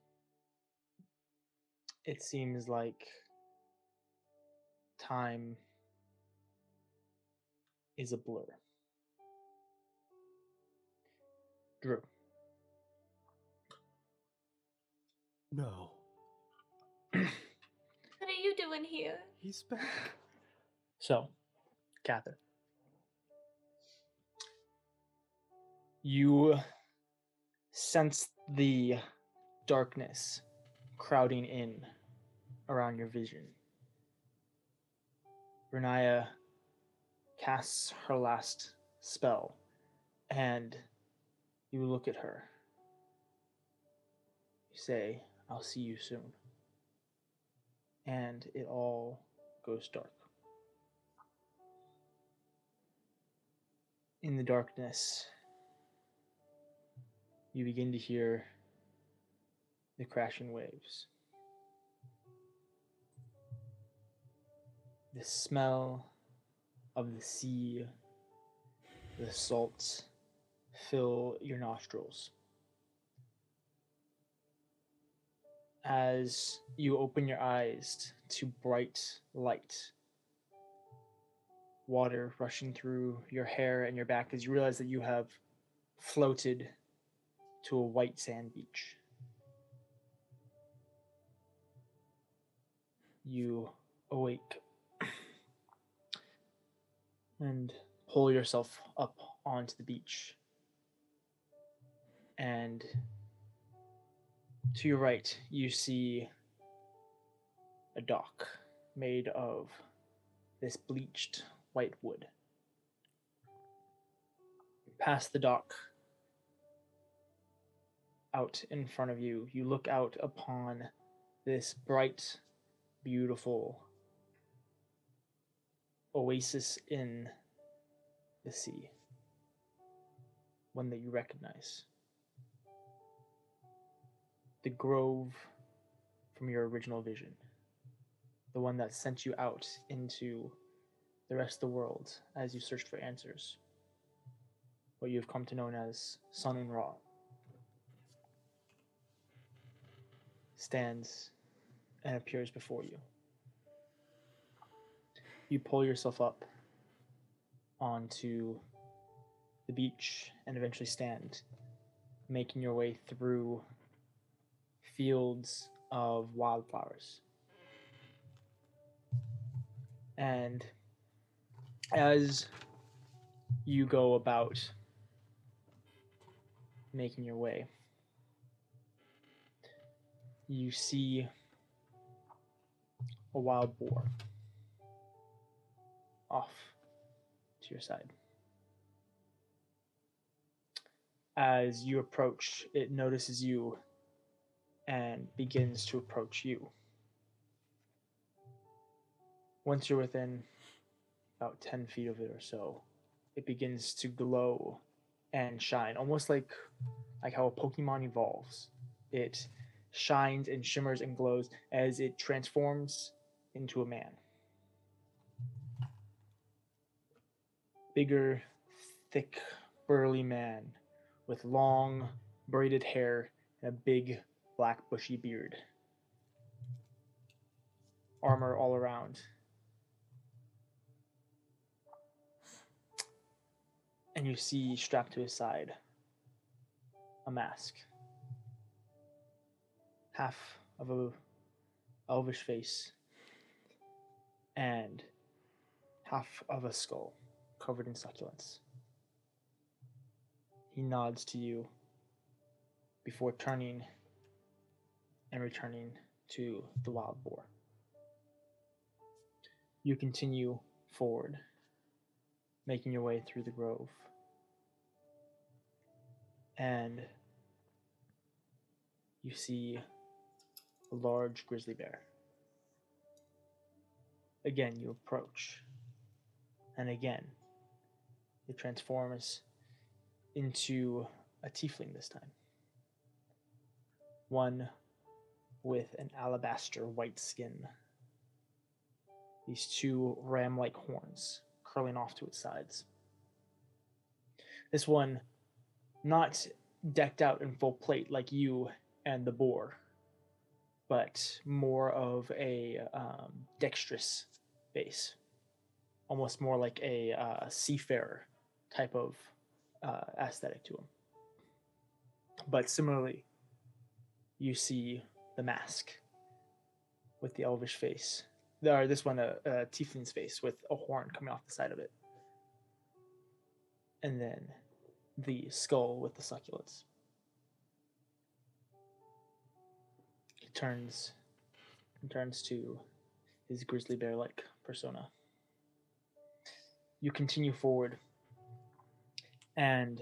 it seems like time is a blur. Drew. No, What are you doing here? he's back. So, Catherine, you sense the darkness crowding in around your vision. Riniya casts her last spell, and you look at her. You say, I'll see you soon. And it all goes dark. In the darkness, you begin to hear the crashing waves. The smell of the sea, the salt fill your nostrils. As you open your eyes to bright light, water rushing through your hair and your back as you realize that you have floated to a white sand beach. You awake and pull yourself up onto the beach. And To your right, you see a dock made of this bleached white wood. Past the dock, out in front of you, you look out upon this bright, beautiful oasis in the sea. One that you recognize. The grove from your original vision. The one that sent you out into the rest of the world as you searched for answers. What you have come to know as Sun and Ra. Stands and appears before you. You pull yourself up onto the beach and eventually stand, making your way through fields of wildflowers. And as you go about making your way, you see a wild boar off to your side. As you approach, it notices you and begins to approach you. Once you're within about 10 feet of it or so, it begins to glow and shine, almost like like how a Pokemon evolves. It shines and shimmers and glows as it transforms into a man. Bigger, thick, burly man with long, braided hair and a big, black, bushy beard. Armor all around. And you see strapped to his side a mask. Half of a elvish face and half of a skull covered in succulents. He nods to you before turning and returning to the wild boar. You continue forward, making your way through the grove. And you see large grizzly bear. Again, you approach, and again, it transforms into a tiefling this time. One with an alabaster white skin. These two ram like horns curling off to its sides. This one, not decked out in full plate like you and the boar, but more of a um, dexterous base, almost more like a uh, seafarer type of uh, aesthetic to him. But similarly, you see the mask with the elvish face. Or this one, a, a tiefling's face with a horn coming off the side of it. And then the skull with the succulents. Turns turns to his grizzly bear like persona. You continue forward, and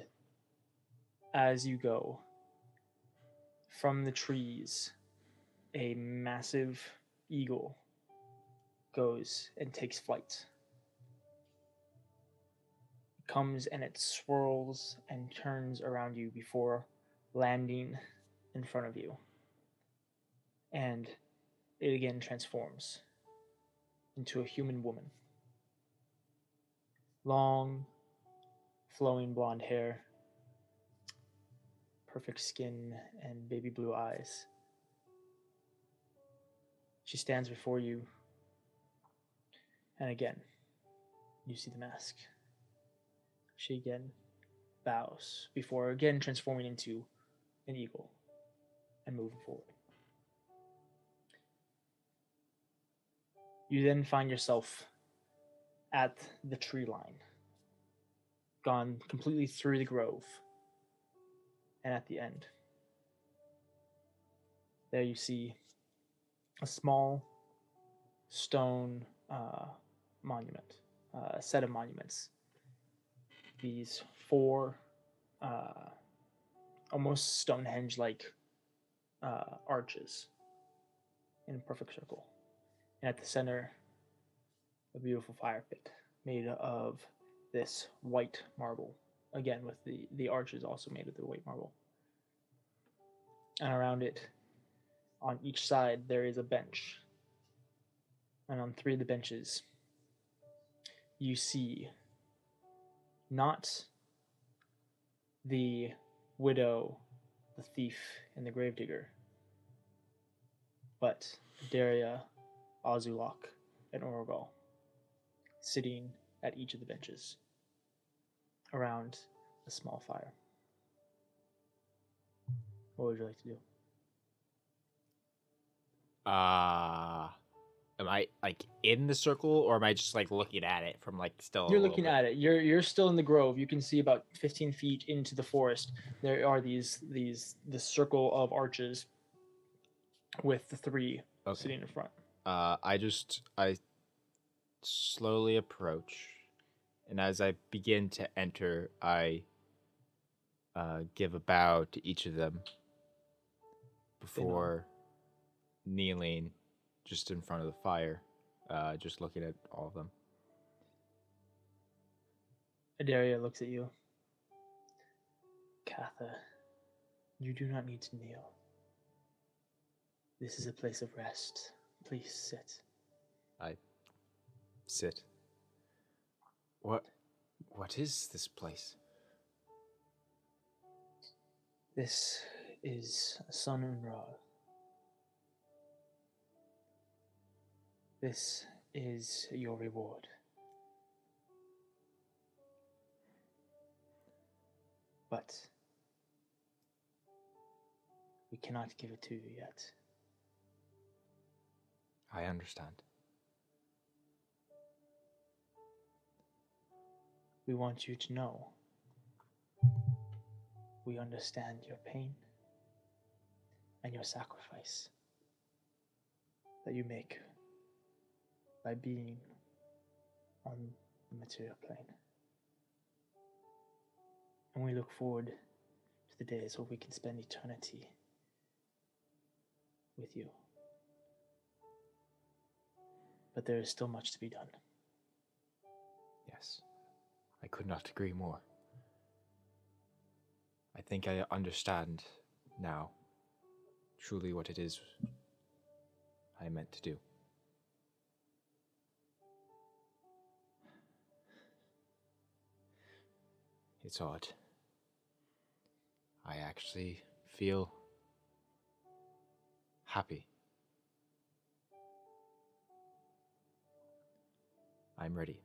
as you go, from the trees, a massive eagle goes and takes flight. It comes and it swirls and turns around you before landing in front of you. And it again transforms into a human woman. Long, flowing blonde hair, perfect skin, and baby blue eyes. She stands before you, and again, you see the mask. She again bows before again transforming into an eagle and moving forward. You then find yourself at the tree line, gone completely through the grove, and at the end. there you see a small stone uh, monument, uh, set of monuments. These four uh, almost Stonehenge like uh, arches in a perfect circle. And at the center, a beautiful fire pit made of this white marble. Again, with the, the arches also made of the white marble. And around it, on each side, there is a bench. And on three of the benches, you see not the widow, the thief, and the gravedigger, but Daria, Azulok, and Orogal sitting at each of the benches around a small fire. What would you like to do? Uh am I like in the circle or am I just like looking at it from like still? You're looking at it. You're you're still in the grove. You can see about 15 feet into the forest. There are these these the circle of arches with the three Okay. sitting in front. Uh, I just I slowly approach, and as I begin to enter, I uh, give a bow to each of them before kneeling just in front of the fire, uh, just looking at all of them. Adaria looks at you. Katha, you do not need to kneel. This is a place of rest. Please sit. I sit. What? What is this place? This is Sun Unra. This is your reward. But we cannot give it to you yet. I understand. We want you to know we understand your pain and your sacrifice that you make by being on the material plane. And we look forward to the days where we can spend eternity with you. But there is still much to be done. Yes, I could not agree more. I think I understand now truly what it is I meant to do. It's odd. I actually feel happy. I'm ready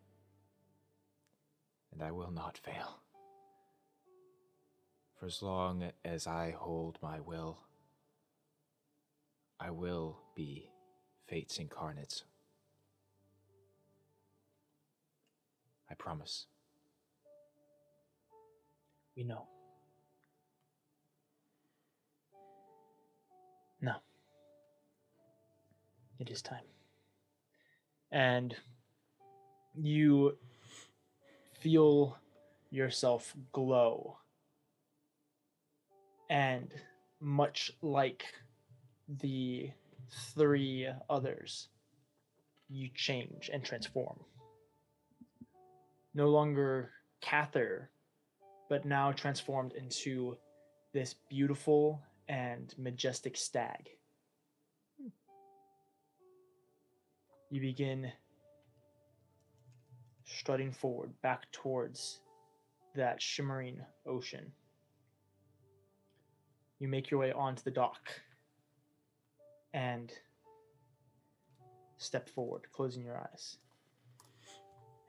and I will not fail. For as long as I hold my will, I will be fates incarnate. I promise. We know. Now, it is time. And you feel yourself glow. And much like the three others, you change and transform. No longer Kathyr, but now transformed into this beautiful and majestic stag. You begin strutting forward back towards that shimmering ocean. You make your way onto the dock and step forward, closing your eyes.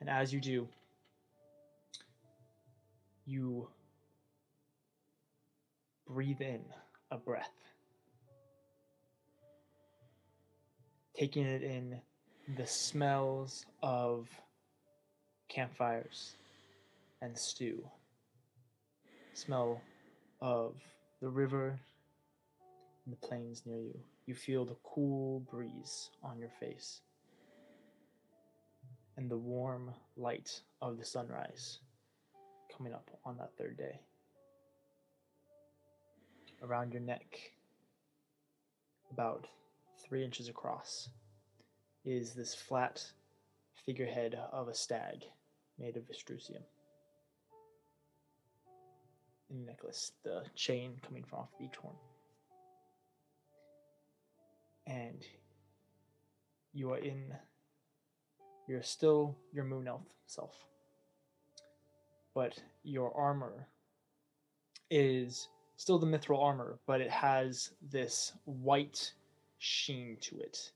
And as you do, you breathe in a breath, taking it in the smells of campfires and stew, smell of the river, and the plains near you. You feel the cool breeze on your face and the warm light of the sunrise coming up on that third day. Around your neck, about three inches across, is this flat figurehead of a stag made of Vestrusium. In the necklace, the chain coming from off each horn. And you are in you're still your moon elf self. But your armor is still the mithril armor, but it has this white sheen to it.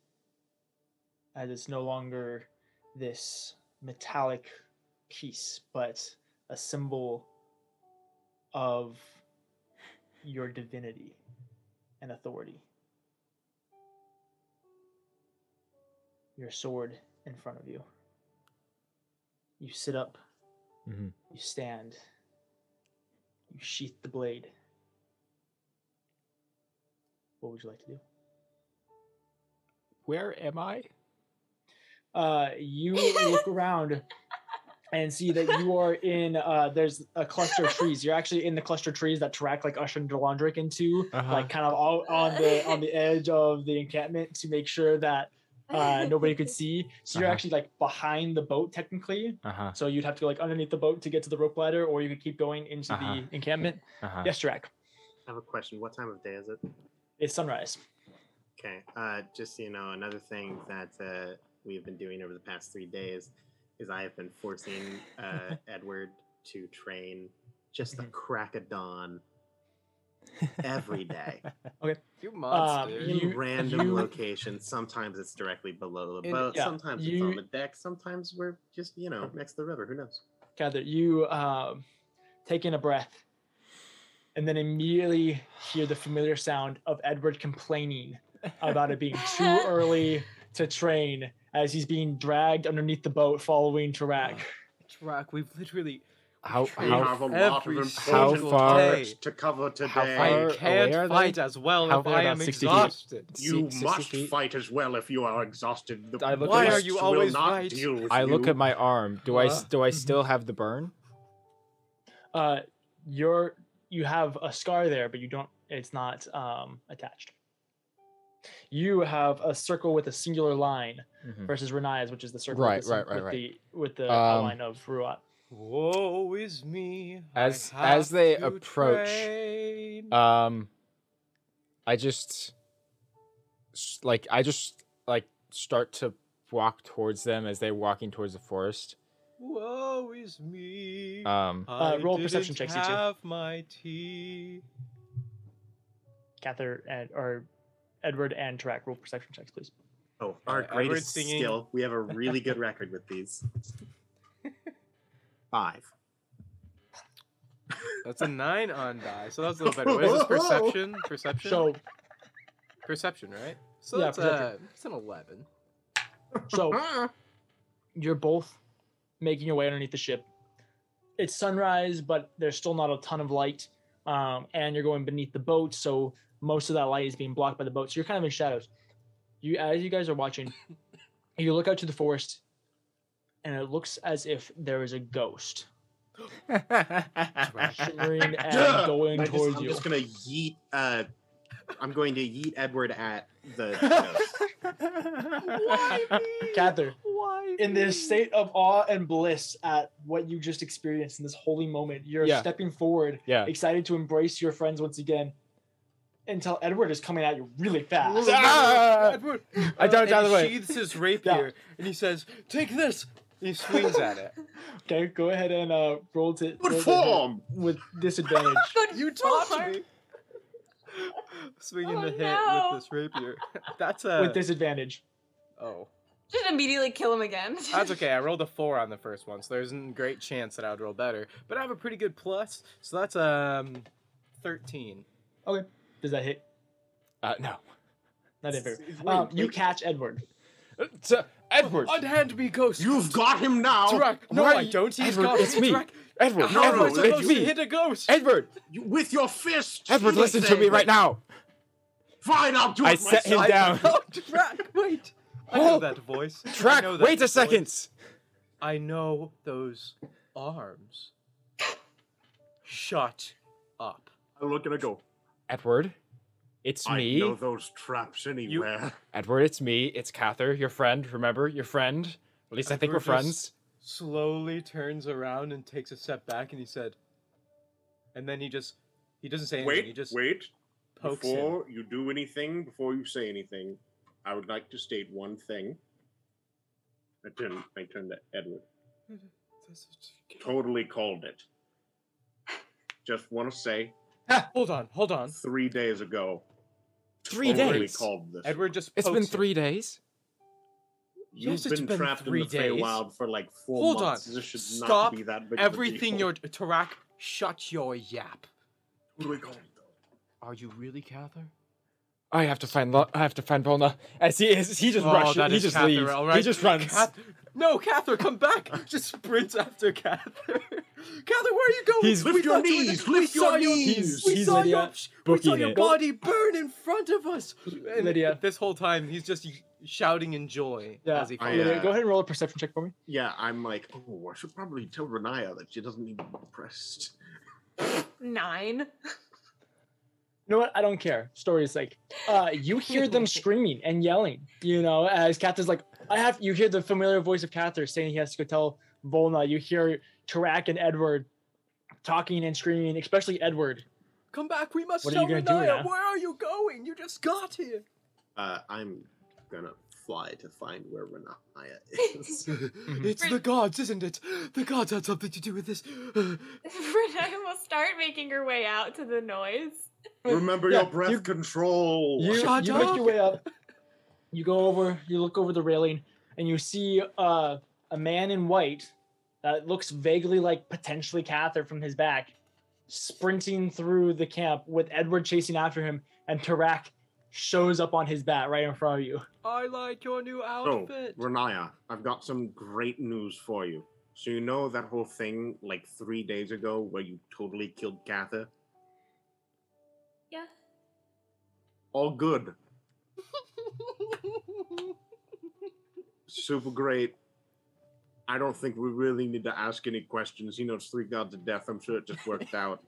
As it's no longer this metallic piece, but a symbol of your divinity and authority. Your sword in front of you. You sit up, Mhm. you stand, you sheath the blade. What would you like to do? Where am I? Uh, you look around and see that you are in. Uh, there's a cluster of trees. You're actually in the cluster of trees that Tarak like ushered Delandric into, Uh-huh. like kind of all on the on the edge of the encampment to make sure that uh, nobody could see. So you're Uh-huh. actually like behind the boat technically. Uh huh. So you'd have to go like underneath the boat to get to the rope ladder, or you could keep going into Uh-huh. the encampment. Uh huh. Yes, Tarak. I have a question. What time of day is it? It's sunrise. Okay. Uh, just so you know, another thing that uh, we've been doing over the past three days is I have been forcing uh, Edward to train just the crack of dawn every day okay. You Um, monster. in You- random you- locations. Sometimes it's directly below the In- boat. yeah, sometimes it's on the deck. Sometimes we're just you know next to the river. Who knows? Gather. You um, take in a breath, and then immediately hear the familiar sound of Edward complaining about it being too early to train as he's being dragged underneath the boat following Tarak. Rock, we've literally. How trained We how have a lot of every important single far- topics to cover today. How far I far can't away are fight they? as well How if far I about am 60 feet? exhausted. You Si- 60 must feet? fight as well if you are exhausted. The I look Why at are my- you beasts always will not right? deal with I look you. at my arm. Do I s- Huh? do I still have the burn? Uh, you're you have a scar there, but you don't. It's not um, attached. You have a circle with a singular line Mhm. versus Riniya's, which is the circle Right, with the, right, right, with right. the with the Um, outline of Ruat. Woe is me. As- as they approach, train. Um, I just like I just like start to walk towards them as they're walking towards the forest. Woe is me. Um, I roll perception didn't checks, you two. have my tea. Kathyr and or Edward and Tarak roll perception checks, please. Oh, our Uh, greatest singing- skill. We have a really good record with these. Five. That's a nine on die, so that's a little better. What is this perception? Perception. So perception, right? So Yeah, that's perception. uh, it's an eleven. so you're both making your way underneath the ship. It's sunrise, but there's still not a ton of light, um, and you're going beneath the boat, so most of that light is being blocked by the boat. So you're kind of in shadows. You, as you guys are watching, you look out to the forest, and it looks as if there is a ghost shimmering and Duh! going I just, towards I'm you. just gonna yeet. Uh, I'm going to yeet Edward at the. ghost. Why me? Kathyr, Why in this state of awe and bliss at what you just experienced in this holy moment, you're Yeah. stepping forward, yeah. excited to embrace your friends once again, until Edward is coming at you really fast. Ah! Edward, I ducked and out of the he way. sheathes his rapier and he says, "Take this." He swings at it. Okay, go ahead and uh, roll to Good roll to with disadvantage. Good You form. taught me. Swinging Oh, the hit no. with this rapier. That's a. with disadvantage. oh, Just immediately kill him again. that's okay. I rolled a four on the first one, so there's a great chance that I would roll better. But I have a pretty good plus, so that's um, thirteen. Okay. Does that hit? Uh, no. Not in favor. Um, you catch Edward. Uh, so, Edward. Unhand me, ghost. You've got him now. Tarak. No, Why- I don't. He's Edward, got it's me. Tarak, Edward. How No, am I no, supposed it's to me. hit a ghost? Edward. You- With your fist. Edward, you listen to say, me right now. Fine, I'll do it I set him down. Oh, Drac, wait. I know oh, that voice. I Track, that wait a voice. second. I know those arms. Shut up. I look and I go. Edward, it's I me. know those traps anywhere. Edward, it's me. It's Kathyr, your friend. Remember, your friend. At least I think we're friends. Slowly turns around and takes a step back, and he said, and then he just he doesn't say anything. Wait, he just wait. pokes him. Before you do anything, before you say anything, I would like to state one thing. I turn, I turn to Edward. Totally called it. Just want to say, Ah, Hold on, hold on. three days ago, Three days. called this. Edward just. It's been him. three days. You've Yes, been, been trapped three in the days. Feywild for like four Hold months. on. This should Stop not be that big Everything deal. you're Tarak, shut your yap. Totally called it, though. Are you really Kathyr? I have to find. Lo- I have to find Volna. As he is, he just Oh, rushes. that He is just Kathyr, leaves. all right. He just runs. Cath- no, Kathyr, come back! Just sprints after Kathyr. Kathyr, where are you going? He's- Lift your thought you were knees, we lift your saw your- knees. We He's saw Lydia your, we saw your it. body burn in front of us. And Lydia. This whole time, he's just shouting in joy Yeah. as he I, uh, go ahead and roll a perception check for me. Yeah, I'm like, oh, I should probably tell Riniya that she doesn't need to be depressed. Nine. You know what? I don't care. Story's sake. Uh, you hear them screaming and yelling. You know, as Kathyr's like, I have. You hear the familiar voice of Kathyr saying he has to go tell Volna. You hear Tarak and Edward talking and screaming, especially Edward. Come back, we must What are tell gonna do Riniya. Where are you going? You just got here. Uh, I'm gonna fly to find where Riniya is. It's the gods, isn't it? The gods had something to do with this. Riniya will start making her way out to the noise. Remember Yeah, your breath you- control. You, Shut you make your way up. You go over. You look over the railing, and you see uh, a man in white that looks vaguely like potentially Kathyr from his back, sprinting through the camp with Edward chasing after him, and Tarak shows up on his bat right in front of you. I like your new outfit. So, outfit. Riniya, I've got some great news for you. So you know that whole thing like three days ago where you totally killed Kathyr? Yeah. All good. Super great. I don't think we really need to ask any questions. You know, it's three gods of death. I'm sure it just worked out.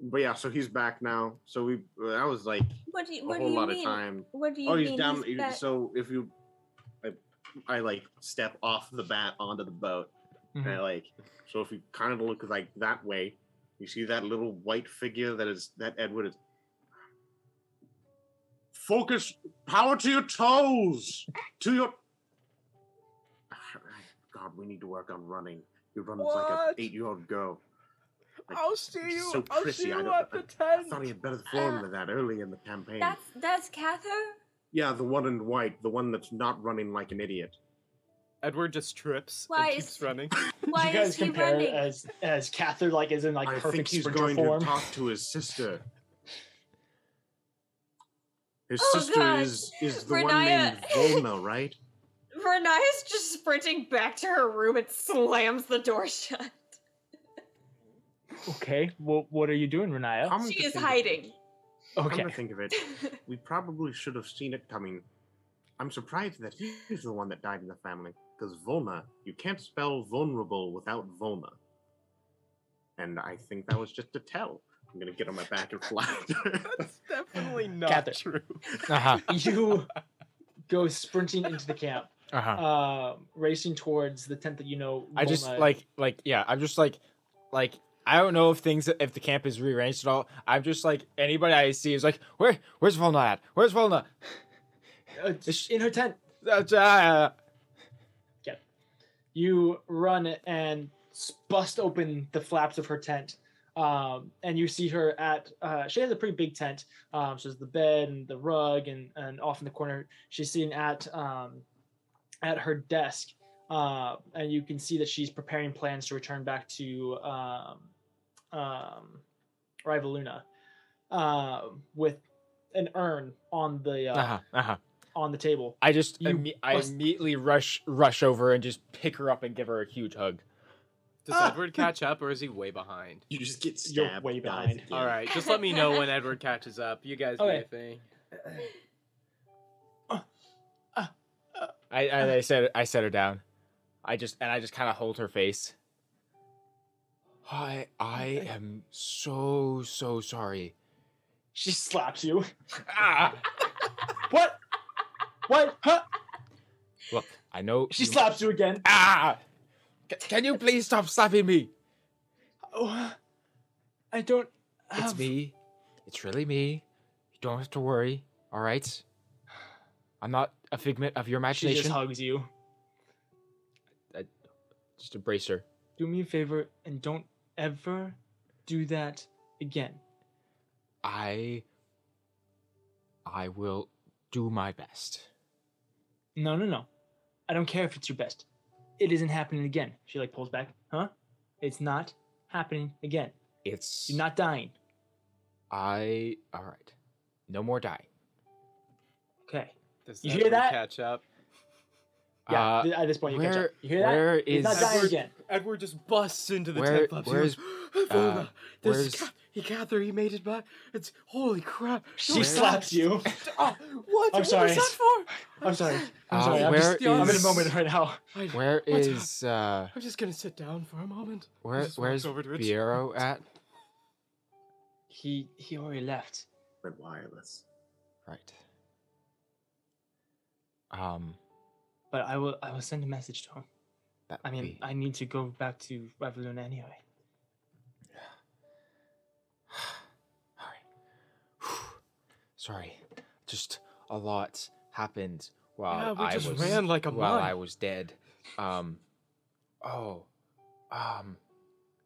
But yeah, so he's back now. So we that was like What do you, a what do whole you lot mean? of time. What do you Oh, mean? he's down. you- back? So if you, I, I like step off the bat onto the boat, and I mm-hmm. like. So if you kind of look like that way, you see that little white figure that is that Edward is. Focus, power to your toes, to your. God, we need to work on running. He runs like an eight-year-old girl. Like, I'll see you. so I'll prissy, see you at the tent. I thought he had better form than that early in the campaign. That's that's Kathyr. Yeah, the one in white, the one that's not running like an idiot. Edward just trips Why and keeps is- running. Why you guys is he compare running? as as Kathyr like is in like I perfect think he's going form. to talk to his sister. His Oh, sister God. is is the one Riniya- named Volna, right? Riniya's just sprinting back to her room and slams the door shut. Okay, well, what are you doing, Riniya? Come She is think of it- hiding. Okay, Come to think of it, we probably should have seen it coming. I'm surprised that he's the one that died in the family, because Volna, you can't spell vulnerable without Volna. And I think that was just a tell. I'm gonna get on my back and fly. That's definitely not Kathyr. true. Uh huh. you go sprinting into the camp, Uh huh. uh, racing towards the tent that you know. I just like like yeah. I'm just like like I don't know if things if the camp is rearranged at all. I'm just like anybody I see is like where where's Volna at? Where's Volna? uh, in her tent. Uh, uh, You run and bust open the flaps of her tent. Um, and you see her at, uh, she has a pretty big tent. Um, so there's the bed and the rug and, and off in the corner, she's sitting at, um, at her desk. Uh, and you can see that she's preparing plans to return back to, um, um, Rivaluna, uh, with an urn on the, uh, uh-huh, uh-huh. on the table. I just You imme- I immediately rush rush over and just pick her up and give her a huge hug. Does Edward catch up or is he way behind? You just get stabbed. You're way behind. All right, just let me know when Edward catches up. You guys do Okay. your thing. I, I I set I set her down. I just and I just kind of hold her face. I I am so so sorry. She slaps you. Ah! What? What? Huh? Look, I know She you- slaps you again. Ah! C- can you please stop slapping me? Oh, I don't. It's me. It's really me. You don't have to worry. All right. I'm not a figment of your imagination? She just hugs you. I, Just embrace her. Do me a favor and don't ever do that again. I. I will do my best. No, no, no. I don't care if it's your best. It isn't happening again. She like pulls back. Huh? It's not happening again. It's You're not dying. I. All right. No more dying. Okay. Does You hear that? catch up? Yeah. Uh, at this point, you catch up. You hear that? where He's not dying Edward- again. Edward just busts into the Where- tent club. where's- uh, This where's- Ca- he Kathyr, he made it back. It's holy crap. She No, slaps you. Oh, what? I'm What sorry. was that for? I'm sorry. I'm Uh, sorry. I'm, where just, I'm in a moment right now. I, Where What's is uh I'm just gonna sit down for a moment. Where where's over to it. Piero at? He he already left. Went wireless. Right. Um But I will I will send a message to him. that I mean, be- I need to go back to Reveluna anyway. All right. Sorry. Just a lot happened while Yeah, we I just was ran like a while mug. I was dead. Um oh. Um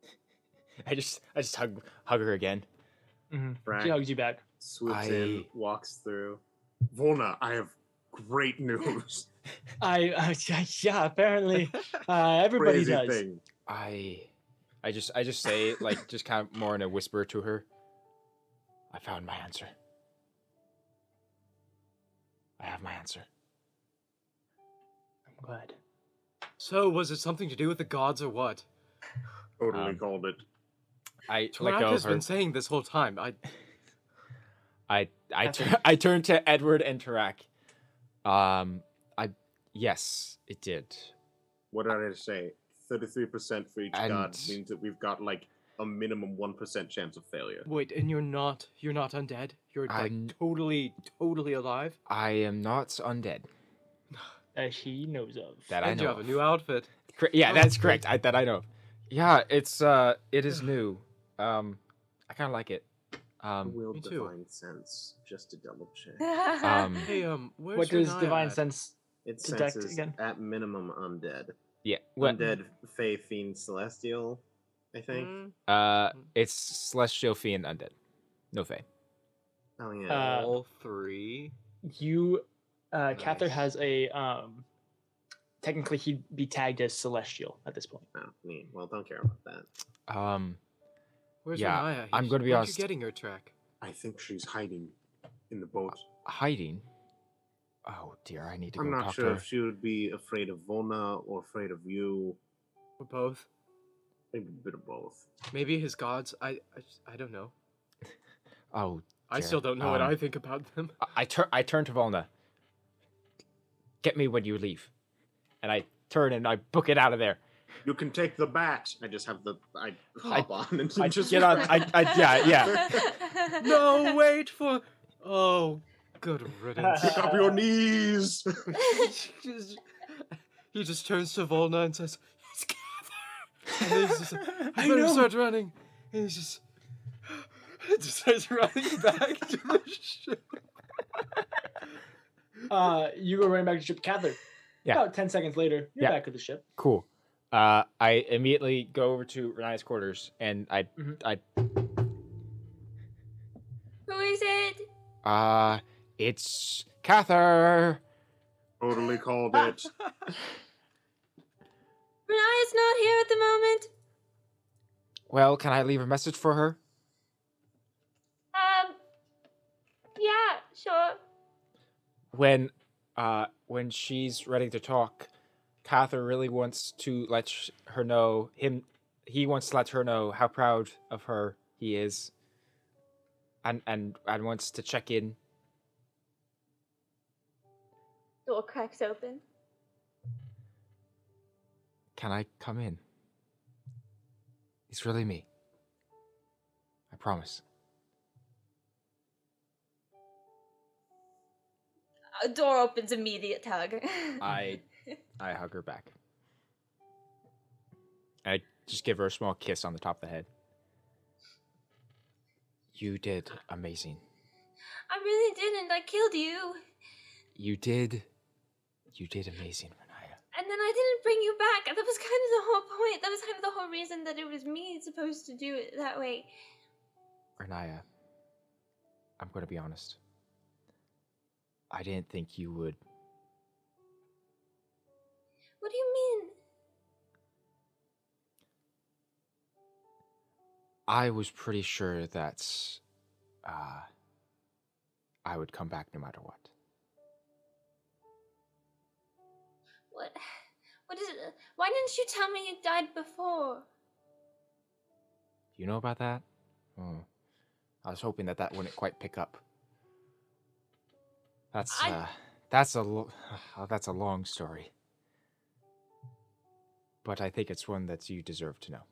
I just I just hug hug her again. Mm-hmm. She hugs you back. swoops in, I- walks through. Volna, I have great news. I uh, yeah, yeah apparently uh, everybody Crazy does. thing. I I just I just say like just kind of more in a whisper to her. I found my answer. I have my answer. I'm glad. So, was it something to do with the gods or what? Totally Um, called it. I Tarak has her. been saying this whole time. I I I tur- I turned to Edward and Tarak. Um, I yes, it did. What did I say? Thirty-three percent for each god And- means that we've got like a minimum one percent chance of failure. wait, and you're not you're not undead. You're I'm- totally totally alive. I am not undead. That he knows of. That I and you know. have a new outfit. Cor- yeah, Oh, that's good. correct. I, that I know. of. Yeah, it's uh, it is new. Um, I kind of like it. Um, Will me too. divine sense, just to double check. um, Hey, um, where's what does Riniya divine at? sense? It Detect senses again. at minimum undead. yeah. What? Undead, fey, fiend, celestial. I think. Mm, Uh, it's celestial fiend undead. No fae. Oh yeah. Uh, all three. You, uh, Kathyr has a um. Technically, he'd be tagged as celestial at this point. oh, me. Well, don't care about that. Um, Where's yeah, Riniya? I'm gonna be aren't honest. You getting her track? I think she's hiding in the boat. hiding. Oh dear, I need to go I'm not talk sure to her. if she would be afraid of Volna or afraid of you. Or both? Maybe a bit of both. Maybe his gods. I I, I don't know. Oh, I still don't know what Um, I think about them. I, I turn. I turn to Volna. Get me when you leave, and I turn and I book it out of there. You can take the bat. I just have the. I hop on and I just get on. I, I yeah yeah. no, wait for. Oh, good riddance. Pick up your knees. he, just, he just turns to Volna and says, "It's Kathyr." And he's just, I, I better know. start running. And he's just, just starts running back to the ship. Uh, you go running back to the ship. Kathyr. Yeah. About ten seconds later, you're Yeah. back at the ship. Cool. Uh, I immediately go over to Riniya's quarters and I Mhm. I Who is it? uh it's Kathyr. totally called it. Riniya's not here at the moment. Well, can I leave a message for her? Um. Yeah, sure. When uh when she's ready to talk, Kathyr really wants to let sh- her know him he wants to let her know how proud of her he is, and and and wants to check in. Door cracks open. Can I come in? It's really me. I promise. A door opens, immediate hug. I I hug her back. I just give her a small kiss on the top of the head. You did amazing. I really didn't. I killed you. You did. You did amazing, Riniya. And then I didn't bring you back. That was kind of the whole point. That was kind of the whole reason that it was me supposed to do it that way. Riniya, I'm going to be honest. I didn't think you would. What do you mean? I was pretty sure that uh, I would come back no matter what. What? What is it? Why didn't you tell me you died before? You know about that? Oh. I was hoping that that wouldn't quite pick up. That's I- uh, that's a lo- that's a long story. But I think it's one that you deserve to know.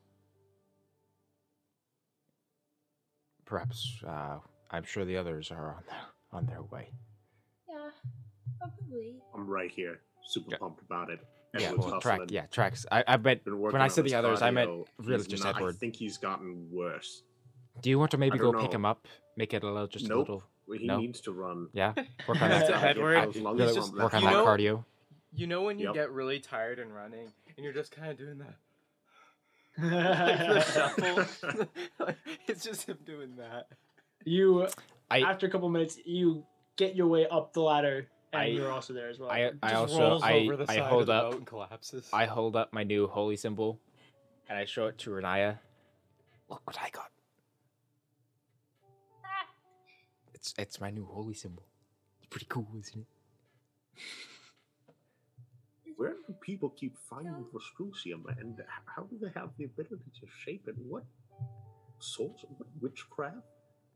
Perhaps uh, I'm sure the others are on their, on their way. Yeah, probably. I'm right here, super Yeah. pumped about it. Yeah, Edward's well, track. Yeah, tracks. I, I bet. When I said the his others, I meant really just not- Edward. I think he's gotten worse. Do you want to maybe go don't pick him up? Make it a little, just a Nope. little. Well, He No? needs to run. Yeah, work on that. Edward. Really just- work on You that know- cardio. You know when you Yep. get really tired and running, and you're just kind of doing that. like the shuffle. Like, it's just him doing that. you I after a couple minutes, you get your way up the ladder, and I- you're also there as well. I, I Just also rolls I, over the I side of hold the up boat and collapses. I hold up my new holy symbol, and I show it to Riniya. Look what I got! Ah, It's it's my new holy symbol. It's pretty cool, isn't it? Where do people keep finding Vescrucium, and how do they have the ability to shape it? What source? What witchcraft?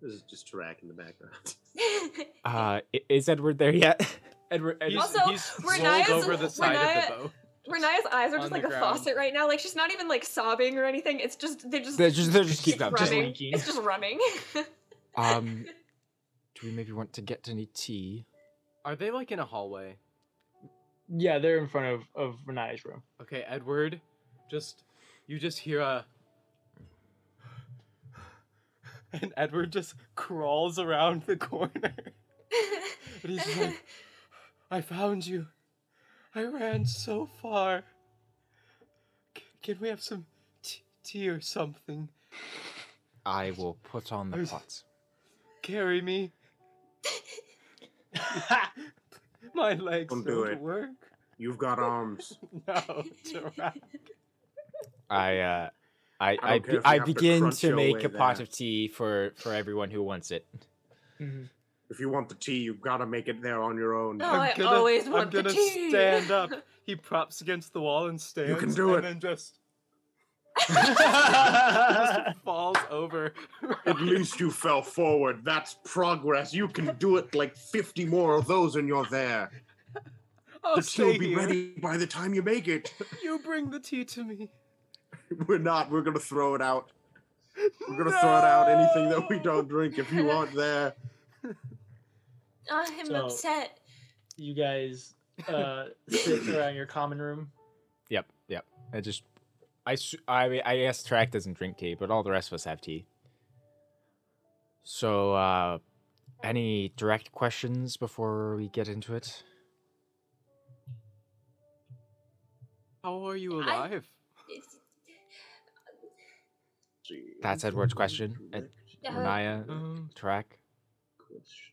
This is just Tarak in the background. Uh, is Edward there yet? Edward. Ed- He's, Also, he's Riniya's- rolled over the side of the boat. Riniya's eyes are just the like a faucet right now. Like she's not even like sobbing or anything. It's just they're just They're just they're just keep it's up. Just running. leaking. It's just running. Um, do we maybe want to get any tea? Are they like in a hallway? Yeah, they're in front of of Riniya's room. Okay, Edward, just you just hear a and Edward just crawls around the corner. And he's just like, I found you. I ran so far. C- can we have some t- tea or something? I will put on the There's- pots. Carry me. My legs Don't don't, do it. work. You've got arms. No, Tarak. I uh, I I I, be- care if you I have to begin to make way a pot of tea for for everyone who wants it. Mhm. If you want the tea, you've got to make it there on your own. Oh, I gonna, always I'm want the gonna tea. stand up. He props against the wall and stands. You can do and it. then just, just falls over. At least you fell forward. That's progress. You can do it like 50 more of those and you're there. I'll The tea stay will be here. ready by the time you make it. You bring the tea to me. We're not. We're going to throw it out. We're going to throw it out anything that we don't drink if you aren't there. I'm So- upset. you guys uh, sit around your common room. Yep, yep. I just, I, s- I, I guess Track doesn't drink tea, but all the rest of us have tea. So, uh, any direct questions before we get into it? How are you alive? It's- See, That's Edward's question. Ed- uh, Riniya, Um, Track. questions.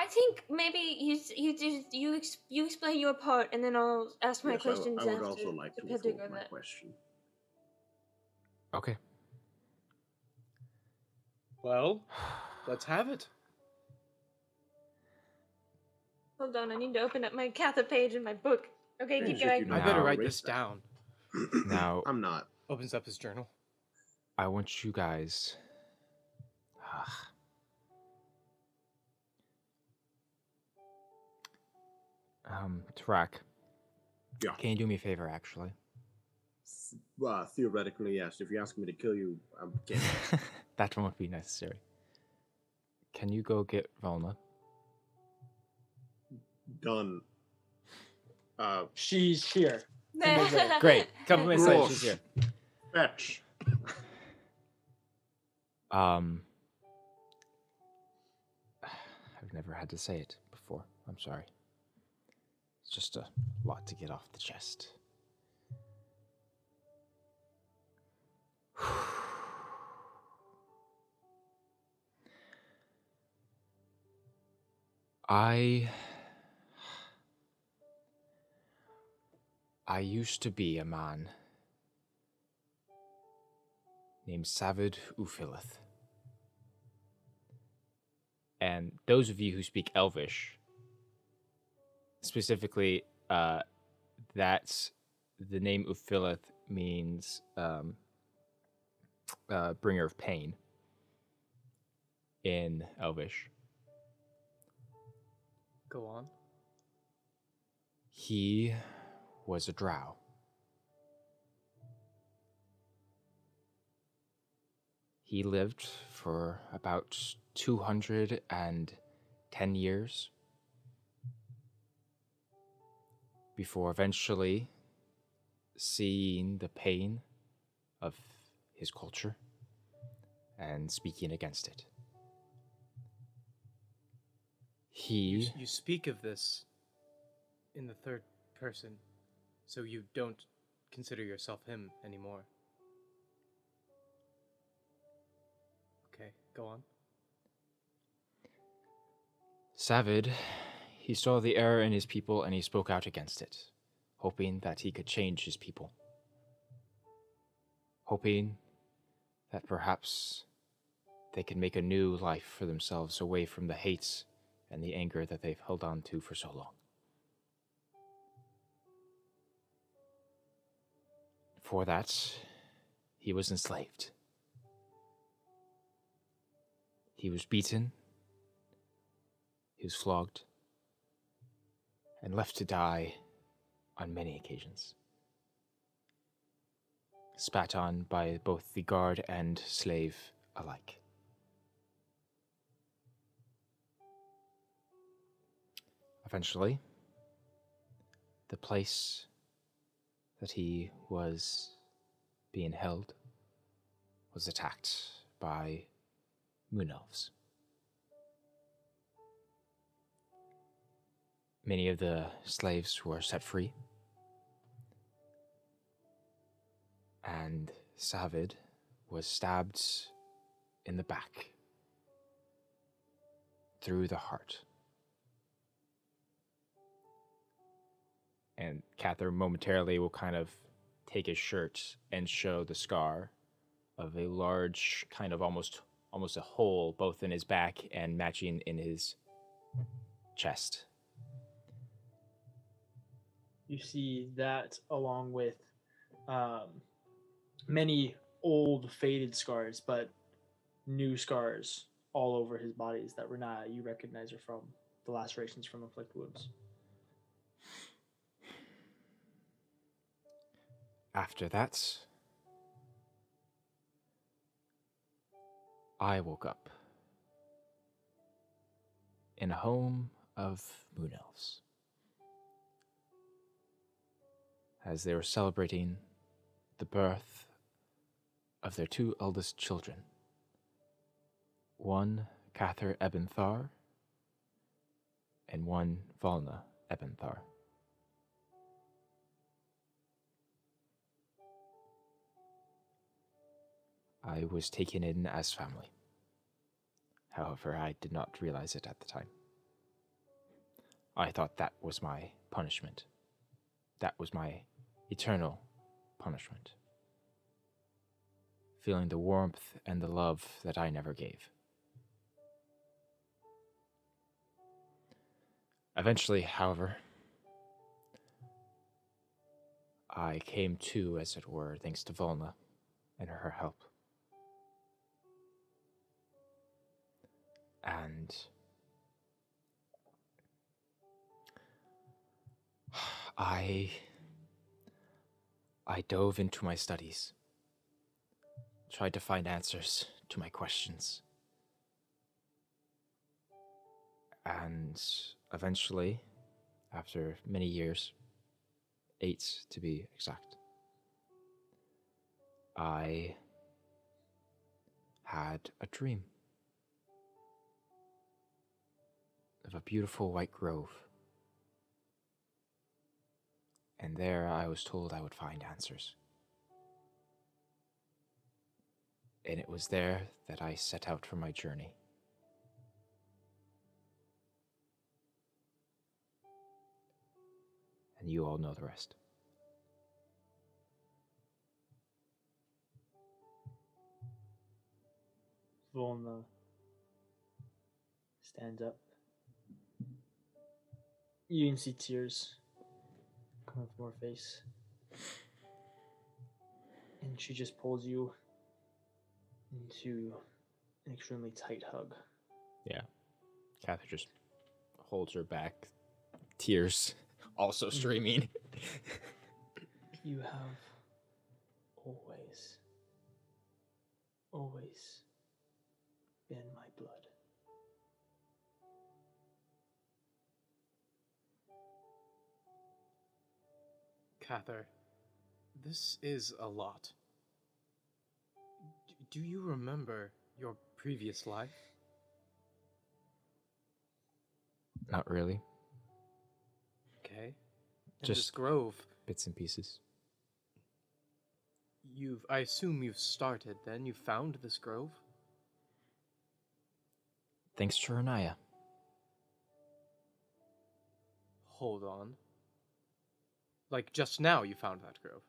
I think maybe you you just you ex- you explain your part and then I'll ask my Yes, I w- questions I would after, also like to depending withhold my that. question. Okay. well, let's have it. Hold on, I need to open up my Kathyr page in my book. Okay, Yeah, keep so if you going. know I better write this that. down. Now, I'm not. Opens up his journal. I want you guys. Um, Tarak. Yeah. Can you do me a favor, actually? Uh, theoretically, yes. If you ask me to kill you, I'm game. that won't be necessary. Can you go get Volna? Done. Uh, She's here. Great. Couple minutes later, she's here. fetch. Um, I've never had to say it before. I'm sorry. Just a lot to get off the chest. I. I used to be a man named Savid Ufilith. And those of you who speak Elvish, specifically, uh, that's the name Ufilith means um, uh, bringer of pain in Elvish. Go on. He was a drow. He lived for about 210 years before eventually seeing the pain of his culture and speaking against it. You, He s- you speak of this in the third person, so you don't consider yourself him anymore. Okay, go on. Savid, he saw the error in his people and he spoke out against it, hoping that he could change his people. Hoping that perhaps they could make a new life for themselves away from the hate and the anger that they've held on to for so long. For that, he was enslaved. He was beaten he was flogged and left to die on many occasions. Spat on by both the guard and slave alike. Eventually, the place that he was being held was attacked by moon elves. Many of the slaves were set free. And Savid was stabbed in the back through the heart. And Kathyr momentarily will kind of take his shirt and show the scar of a large kind of almost almost a hole both in his back and matching in his chest. You see that along with um, many old faded scars, but new scars all over his bodies that Riniya you recognize are from the lacerations from inflict wounds. After that, I woke up in a home of moon elves as they were celebrating the birth of their two eldest children one Kathyr Ebenthar and one Volna Ebenthar. I was taken in as family. However, I did not realize it at the time. I thought that was my punishment. That was my eternal punishment. Feeling the warmth and the love that I never gave. Eventually, however, I came to, as it were, thanks to Volna and her help. And I I dove into my studies, tried to find answers to my questions. And eventually, after many years, eight to be exact, I had a dream of a beautiful white grove. And there I was told I would find answers. And it was there that I set out for my journey. And you all know the rest. Volna stands up. You can see tears coming from her face. And she just pulls you into an extremely tight hug. Cather just holds her back, tears also mm. streaming. You have always, always been my Cather, this is a lot. D- do you remember your previous life? Not really. Okay. This Just- grove, Bits and pieces. you've I assume you've started then, you found this grove? Thanks to Renaya. Hold on. Like just now you found that grove.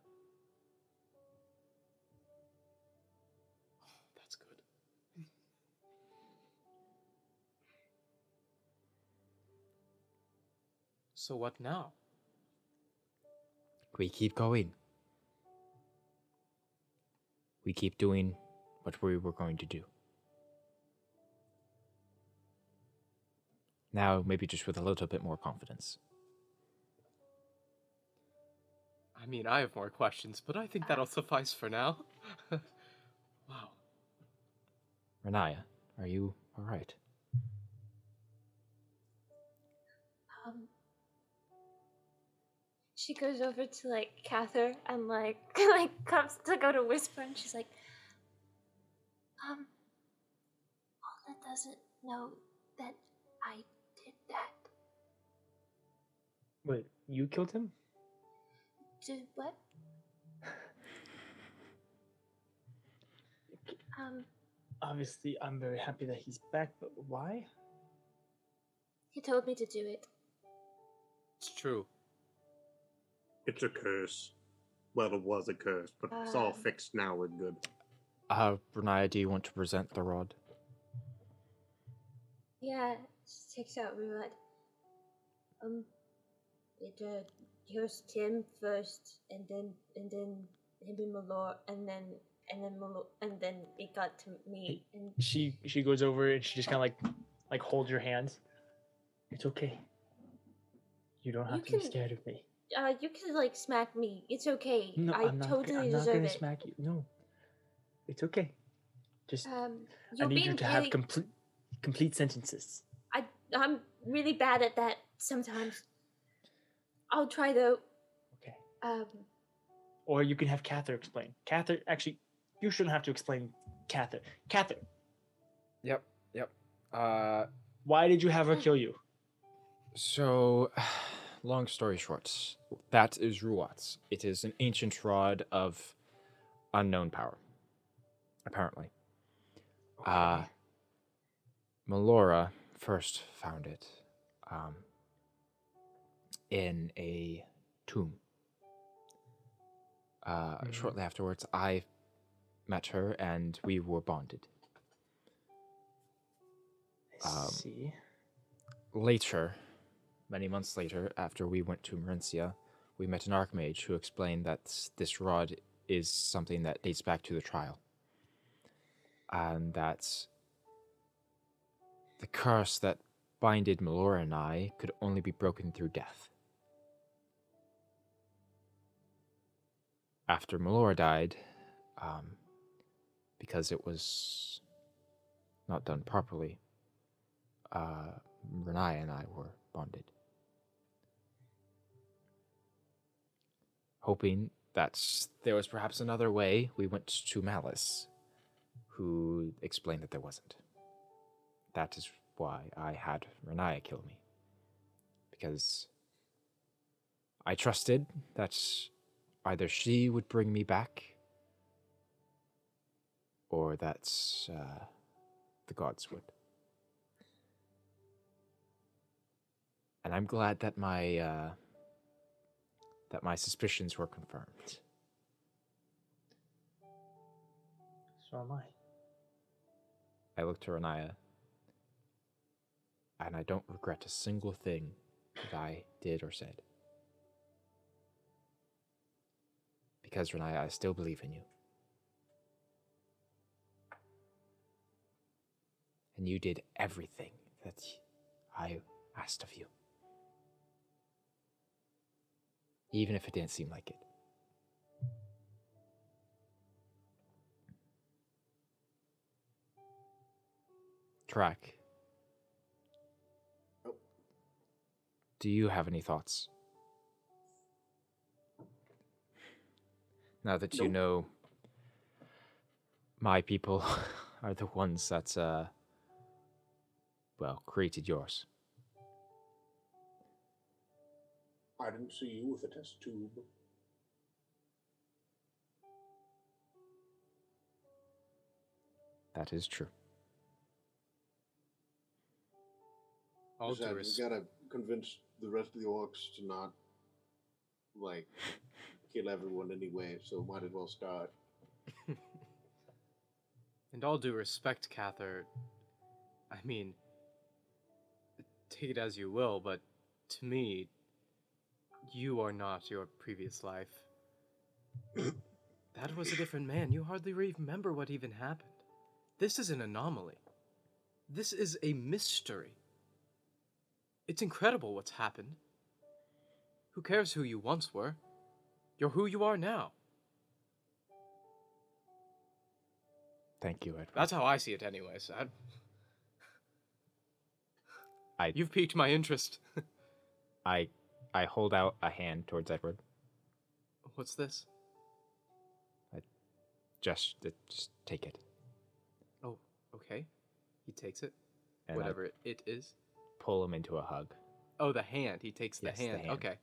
Oh, that's good. So what now? We keep going. We keep doing what we were going to do. Now, maybe just with a little bit more confidence. I mean, I have more questions, but I think that'll suffice for now. wow. Riniya, are you alright? Um, she goes over to like Kathyr and like like comes to go to whisper, and she's like, um, Paula doesn't know that I did that. Wait, you killed him? Did what? Um, Obviously, I'm very happy that he's back, but why? he told me to do it. It's true. It's a curse. Well, it was a curse, but it's all Um. fixed now. We're good. Uh, Riniya, do you want to present the rod? Yeah, she takes out Ruud. Um, it uh, here's Tim first, and then and then him and Malor, and then and then Malor, and then it got to me, and She she goes over and she just kind of like like holds your hands. It's okay. You don't have You to be scared of me. uh, you can like smack me. It's okay. No, I am not. totally I'm not deserve gonna it. smack you. No, it's okay. Just Um, I need you to really. have complete complete sentences. I I'm really bad at that sometimes. I'll try though. Okay. Um, Or you can have Kathyr explain. Kathyr, actually, you shouldn't have to explain Kathyr. Kathyr, Yep, yep. Uh, why did you have her kill you? So, long story short, that is Ruat's. It is an ancient rod of unknown power, apparently. Uh, Melora first found it um, in a tomb. Uh, Mhm. Shortly afterwards, I met her and we were bonded. I Um, see. later, many months later, after we went to Marencia, we met an archmage who explained that this rod is something that dates back to the trial. And that the curse that binded Melora and I could only be broken through death. After Melora died, um, because it was not done properly, uh, Riniya and I were bonded. Hoping that there was perhaps another way, we went to Malice, who explained that there wasn't. That is why I had Riniya kill me. Because I trusted that either she would bring me back, or that uh, the gods would. And I'm glad that my uh, that my suspicions were confirmed. So am I. I looked to Riniya, and I don't regret a single thing that I did or said. Because, Riniya, I still believe in you. And you did everything that I asked of you. Even if it didn't seem like it. Tarak. Oh. Do you have any thoughts? Now that you know my people are the ones that, uh, well, created yours. I didn't see you with a test tube. That is true. All due Besides, res- we gotta convince the rest of the orcs to not, like, kill everyone anyway, so might as well start. And all due respect, Kathyr, I mean, take it as you will, but to me, you are not your previous life. that was a different man. You hardly remember what even happened. This is an anomaly. This is a mystery. It's incredible what's happened. Who cares who you once were? You're who you are now. Thank you, Edward. That's how I see it, anyways. I... I- You've piqued my interest. I I hold out a hand towards Edward. What's this? I just uh, just take it. Oh, okay. He takes it. And I whatever it is. pull him into a hug. Oh, the hand. He takes the, Yes, the hand. hand. Okay.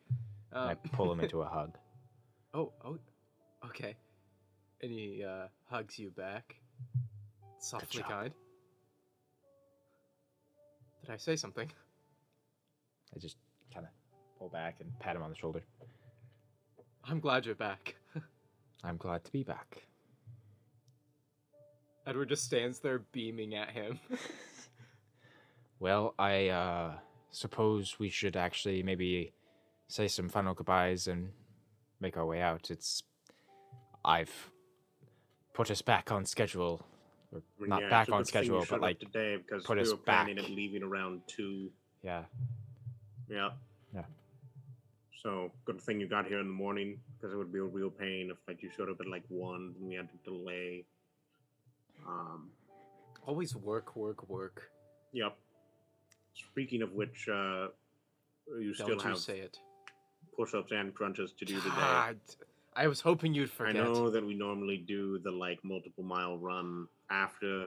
And I Um, pull him into a hug. Oh, oh, okay. And he uh, hugs you back. Softly kind. Did I say something? I just kind of pull back and pat him on the shoulder. I'm glad you're back. I'm glad to be back. Edward just stands there beaming at him. Well, I uh, suppose we should actually maybe say some final goodbyes and make our way out. It's I've put us back on schedule, or not Yeah, back on good thing you schedule, but like today because put we us were planning back. on leaving around two. yeah, Yeah. Yeah. So good thing you got here in the morning because it would be a real pain if like you showed up at like one and we had to delay. Um. Always work, work, work. Yep. Speaking of which, uh, you still Don't you have say it. Push-ups and crunches to do today. God, I was hoping you'd forget. I know that we normally do the like multiple mile run after.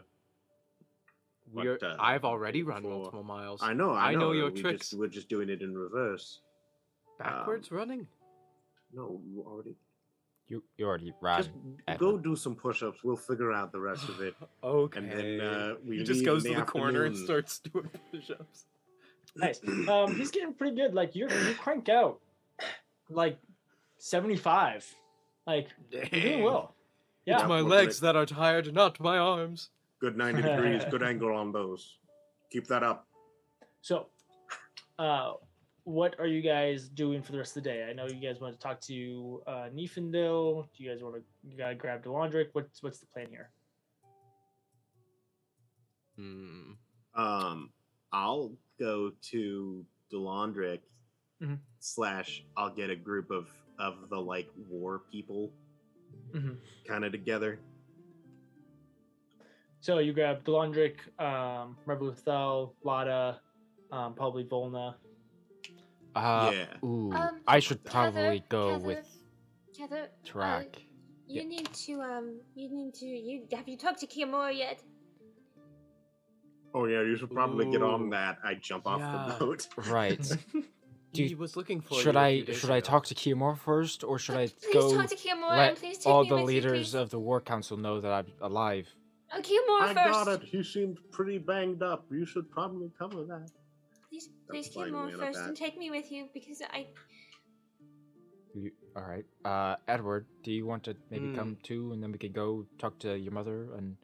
We're, but, uh, I've already run before- multiple miles. I know, I, I know that your we tricks. Just, we're just doing it in reverse. Backwards running? No, you already. you you already ran. Just go do some push-ups. We'll figure out the rest of it. Okay. And then uh, we he just goes in to the corner and starts doing push-ups. Nice. Um, he's getting pretty good. Like you're you crank out like seventy five. Like you're doing well. Yeah. It's my legs that are tired, not my arms. Good ninety degrees. Good angle on those. Keep that up. So, uh, what are you guys doing for the rest of the day? I know you guys want to talk to uh, Niefendil. Do you guys want to you gotta grab Delandric? What's what's the plan here? Hmm. Um, I'll go to Delandric Mhm. slash I'll get a group of of the like war people Mhm. kind of together. So you grab Delandric, um, Revoluthel, Lada, um, probably Volna. Uh, yeah. ooh, Um, I should Heather- probably go Heather- with Heather, uh, Tarak. you Yeah. need to um, you need to you have you talked to Kiamora yet? Oh yeah, you should probably get on that. I jump off Yeah. the boat. Right. Do he you- was looking for. should you a I few should I talk to Kiamora first, or should I please go talk to Kiamora and let please all the leaders please. of the war council know that I'm alive? Uh, Kiamora I first. got it. He seemed pretty banged up. You should probably cover that. Please, please fine with me, first and take me with you because I You, all right, uh, Edward, do you want to maybe Hmm. come too, and then we could go talk to your mother and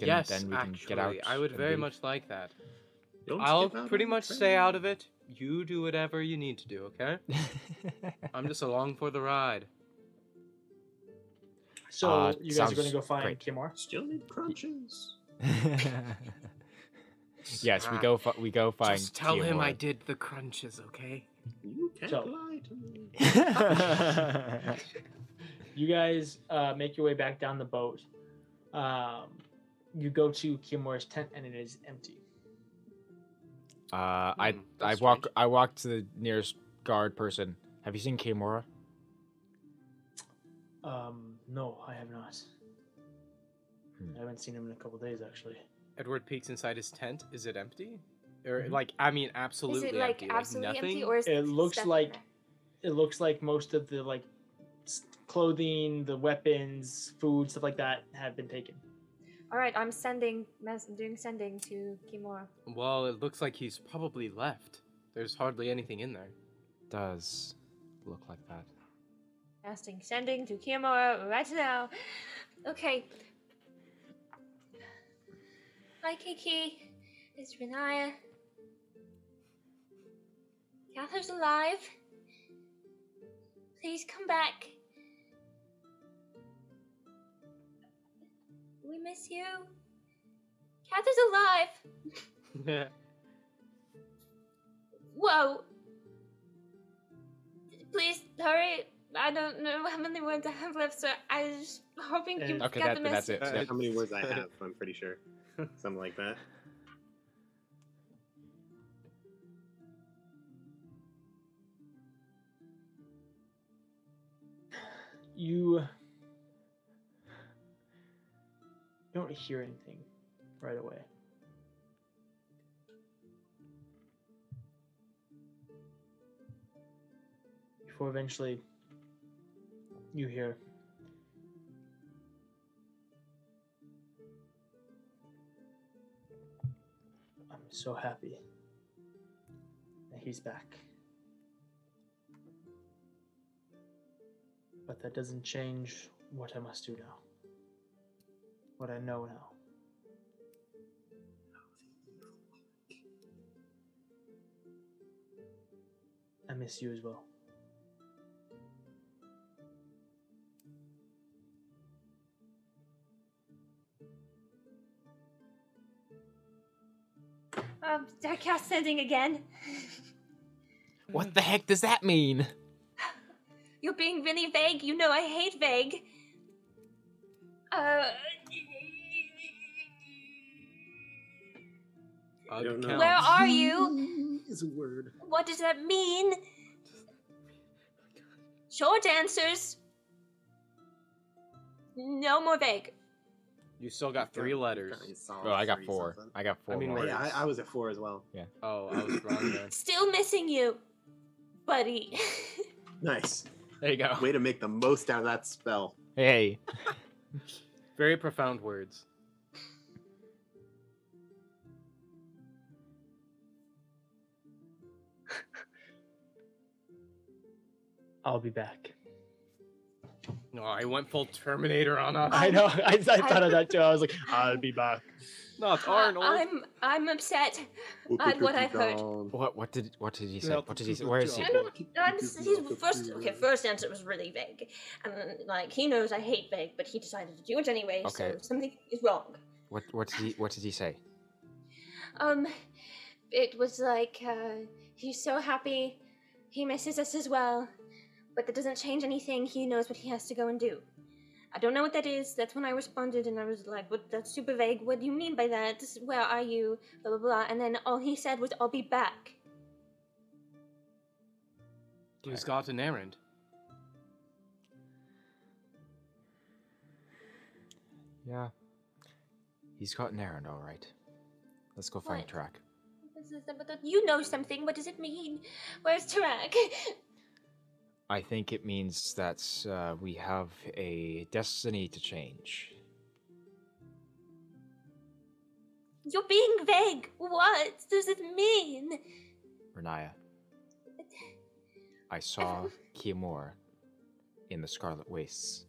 get, Yes, then we can actually, get out. I would very leave? much like that. Don't I'll pretty on the much stay train. out of it. You do whatever you need to do, okay? I'm just along for the ride. So Uh, you guys are going to go find great. Kiamora. Still need crunches. yes, we go. Fi- we go find. Just tell him I did the crunches, okay? You can't So- lie to me. You guys uh, make your way back down the boat. Um, you go to Kiamora's tent and it is empty. Uh, I Hmm, I that's walk strange. I walk to the nearest guard person. Have you seen Kiamora? Um, no, I have not. Hmm. I haven't seen him in a couple days actually. Edward peeks inside his tent. Is it empty? Or Mhm. like, I mean, absolutely is it like empty. absolutely nothing? empty or is It looks like- It looks like most of the like clothing, the weapons, food, stuff like that have been taken. All right, I'm sending mes- doing sending to Kiamora. Well, it looks like he's probably left. There's hardly anything in there. Does look like that. Casting sending to Kiamora right now. Okay. Hi Kiki. It's Riniya. Kathyr's alive. Please come back. We miss you. Kathyr's alive. Whoa. Please hurry. I don't know how many words I have left, so I was hoping you And- Okay, got that- the that's it. Uh, How many words I have? I'm pretty sure. Something like that. You don't hear anything right away. Before eventually you hear I'm so happy that he's back. But that doesn't change what I must do now. What I know now. I miss you as well. Um, I cast sending again. What the heck does that mean? You're being really vague. You know I hate vague. Uh, Bug don't know. where are you? Is a word. What does that mean? Short answers. No more vague. You still got three letters. Oh, I got four. I got four. I mean, more. Wait, yeah, I, I was at four as well. Yeah. Oh, I was wrong there. Still missing you, buddy. Nice. There you go. Way to make the most out of that spell. Hey, Very profound words. I'll be back. No, I went full Terminator on us. I know. I, I thought of that too. I was like, I'll be back. Not Uh, Arnold. I'm I'm upset at what I heard. What what did what did he say? What did he say? Where is he? I job. don't. Keep- I'm, keep s- it he's up, first. Okay, first answer was really vague, and like he knows I hate vague, but he decided to do it anyway. Okay. So something is wrong. What what did he what did he say? Um, it was like uh, he's so happy, he misses us as well, but that doesn't change anything. He knows what he has to go and do. I don't know what that is. That's when I responded, and I was like, what, that's super vague. What do you mean by that? Where are you? Blah blah blah." And then all he said was, "I'll be back." He's got an errand. Yeah. He's got an errand, all right. Let's go find What? Tarak. This is- but that- You know something. What does it mean? Where's Tarak? I think it means that uh, we have a destiny to change. You're being vague. What does it mean? Riniya, I saw Kiamora in the Scarlet Wastes.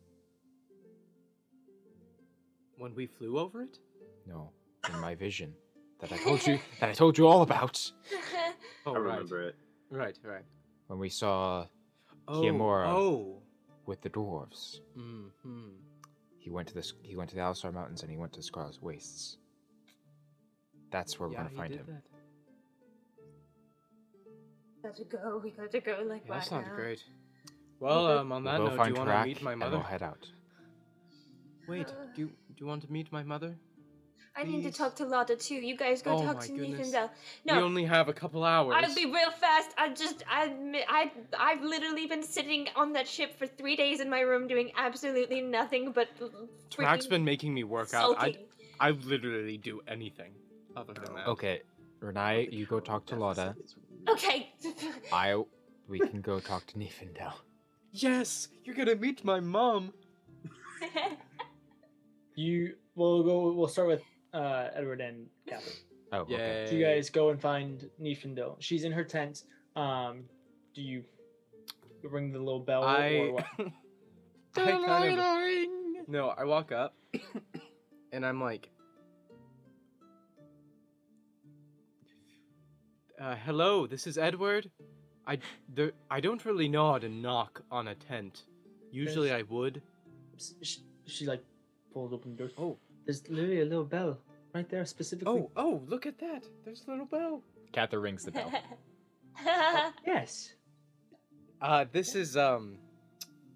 When we flew over it? No, in my vision that I told you that I told you all about. Oh, I remember it. Right, right. When we saw Oh, Kiamora. Oh. with the dwarves. Mm-hmm. He went to the he went to the Alistar Mountains and he went to the Scarlet Wastes. That's where we're gonna find he him. did that. gotta go. We gotta go. Like Yeah, right that sounds now. great. Well, Okay. um, on We'll note, do find you want to meet my and we'll head out. Wait, do you, do you want to meet my mother? I need to talk to Lotta too. You guys go Oh talk to goodness. Niefendel. We No, only have a couple hours. I'll be real fast. I just, I, I, I've literally been sitting on that ship for three days in my room doing absolutely nothing but. Tarak's been making me work out. I. I literally do anything other than that. Okay, Renai, you go talk to Lotta. Okay. I we can go talk to Nifendel. Yes, you're gonna meet my mom. You we'll go. We'll start with uh, Edward and Catherine. Oh, okay. So you guys go and find Nifendil. She's in her tent. Um, do you ring the little bell or I, what? I kind of no. I walk up, and I'm like, uh, "Hello, this is Edward. I there, I don't really know how to knock on a tent. Usually I would. She, she like pulls open the door. Oh, There's literally a little bell right there specifically. oh, oh! Look at that. There's a little bell. Kathyr rings the bell. yes. Uh, this is um,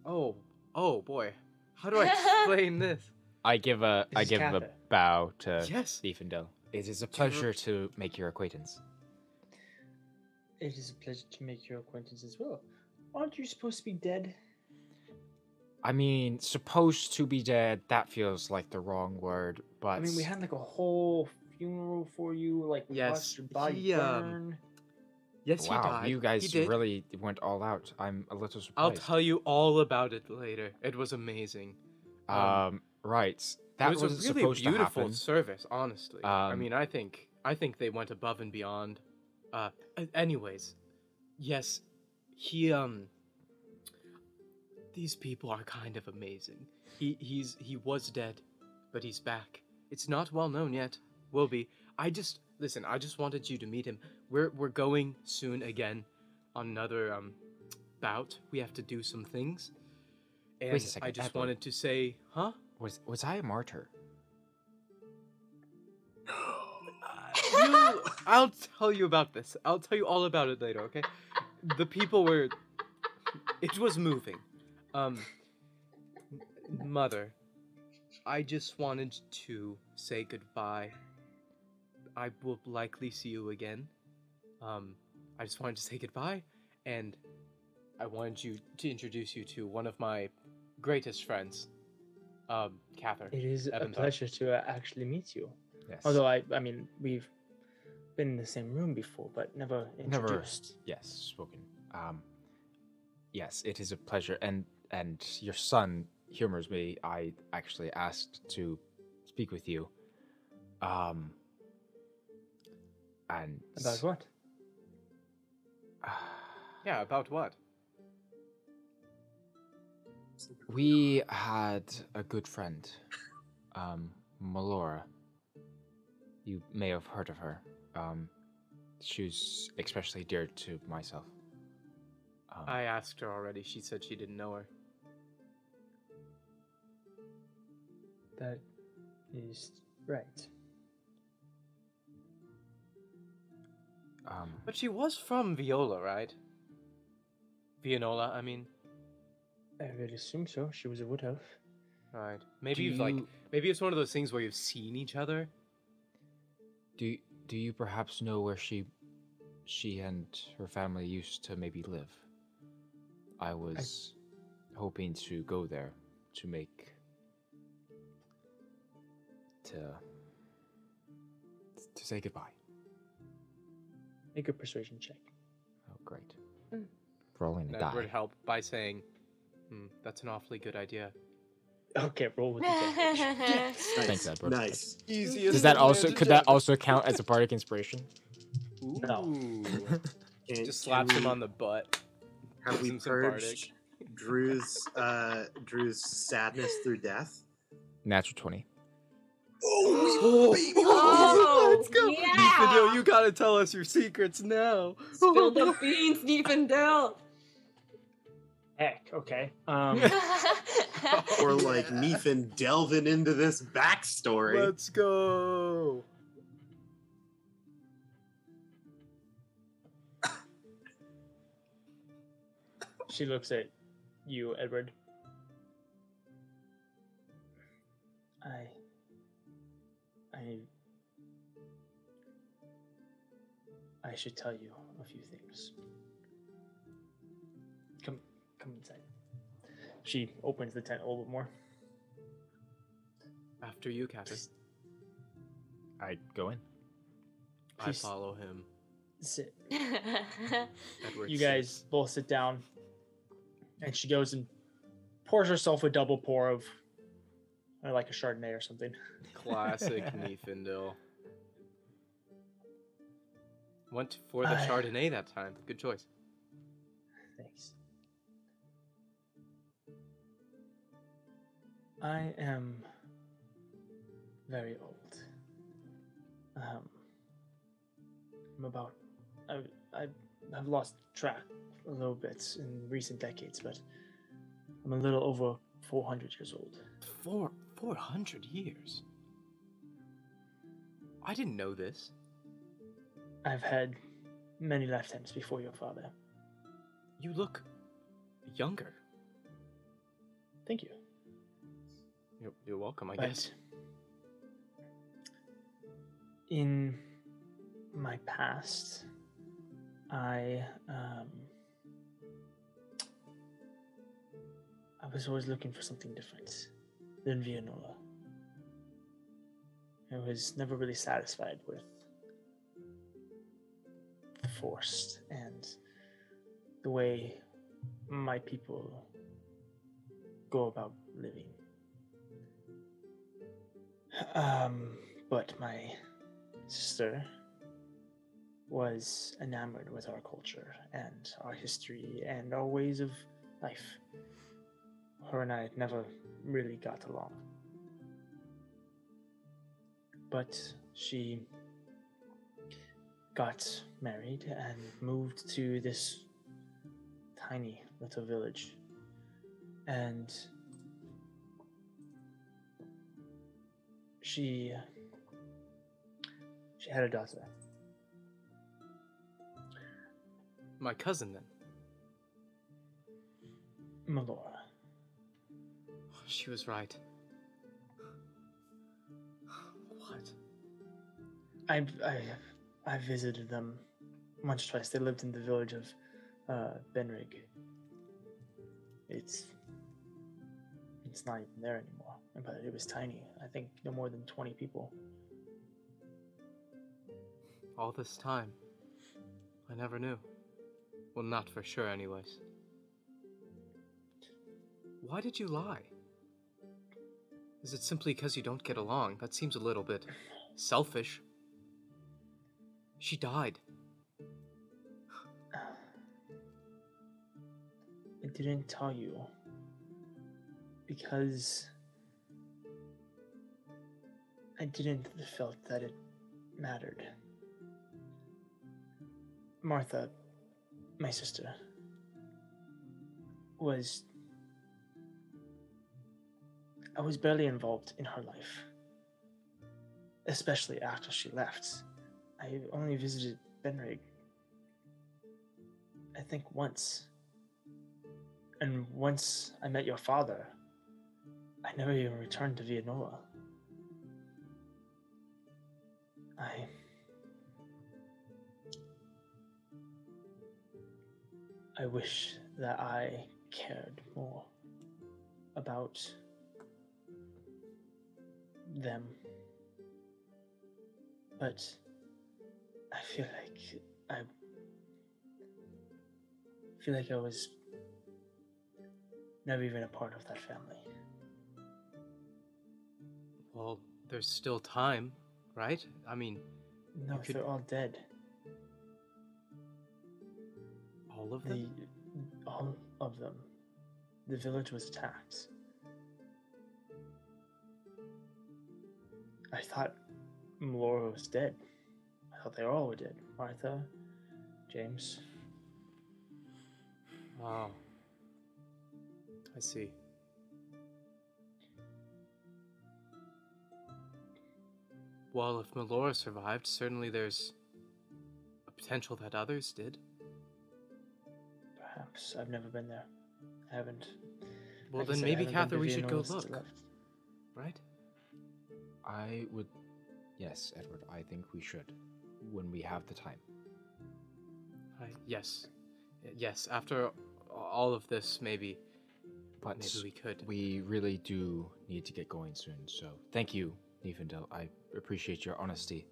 oh, oh boy, how do I explain this? I give a This I is give a bow to Yes. Nifendel. It is a pleasure to make your acquaintance. It is a pleasure to make your acquaintance as well. Aren't you supposed to be dead? I mean, supposed to be dead. That feels like the wrong word, but I mean, we had like a whole funeral for you. Like, we Yes, watched your body he, um, burn. Yes, wow, he died. you guys He really went all out. I'm a little surprised. I'll tell you all about it later. It was amazing. Um, um, right. That it was wasn't a really supposed beautiful service, honestly. I Um, mean, I think I think they went above and beyond. Uh, anyways, yes, he um. These people are kind of amazing. He he's he was dead, but he's back. It's not well known yet. Will be. I just listen. I just wanted you to meet him. We're we're going soon again, on another um, bout. We have to do some things. And Wait a second, I just wanted to say, huh? Was was I a martyr? you, I'll tell you about this. I'll tell you all about it later, okay? The people were. It was moving. Um. Mother, I just wanted to say goodbye. I will likely see you again. Um, I just wanted to say goodbye, and I wanted you to introduce you to one of my greatest friends, um, Catherine. It is a Evan Thought. pleasure to uh, actually meet you. Yes. Although I, I mean, we've been in the same room before, but never introduced. Never. yes, spoken. Um, yes, it is a pleasure, and and your son humors me. I actually asked to speak with you. Um. And About what? Yeah, about what? We had a good friend, um, Melora. You may have heard of her. Um, she was especially dear to myself. Um, I asked her already. She said she didn't know her. That is right. um, But she was from Viola, right? Viola, I mean. I would assume so. She was a wood elf. Right. Maybe you've like maybe it's one of those things where you've seen each other. do you, do you perhaps know where she she and her family used to maybe live? I was hoping to go there to make to to say goodbye. Make a persuasion check. Oh, great. Mm. Rolling a That die. would help by saying, hmm, "That's an awfully good idea." Okay, roll with advantage. Nice. Thanks, Edward. Nice. Easiest. Does that also could that also count as a bardic inspiration? No. Just slaps can him on the butt. Have we Gives him some purged Drew's uh Drew's sadness through death? Natural twenty. Oh, Oh, let's go. yeah. Nifadil, you gotta tell us your secrets now. Spill the beans, Neefendel. Heck, okay. Um, Or like Neefin delving into this backstory. Let's go. she looks at you, Edward. I. I. I should tell you a few things. Come, come inside. She opens the tent a little bit more. After you, Catherine. I go in. I follow him. Sit. Edward You sits. guys both sit down, and she goes and pours herself a double pour of, uh, like a Chardonnay or something. Classic Nifendil. Went for the I- Chardonnay that time. Good choice. Thanks. I am very old. Um, I'm about. I, I have lost track a little bit in recent decades, but I'm a little over 400 years old. Four four hundred years. I didn't know this. I've had many lifetimes before your father. You look younger. Thank you. You're, you're welcome, I but guess. in my past, I um, I was always looking for something different than Vianola. I was never really satisfied with the forced and the way my people go about living. Um, but my sister was enamored with our culture and our history and our ways of life. Her and I never really got along. But she got married and moved to this tiny little village. And she she had a daughter. My cousin, then. Melora. She was right. What? I I I visited them once or twice. They lived in the village of uh, Benrig. It's it's not even there anymore, but it was tiny. I think no more than twenty people. All this time. I never knew. Well, not for sure, anyways. Why did you lie? Is it simply because you don't get along? That seems a little bit selfish. She died. I didn't tell you because I didn't felt that it mattered. Martha, my sister, was. I was barely involved in her life. Especially after she left. I only visited Benrig, I think once. And once I met your father, I never even returned to Vianoa. I. I wish that I cared more about them. But I feel like I feel like I was never even a part of that family. Well, there's still time, right? I mean, No, could- they're all dead. all of The them. all of them. The village was attacked. I thought Melora was dead. I thought they all were dead. Martha, James. Oh. I see. Well, if Melora survived, certainly there's a potential that others did. Perhaps I've never been there. I haven't. Well, like then said, maybe, haven't been Kathyr, to we should go look, right? I would. Yes, Edward, I think we should. When we have the time. I, yes. Yes, after all of this, maybe, But maybe we could. we really do need to get going soon, so thank you, Nefendel. I appreciate your honesty.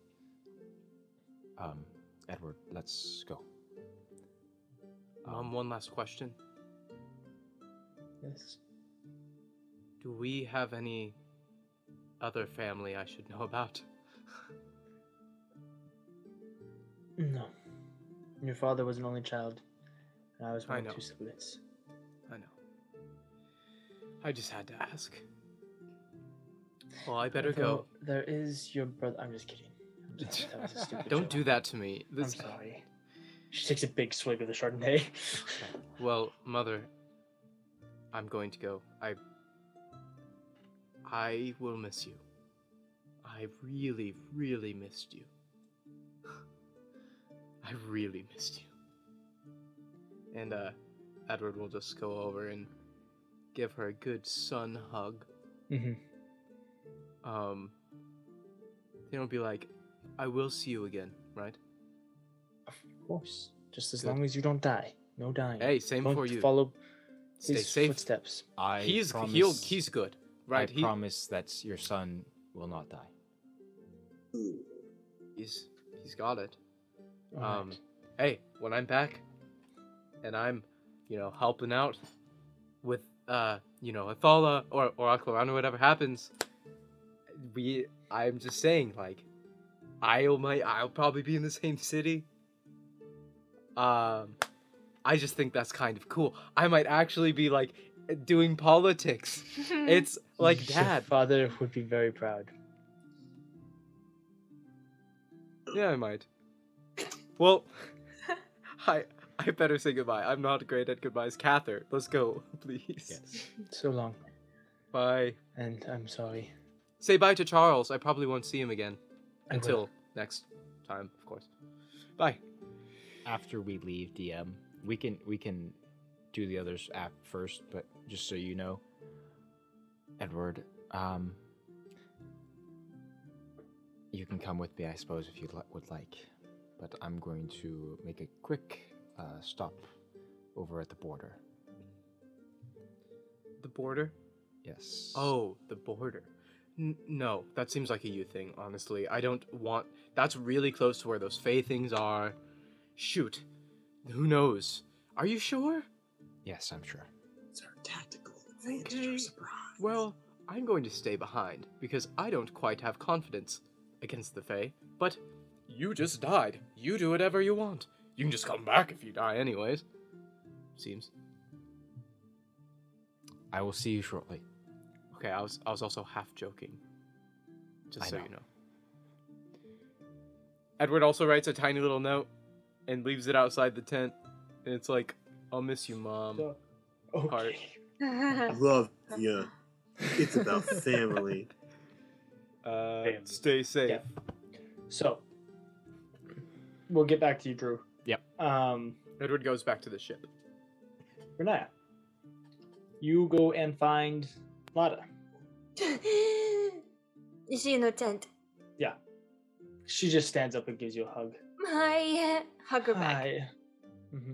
Um, Edward, let's go. Mom, one last question. Yes. Do we have any other family I should know about? No. Your father was an only child, and I was one I of two siblings. I know. I just had to ask. Well, I better go. There is your brother. I'm just kidding. I'm sorry, that was a stupid Don't joke. do that to me. I'm sorry. She takes a big swig of the Chardonnay. well, mother, I'm going to go. I I will miss you. I really, really missed you. I really missed you. And uh Edward will just go over and give her a good sun hug. mm-hmm. Um you know be like, I will see you again, right? Of course. Just as Good. long as you don't die. No dying. Hey, same don't for you. Follow Stay his safe. footsteps. I he's promise, he'll he's good, right? I he, promise that your son will not die. he's he's got it. All Um, right. hey, when I'm back, and I'm, you know, helping out with, uh, you know, Athala or or or whatever happens, we, I'm just saying, like, I'll might, I'll probably be in the same city. Um, I just think that's kind of cool. I might actually be like doing politics. It's like Your dad. father would be very proud. Yeah, I might. Well, I I better say goodbye. I'm not great at goodbyes. Kathyr, let's go, please. Yes. So long. Bye. And I'm sorry. Say bye to Charles. I probably won't see him again I will. until next time, of course. Bye. After we leave DM, we can we can do the others app first, but just so you know, Edward, um, you can come with me, I suppose, if you li- would like. But I'm going to make a quick uh, stop over at the border. The border? Yes. Oh, the border. N- no, that seems like a you thing, honestly. I don't want. That's really close to where those Fey things are. Shoot. Who knows? Are you sure? Yes, I'm sure. Okay. surprise. Well, I'm going to stay behind because I don't quite have confidence against the Fae. But you just died. You do whatever you want. You can just come back if you die, anyways. Seems. I will see you shortly. Okay, I was I was also half joking. Just I so know. you know. Edward also writes a tiny little note and leaves it outside the tent. And it's like, I'll miss you, mom. So, Heart. Okay. Love you. It's about family. Uh, Family. stay safe. Yeah. So, we'll get back to you, Drew. Yep. Um, Edward goes back to the ship. Riniya, you go and find Lada. Is she in her tent? Yeah. She just stands up and gives you a hug. Hi. Hug her back. Hi. hmm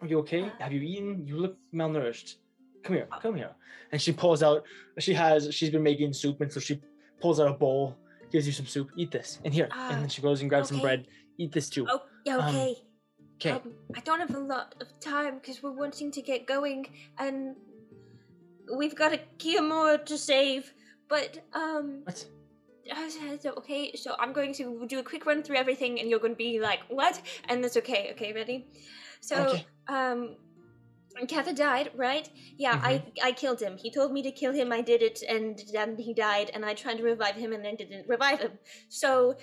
Are you okay? Have you eaten? You look malnourished. Come here, come here. And she pulls out. She has. She's been making soup, and so she pulls out a bowl, gives you some soup. Eat this, and here. and then Ah, she goes and grabs some bread. Eat this too. Oh, yeah, Um, okay. Okay. Um, I don't have a lot of time because we're wanting to get going, and we've got a Kiamora to save. But um, what? Okay, so I'm going to do a quick run through everything, and you're going to be like, "What?" And that's okay. Okay, ready? So, Okay. um, Kathyr died, right? Yeah, I I killed him. He told me to kill him. I did it, and then he died. And I tried to revive him, and I didn't revive him. So,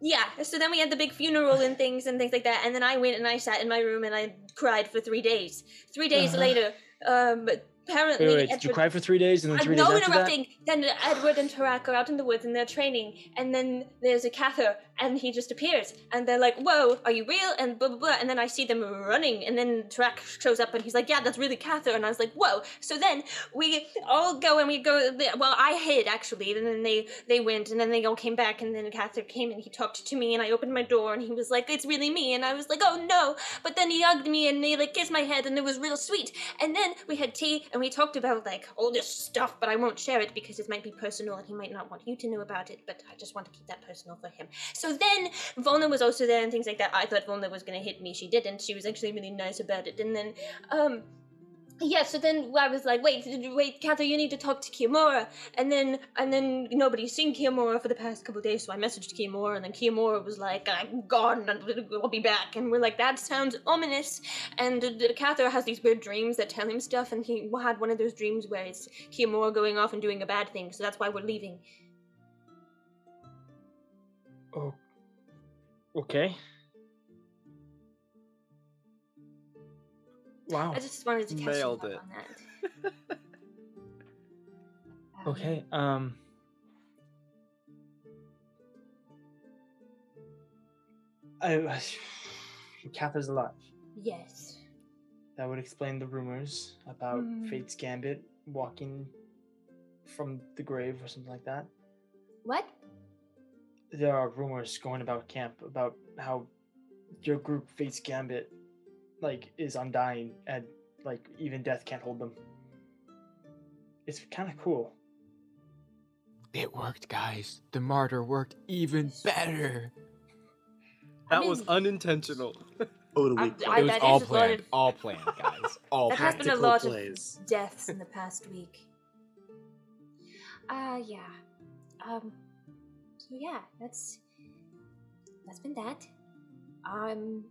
yeah. So then we had the big funeral and things and things like that. And then I went and I sat in my room and I cried for three days. Three days Uh-huh. later, um, apparently Wait, wait. Did you cry for three days and then I'm three no days after interrupting. Then Edward and Tarak are out in the woods and they're training, and then there's a Kathyr, and he just appears, and they're like, "Whoa, are you real?" And blah blah blah. And then I see them running, and then Tarak shows up, and he's like, "Yeah, that's really Kathyr." And I was like, "Whoa!" So then we all go and we go. Well, I hid actually, and then they they went, and then they all came back, and then Kathyr came and he talked to me, and I opened my door, and he was like, "It's really me," and I was like, "Oh no!" But then he hugged me and he like kissed my head, and it was real sweet. And then we had tea and we talked about like all this stuff, but I won't share it because it might be personal and he might not want you to know about it, but I just want to keep that personal for him. So then Volna was also there and things like that. I thought Volna was gonna hit me. She didn't. She was actually really nice about it. And then um yeah, so then I was like, wait, wait, Kathyr, you need to talk to Kiamora. And then and then nobody's seen Kiamora for the past couple days, so I messaged Kiamora, and then Kiamora was like, I'm gone, I'll be back. And we're like, that sounds ominous. And Kathyr has these weird dreams that tell him stuff, and he had one of those dreams where it's Kiamora going off and doing a bad thing, so that's why we're leaving. Oh. Okay. Wow. I just wanted to catch Nailed you up it. on that. Okay. Um. I. Kathyr's alive. Yes. That would explain the rumors about Hmm. Fate's Gambit walking from the grave or something like that. What? There are rumors going about camp about how your group Fate's Gambit like is undying and like even death can't hold them. It's kind of cool. It worked, guys. The martyr worked even better. That I was unintentional. Totally. I- planned. I it was all there's a lot planned. of- All planned, guys. All There has been a lot plays. of deaths in the past week. Uh yeah. Um so yeah, that's that's been that. I'm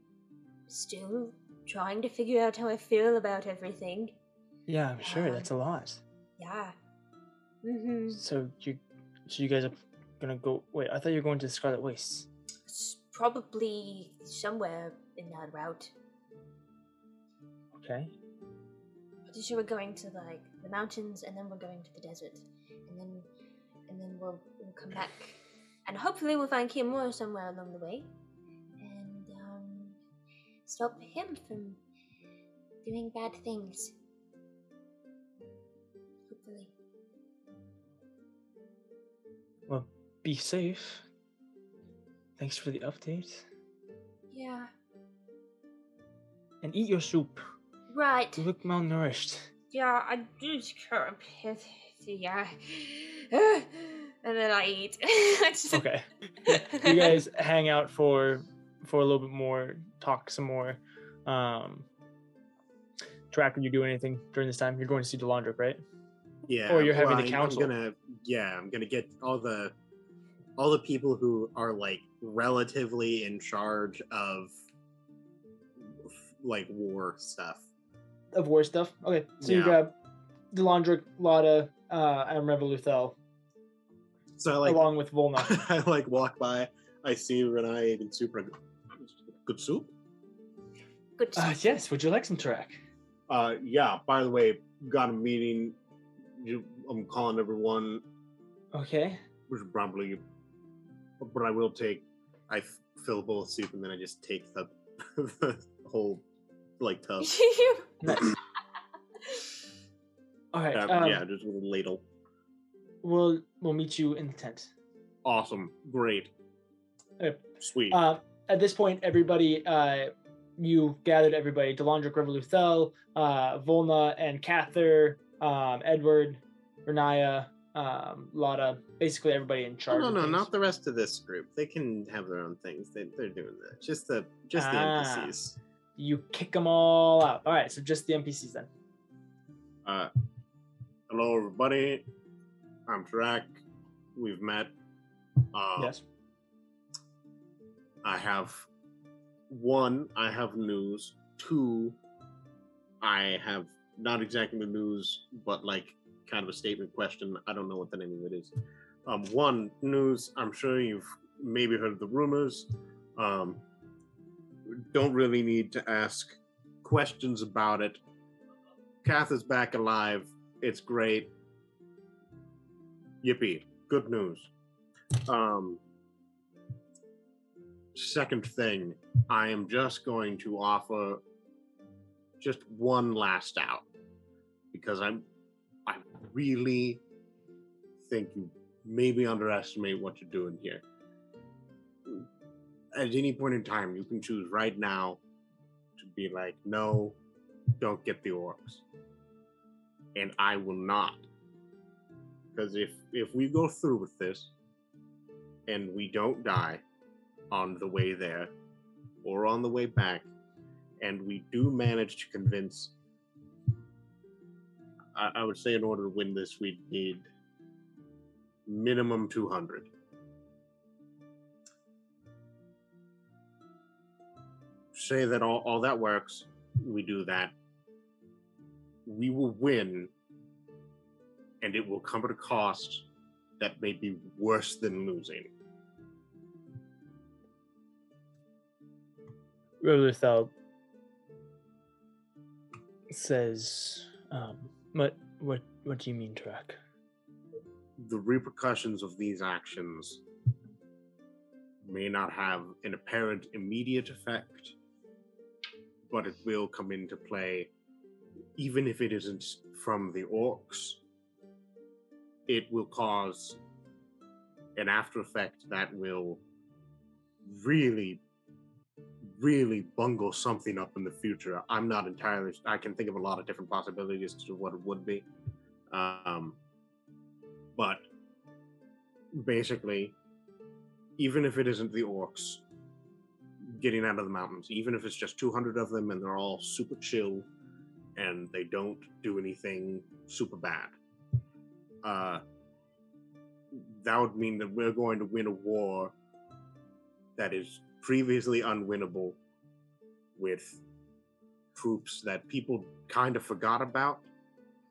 still trying to figure out how I feel about everything. Yeah, I'm sure Um, that's a lot. Yeah. Mm-hmm. So you, so you guys are gonna go. Wait, I thought you were going to Scarlet Wastes. It's probably somewhere in that route. Okay. Pretty sure we're going to like the mountains and then we're going to the desert. And then and then we'll we'll come back. And hopefully we'll find Kiamora somewhere along the way. Stop him from doing bad things. Hopefully. Well, be safe. Thanks for the update. Yeah. And eat your soup. Right. You look malnourished. Yeah, I just can't pit. Yeah. and then I eat. I just- Okay. you guys hang out for for a little bit more, talk some more. Um, Tarak, you do anything during this time? You're going to see Delandric, right? Yeah. Or you're having the council. I'm gonna yeah, I'm gonna get all the all the people who are like relatively in charge of like war stuff. Of war stuff. Okay, so you grab Delandric, Lotta, uh, and Revoluthel, So I like along with Volna. I like walk by. I see Renai eating super good soup. Good. Uh, yes, would you like some Tarak? Uh, yeah. By the way, got a meeting. You, I'm calling everyone. Okay. Which probably, but I will take. I fill a bowl of soup and then I just take the, the whole like tub. Nice. All right. Uh, um, yeah, just with a ladle. We'll we'll meet you in the tent. Awesome. Great. Uh, Sweet. Uh, at this point, everybody, uh, you gathered everybody: Delandric, Revoluthel, uh, Volna, and Kathyr, um, Edward, Riniya, um, Lotta. Basically, everybody in Oh, charge. no, of no, things. not the rest of this group. They can have their own things. They, they're doing that. Just the just the Ah. NPCs. You kick them all out. All right, so just the NPCs then. Uh, hello, everybody. I'm Drac. We've met. Uh, yes. I have one. I have news. Two. I have not exactly the news, but like kind of a statement question. I don't know what the name of it is. Um, one news. I'm sure you've maybe heard the rumors. Um, don't really need to ask questions about it. Kath is back alive. It's great. Yippee. Good news. Um, second thing, I am just going to offer just one last out because I'm I really think you maybe underestimate what you're doing here. At any point in time, you can choose right now to be like, no, don't get the orcs. And I will not. Because if if we go through with this and we don't die on the way there or on the way back, and we do manage to convince I, I would say in order to win this we'd need minimum 200 say that all, all that works we do that. We will win and it will come at a cost that may be worse than losing Revoluthel says, um, "What, what, what do you mean, Tarak? the repercussions of these actions may not have an apparent immediate effect, but it will come into play, even if it isn't from the orcs. It will cause an after effect that will really, really bungle something up in the future. I'm not entirely. I can think of a lot of different possibilities as to what it would be. Um, but basically, even if it isn't the orcs getting out of the mountains, even if it's just 200 of them and they're all super chill and they don't do anything super bad, uh, that would mean that we're going to win a war that is previously unwinnable with troops that people kind of forgot about,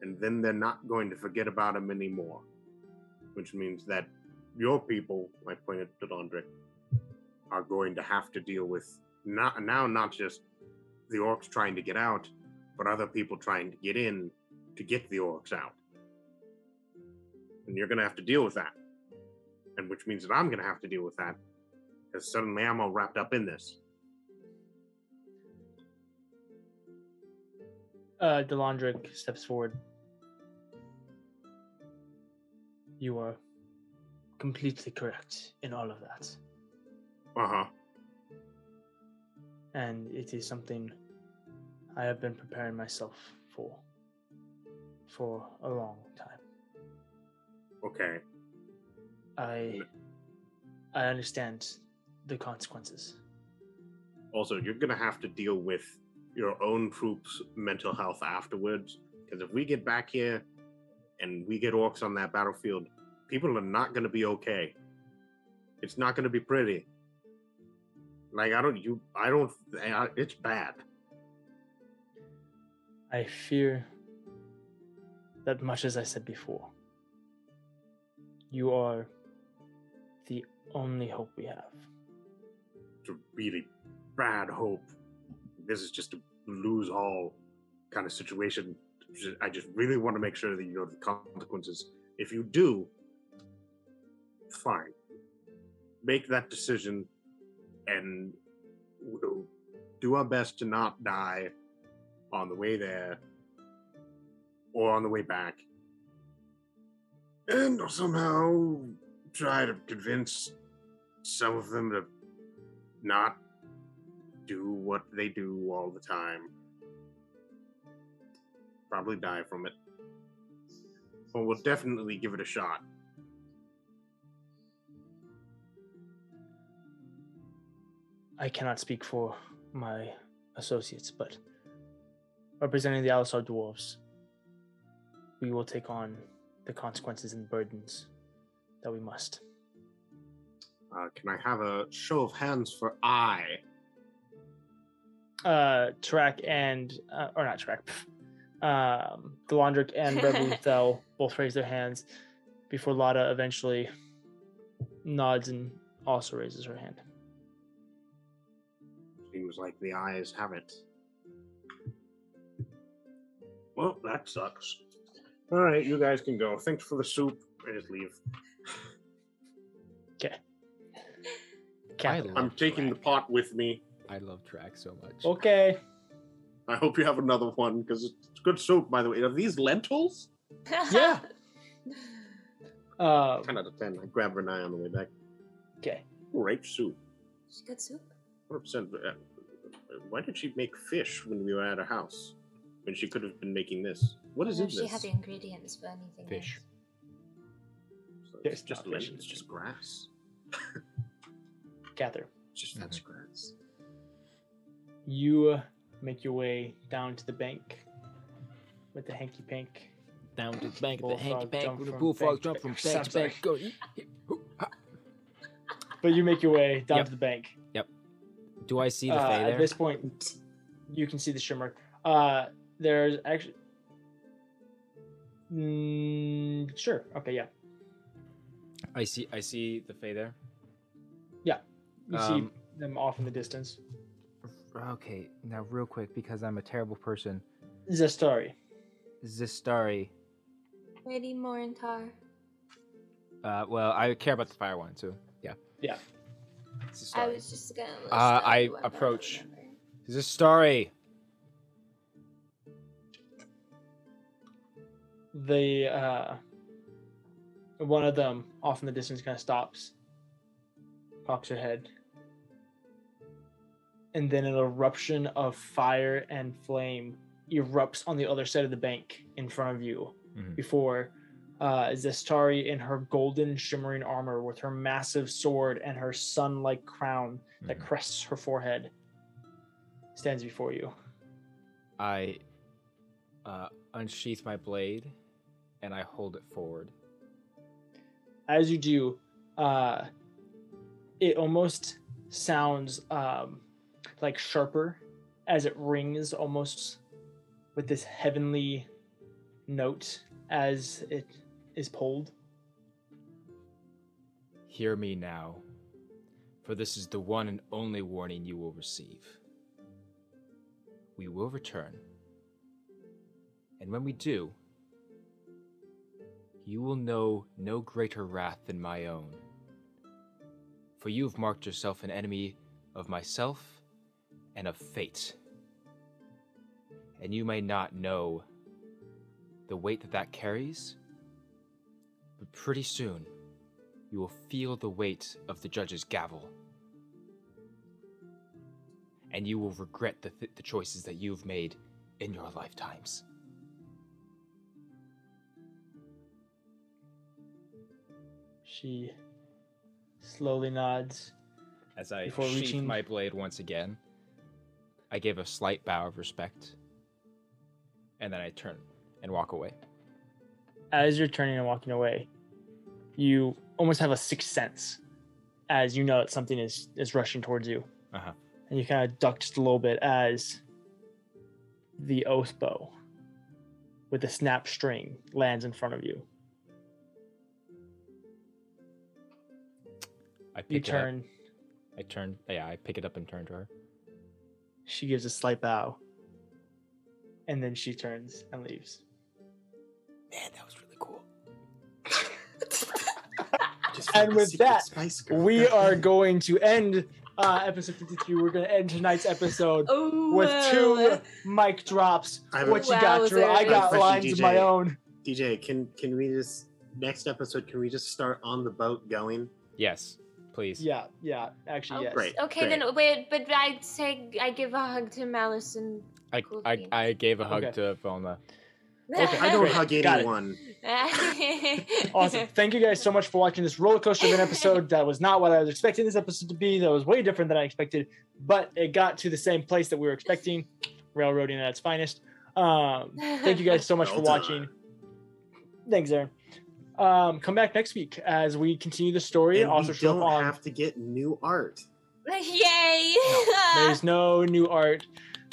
and then they're not going to forget about them anymore which means that your people, I pointed to Dondrick, are going to have to deal with not now not just the orcs trying to get out, but other people trying to get in to get the orcs out. And you're gonna have to deal with that. And which means that I'm gonna have to deal with that. Because suddenly I'm all wrapped up in this. Uh, Delandric steps forward. You are completely correct in all of that. Uh-huh. And it is something I have been preparing myself for for a long time. Okay. I I understand the consequences. Also, you're gonna have to deal with your own troops' mental health afterwards. Because if we get back here and we get orcs on that battlefield, people are not gonna be okay. It's not gonna be pretty. Like I don't, you, I don't. I, it's bad. I fear that much as I said before. You are the only hope we have. To really bad hope. This is just a lose all kind of situation. I just really want to make sure that you know the consequences. If you do, fine. Make that decision and we'll do our best to not die on the way there or on the way back. And somehow try to convince some of them to not do what they do all the time. Probably die from it. But we'll definitely give it a shot. I cannot speak for my associates, but representing the Alisar dwarves, we will take on the consequences and burdens that we must. Uh, can I have a show of hands for I? Uh, Tarak and uh, or not Tarak, um, Delandric and Revoluthel both raise their hands before Lada eventually nods and also raises her hand. Seems like the ayes have it. Well, that sucks. All right, you guys can go. Thanks for the soup. I just leave. Catherine. love I'm taking the pot with me. I love Tarak so much. Okay. I hope you have another one because it's good soup, by the way. Are these lentils? Yeah. Uh, 10 out of 10. I grabbed Renai on the way back. okay. Great soup. She good soup. 100%. Uh, Why did she make fish when we were at her house? When she could have been making this. What is I in don't know if this? she had the ingredients for anything. Fish. else. So It's it's just lentils, it's just grass. Catherine. It's just fancy grass. You uh, make your way down to the bank with the hanky pank. Down to the bank of the hanky pank jump with a bullfrog jump from bank. bank to bank. Go. eep, eep, hoo, ha. But you make your way down Yep. to the bank. Yep. Do I see the Uh, Fae at this point, you can see the shimmer. Uh, there's actually. Mm, sure. Okay. Yeah. I see. I see the Fae there. You Um, see them off in the distance. Okay, now real quick because I'm a terrible person. Zestari. Zistari. Lady Morintar. Uh, well, I care about the fire one, too. yeah. Yeah. Zistari. I was just gonna. Uh, I approach. remember. Zistari. The uh, one of them off in the distance kind of stops, pops her head, and then an eruption of fire and flame erupts on the other side of the bank in front of you. Mhm. Before uh, Zestari in her golden shimmering armor with her massive sword and her sun-like crown that Mhm. crests her forehead stands before you. I uh, unsheath my blade and I hold it forward. as you do, uh, it almost sounds um, like sharper as it rings almost with this heavenly note as it is pulled. Hear me now, for this is the one and only warning you will receive. We will return. And when we do, you will know no greater wrath than my own. For you have marked yourself an enemy of myself and of fate. And you may not know the weight that that carries, but pretty soon you will feel the weight of the judge's gavel. And you will regret the, th- the choices that you've made in your lifetimes. She slowly nods. As I sheath reaching- my blade once again, I give a slight bow of respect. And then I turn and walk away. As you're turning and walking away, you almost have a sixth sense as you know that something is, is rushing towards you. Uh-huh. And you kind of duck just a little bit as the oath bow with the snap string lands in front of you. I pick You it up. turn I turn. Yeah, I pick it up and turn to her. She gives a slight bow. And then she turns and leaves. Man, that was really cool. And with that, Spice We are going to end uh, episode 52. We're going to end tonight's episode Oh, with two well. mic drops. I have a- What you got, Drew? I got Question, lines of my own. DJ, can can we just next episode? Can we just start on the boat going? Yes, please. Yeah, yeah, actually, Oh, yes. Great. Okay, then wait, but I'd say I give a hug to Malice and. I, I. I gave a hug Okay. to Volna. Okay, I don't Great. hug Got it. anyone. Awesome. Thank you guys so much for watching this roller coaster of an episode. That was not what I was expecting this episode to be. That was way different than I expected, but it got to the same place that we were expecting. Railroading at its finest. Um, thank you guys so much for Well watching. done. Thanks, Aaron. Um, come back next week as we continue the story. And also we don't on. have to get new art. Yay! There's no new art.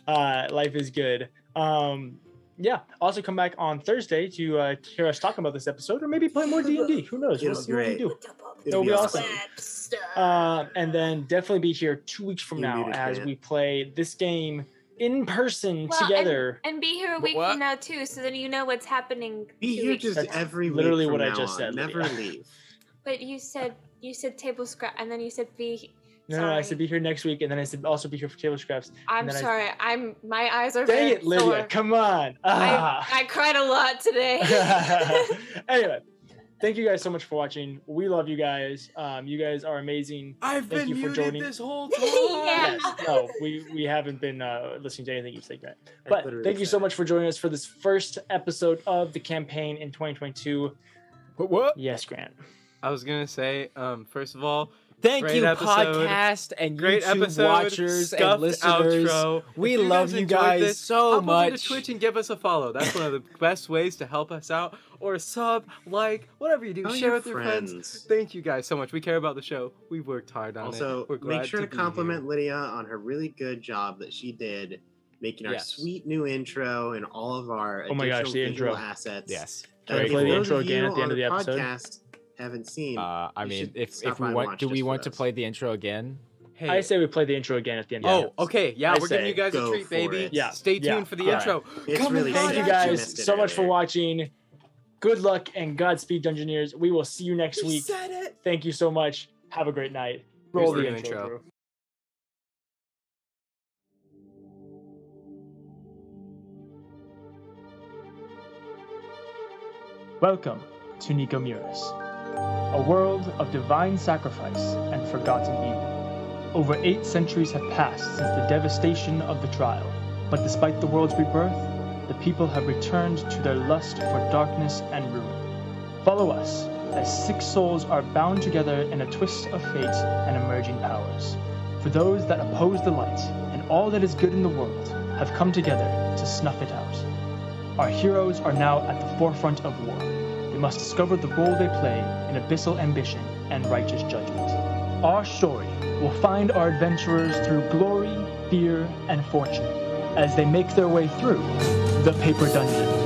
Uh, life is good. Um, yeah. Also, come back on Thursday to uh, hear us talk about this episode, or maybe play more D and D. Who knows? It'll We'll be see what we do. It'll be awesome. Webster. Um, and then definitely be here two weeks from You now as we play this game in person Well, together. And be here a week what? from now too, so then you know what's happening. Be here weeks just That's every week literally from what I just on. said, Never Lydia. leave. But you said you said table scrap, and then you said be. no, no, I said be here next week, and then I said also be here for table scraps. I'm then I- sorry. I'm my eyes are Dang it, Lydia! sore. Come on. I, Ah. I cried a lot today. anyway, thank you guys so much for watching. We love you guys. Um, you guys are amazing. I've Thank been you for muted joining. this whole Yeah. time. Yes, no, we we haven't been uh, listening to anything you say, Grant. I But thank you so much for joining us for this first episode of the campaign in 2022. But what? Yes, Grant. I was gonna say, um, first of all, Thank Great you, episode. podcast and great YouTube episode, watchers and listeners. outro. We If you love guys you enjoyed guys this, so hop over much. to Twitch and give us a follow. That's one of the best ways to help us out. Or sub, like, whatever you do, Tell share your with your friends. friends. Thank you guys so much. We care about the show. We've worked hard on Also, it. We're make sure to, be here. compliment Lydia on her really good job that she did making our Yes. sweet new intro and all of our Oh my gosh, the intro. assets. Yes. Can I That Very if play the intro of again at the end of the episode? Podcast haven't seen. Uh, I mean, if if we want, do we want to play the intro again? Hey. I say we play the intro again at the end. of the Oh, episode. okay. Yeah, I we're giving you guys a treat, baby. it. Yeah, Stay tuned yeah, for the alright. intro. It's Come really Thank you sad that guys it so much for watching. Good luck and Godspeed, Dungeoneers. We will see you next You week. said it. Thank you so much. Have a great night. Roll Here's the the intro. intro. Welcome to Nikomuris, a world of divine sacrifice and forgotten evil. Over eight centuries have passed since the devastation of the trial, but despite the world's rebirth, the people have returned to their lust for darkness and ruin. Follow us as six souls are bound together in a twist of fate and emerging powers. For those that oppose the light and all that is good in the world have come together to snuff it out. Our heroes are now at the forefront of war. Must discover the role they play in abyssal ambition and righteous judgment. Our story will find our adventurers through glory, fear, and fortune as they make their way through the Paper Dungeon.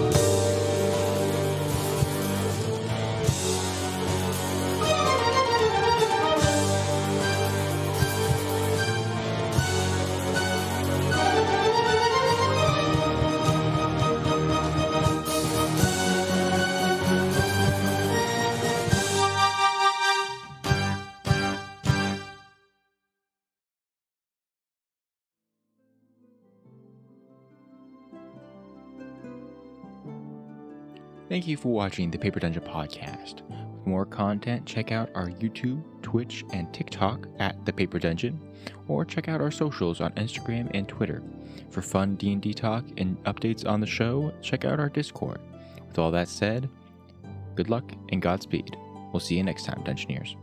Thank you for watching the Paper Dungeon podcast. For more content, check out our YouTube, Twitch, and TikTok at the Paper Dungeon, or check out our socials on Instagram and Twitter. For fun D&D talk and updates on the show, check out our Discord. With all that said, good luck and Godspeed. We'll see you next time, Dungeoneers.